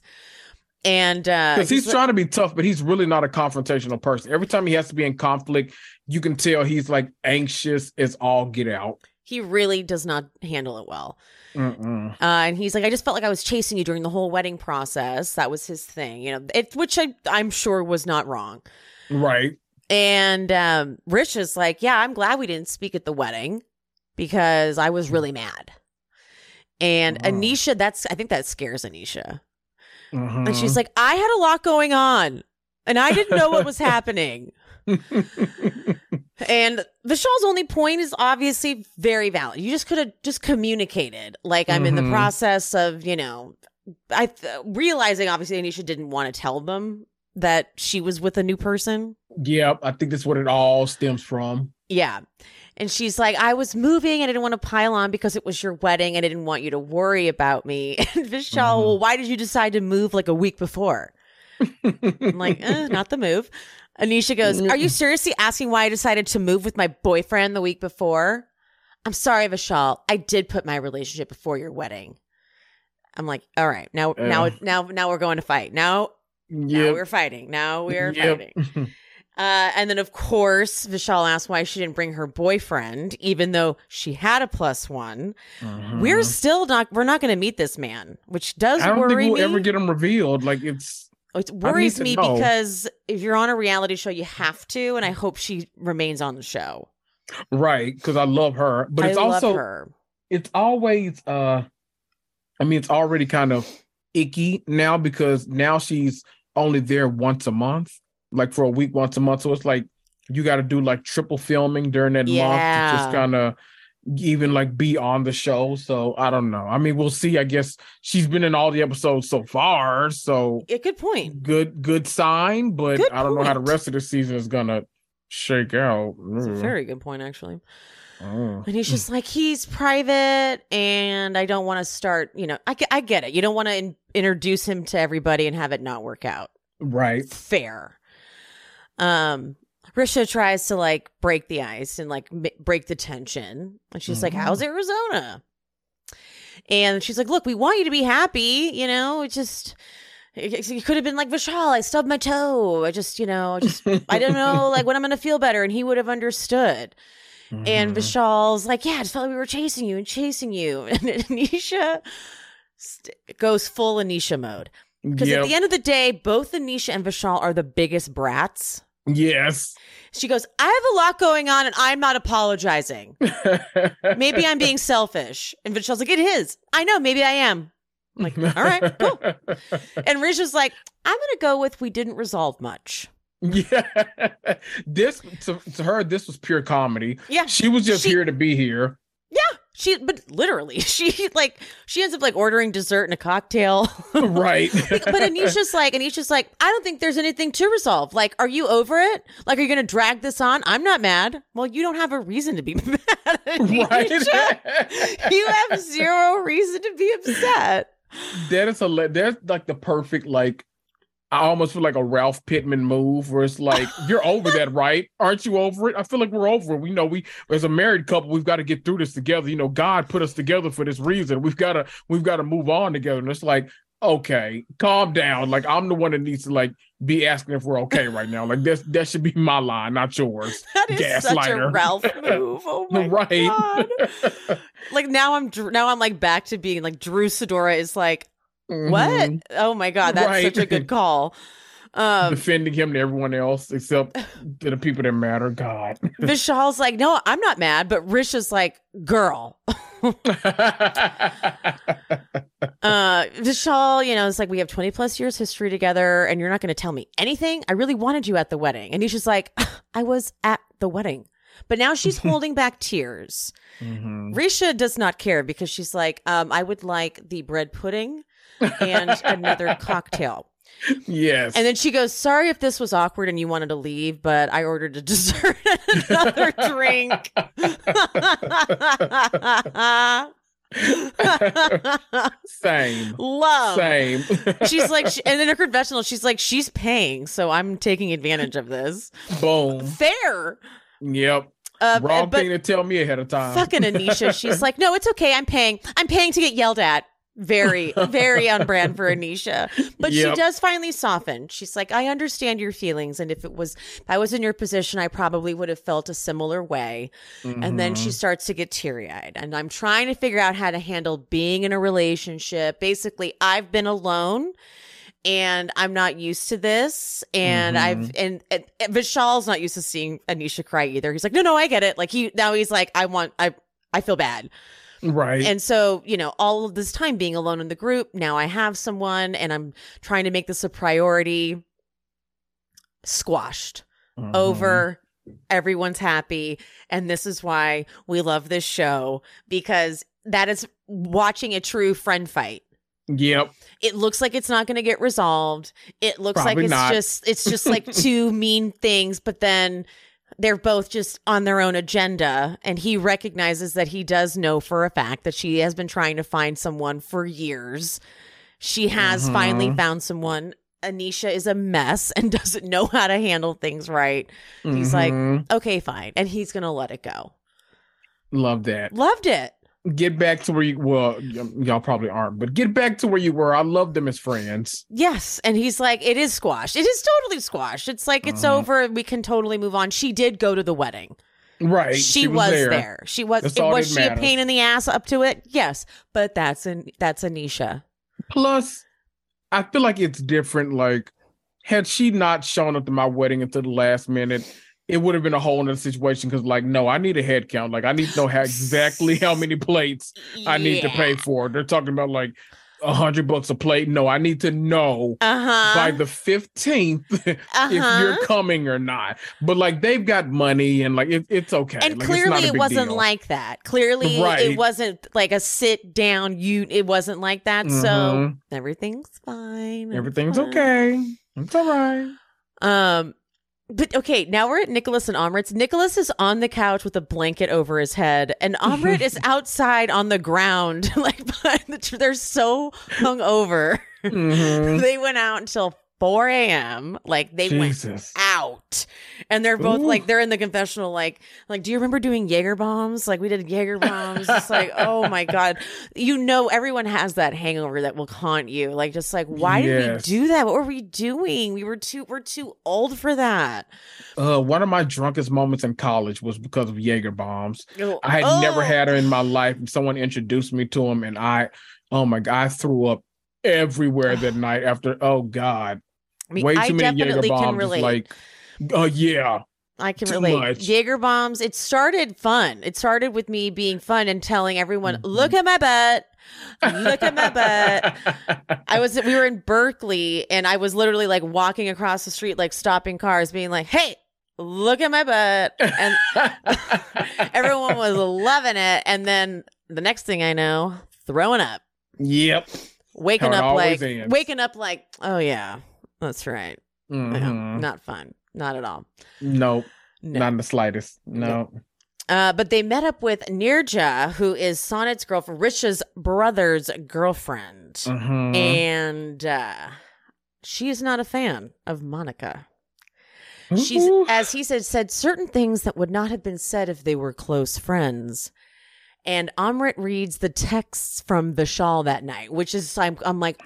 And uh Because he's like- trying to be tough, but he's really not a confrontational person. Every time he has to be in conflict, you can tell he's like anxious as all get out. he really does not handle it well. Uh, and he's like, I just felt like I was chasing you during the whole wedding process. That was his thing, you know, it, which I, I'm sure was not wrong. Right. And um, Richa's like, Yeah, I'm glad we didn't speak at the wedding because I was really mad. And Oh. Anisha, that's I think that scares Anisha. And she's like, I had a lot going on and I didn't know what was happening. And Vishal's only point is obviously very valid. You just could have just communicated. Like I'm in the Mhm. process of, you know, I th- realizing obviously Anisha didn't want to tell them that she was with a new person. Yeah, I think that's what it all stems from. Yeah. And she's like, I was moving and I didn't want to pile on because it was your wedding and I didn't want you to worry about me. And Vishal, Mhm. well, why did you decide to move like a week before? I'm like, eh, not the move. Anisha goes, Are you seriously asking why I decided to move with my boyfriend the week before? I'm sorry, Vishal. I did put my relationship before your wedding. I'm like, all right, now, now, now, now we're going to fight. Now, now we're fighting. Now we're Yep. fighting. Uh, and then, of course, Vishal asked why she didn't bring her boyfriend, even though she had a plus one. We're still not. We're not going to meet this man, which does Mm-hmm. I don't worry think we'll me. ever get him revealed. Like it's it worries me know. because if you're on a reality show, you have to, and I hope she remains on the show. right because I love her, but I it's love also her. it's always uh I mean it's already kind of icky now because now she's only there once a month, like for a week once a month. So it's like you got to do like triple filming during that month to Yeah. just kind of even like be on the show. So I don't know. I mean, we'll see. I guess she's been in all the episodes so far, so A good point. good good sign. But Good I don't know how the rest of the season is gonna shake out. It's a Mm. very good point, actually. Mm. And he's just like, he's private, and I don't want to start. You know, I get, I get it. You don't want to in- introduce him to everybody and have it not work out. right. fair. Um, Richa tries to like break the ice and like m- break the tension, and she's like, Mhm. "How's Arizona?" And she's like, "Look, we want you to be happy. You know, it just." It it could have been like Vishal. I stubbed my toe. I just, you know, I just, I don't know, like when I'm gonna feel better, and he would have understood. And Mhm. Vishal's like, yeah, I just felt like we were chasing you and chasing you. And Anisha st- goes full Anisha mode. Because Yep. at the end of the day, both Anisha and Vishal are the biggest brats. yes. She goes, I have a lot going on and I'm not apologizing. Maybe I'm being selfish. And Vishal's like, it is. I know, maybe I am. I'm like, all right, cool. And Richa's like, I'm going to go with we didn't resolve much. Yeah, this to, to her, this was pure comedy. Yeah. She was just She- here to be here. She, but literally, she like, she ends up like ordering dessert and a cocktail. right. but Anisha's like, Anisha's like, I don't think there's anything to resolve. Like, are you over it? Like, are you going to drag this on? I'm not mad. Well, you don't have a reason to be mad. Right. you have zero reason to be upset. that is a that's like the perfect like. I almost feel like a Ralph Pittman move where it's like, you're over that, right? Aren't you over it? I feel like we're over it. We know we as a married couple, we've got to get through this together. You know, God put us together for this reason. We've got to we've got to move on together. And it's like, okay, calm down. Like I'm the one that needs to like be asking if we're okay right now. Like that's that should be my line, not yours. That is such a Gaslighter. Ralph move. Oh my right. god! Like now I'm Dr- now I'm like back to being like Drew Sidora is like Mhm. what? Oh my god, that's Right. such a good call. Um, Defending him to everyone else except to the people that matter. God. Vishal's like, no, I'm not mad, but Richa's like, girl. Uh, Vishal, you know, it's like we have 20 plus years history together and you're not going to tell me anything. I really wanted you at the wedding. And he's just like, I was at the wedding. But now she's holding back tears. Mhm. Richa does not care because she's like, um, I would like the bread pudding and another cocktail. Yes. And then she goes, Sorry if this was awkward and you wanted to leave, but I ordered a dessert and another drink. Same. Love. Same. She's like, she, and in her confessional, she's like, she's paying, so I'm taking advantage of this. Boom. Fair. Yep. Uh, Wrong thing to tell me ahead of time. fucking Anisha, she's like, no, it's okay. I'm paying. I'm paying to get yelled at. Very, very on brand for Anisha. But she does finally soften. She's like, I understand your feelings. And if it was, if I was in your position, I probably would have felt a similar way. And then Mm-hmm. she starts to get teary eyed. And I'm trying to figure out how to handle being in a relationship. Basically, I've been alone and I'm not used to this. And Mhm. I've, and, and, and Vishal's not used to seeing Anisha cry either. He's like, no, no, I get it. Like he, now he's like, I want, I, I feel bad. Right. And so, you know, all of this time being alone in the group, now I have someone and I'm trying to make this a priority. Squashed Mhm. over. Everyone's happy. And this is why we love this show because that is watching a true friend fight. Yep. It looks like it's not going to get resolved. It looks Probably like it's not. just it's just like two mean things, but then they're both just on their own agenda and he recognizes that he does know for a fact that she has been trying to find someone for years. She has Mhm. finally found someone. Anisha is a mess and doesn't know how to handle things right. He's like, Mhm. okay, fine. And he's going to let it go. love that. Loved it. Get back to where you well, y- y'all probably aren't, but get back to where you were. I love them as friends. Yes. And he's like, it is squashed. It is totally squashed. It's like, it's Mhm. over. We can totally move on. She did go to the wedding. Right. She, was, there. She was. All was she a pain in the ass up to it? Yes. But that's an that's Anisha. Plus, I feel like it's different. Like, had she not shown up to my wedding until the last minute, it would have been a whole other situation. Because, like, no, I need a head count. Like, I need to know how exactly how many plates I need to pay for. They're talking about like a hundred bucks a plate. No, I need to know Uh huh. by the fifteenth if uh-huh. you're coming or not. But like, they've got money, and like, it, it's okay. and Like, clearly it wasn't deal. like that. Clearly Right. it wasn't like a sit down. You. It wasn't like that. So Mhm. everything's fine. everything's fine. okay. It's all right. Um, but okay, now we're at Nicholas and Amrit's. Nicholas is on the couch with a blanket over his head, and Amrit is outside on the ground, like behind the tr- they're so hungover. Mhm. they went out until 4 a.m. Like they went out, and they're both Ooh. like they're in the confessional. Like, like, do you remember doing Jaeger bombs? Like we did Jaeger bombs. it's like, oh my god, you know, everyone has that hangover that will haunt you. Like, just like, why Yes. did we do that? What were we doing? We were too, we're too old for that. Uh, one of my drunkest moments in college was because of Jaeger bombs. I had Oh. never had her in my life, someone introduced me to him, and I, oh my god, I threw up everywhere that night. After, oh god, I mean, way I many definitely can bombs. It's relate. like, oh yeah, I can too relate. much. Jaeger bombs. It started fun. It started with me being fun and telling everyone, Mhm. "Look at my butt." Look at my butt. I was we were in Berkeley and I was literally like walking across the street like stopping cars being like, "Hey, look at my butt." And everyone was loving it and then the next thing I know, throwing up. yep. Waking How up like ends. waking up like, "Oh yeah, that's right." Mhm. not fun. Not at all. No, No. not in the slightest. No. Uh, but they met up with Nirja, who is Sonit's girlfriend, Rish's brother's girlfriend. Mhm. And uh, she is not a fan of Monica. She's, as he said, said certain things that would not have been said if they were close friends. And Amrit reads the texts from Vishal that night, which is, I'm, I'm like,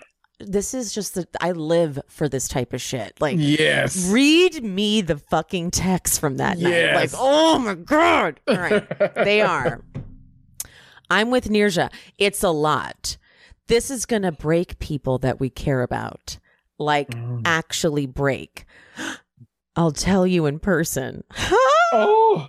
this is just the, I live for this type of shit. Like, yes. read me the fucking text from that night. Like, oh my God. All right. They are. I'm with Nirja. It's a lot. This is to break people that we care about. Like, Mm. actually break. I'll tell you in person. Oh.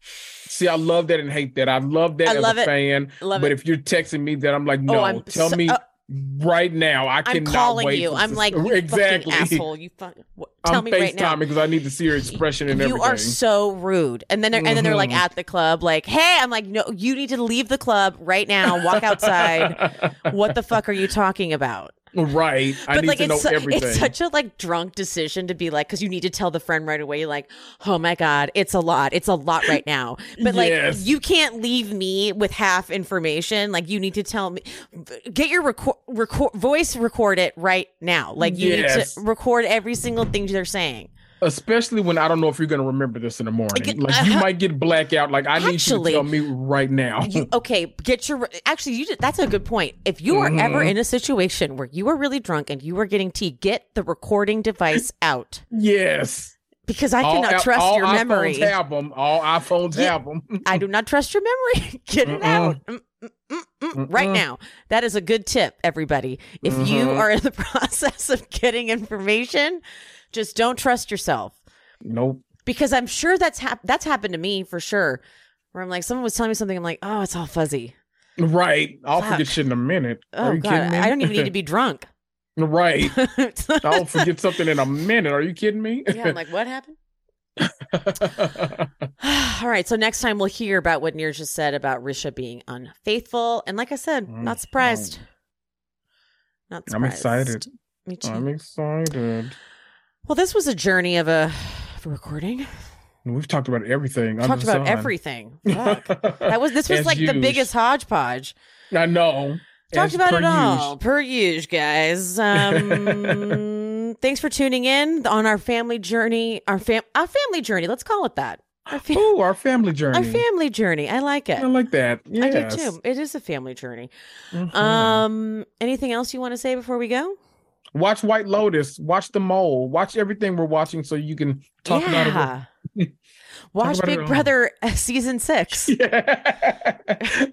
See, I love that and hate that. I love that I as love a it. fan. Love but it. if you're texting me that, I'm like, no, I'm tell so- me uh, right now. I I'm cannot calling wait you. I'm like, you exactly. asshole. You fuck. What, tell I'm me right now. Because I need to see your expression and you everything. You are so rude. And then they're and then they're like Mhm. at the club, like, hey, I'm like, no, you need to leave the club right now. Walk outside. what the fuck are you talking about? right. I need like to know it's, su- everything. it's such a like drunk decision to be like because you need to tell the friend right away like oh my god it's a lot it's a lot right now but like Yes. you can't leave me with half information like you need to tell me get your record record voice record it right now like you Yes. need to record every single thing they're saying Especially when I don't know if you're going to remember this in the morning. Like, Like, you uh, might get blackout. Like, I need Actually- you to tell me right now. you okay get your actually you did, that's a good point if you are ever Mhm. in a situation where you are really drunk and you are getting tea get the recording device out yes. because i All cannot trust all your memory have them. All iPhones Yeah. have them. I do not trust your memory. Get it out Mm, mm, mm, mm, right now. That is a good tip, everybody. If you Mhm. are in the process of getting information, just don't trust yourself nope. because I'm sure that's hap- that's happened to me for sure. where I'm like, someone was telling me something. I'm like, oh, it's all fuzzy. Right. I'll Fuck. forget shit in a minute. Oh, Are Oh you god, kidding me? I don't even need to be drunk. right. I'll forget something in a minute. Are you kidding me? yeah, I'm like, what happened? All right, so next time we'll hear about what Neer just said about Risha being unfaithful, and like I said, oh, not surprised. Not surprised. I'm excited. Me too. I'm excited. Well, this was a journey of a, of a recording. We've talked about everything. Talked about sun. everything. Fuck. That was this was As like the biggest hodgepodge. I know. Talked As about it all per usual, guys. Um, thanks for tuning in on our family journey. Our fam, our family journey. Let's call it that. Our, fa- Ooh, our family journey. our family journey. I like it. I like that. I do too. It is a family journey. Mhm. Um, anything else you want to say before we go? Watch White Lotus. Watch The Mole. Watch everything we're watching so you can talk about it. Watch Big. Brother uh, season six. Yeah.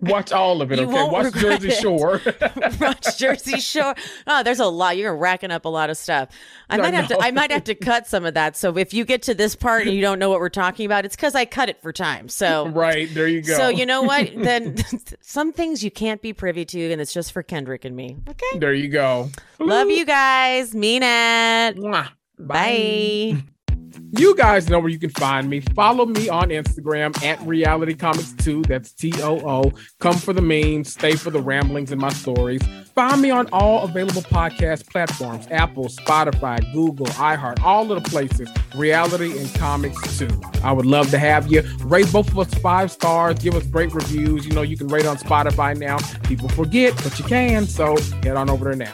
Watch all of it. You okay. Watch Jersey it. Shore. Watch Jersey Shore. Oh, there's a lot. You're racking up a lot of stuff. I might have to. I might have to cut some of that. So if you get to this part and you don't know what we're talking about, it's because I cut it for time. So right there, you go. So you know what? Then some things you can't be privy to, and it's just for Kendrick and me. Okay. there you go. Love you guys. Mean it. Mwah. Bye. You guys know where you can find me. Follow me on Instagram at Reality Comics Too. That's T O O. Come for the memes, stay for the ramblings and my stories. Find me on all available podcast platforms Apple, Spotify, Google, iHeart, all of the places. Reality and Comics Too. I would love to have you. Rate both of us five stars. Give us great reviews. You know, you can rate on Spotify now. People forget, but you can. So head on over there now.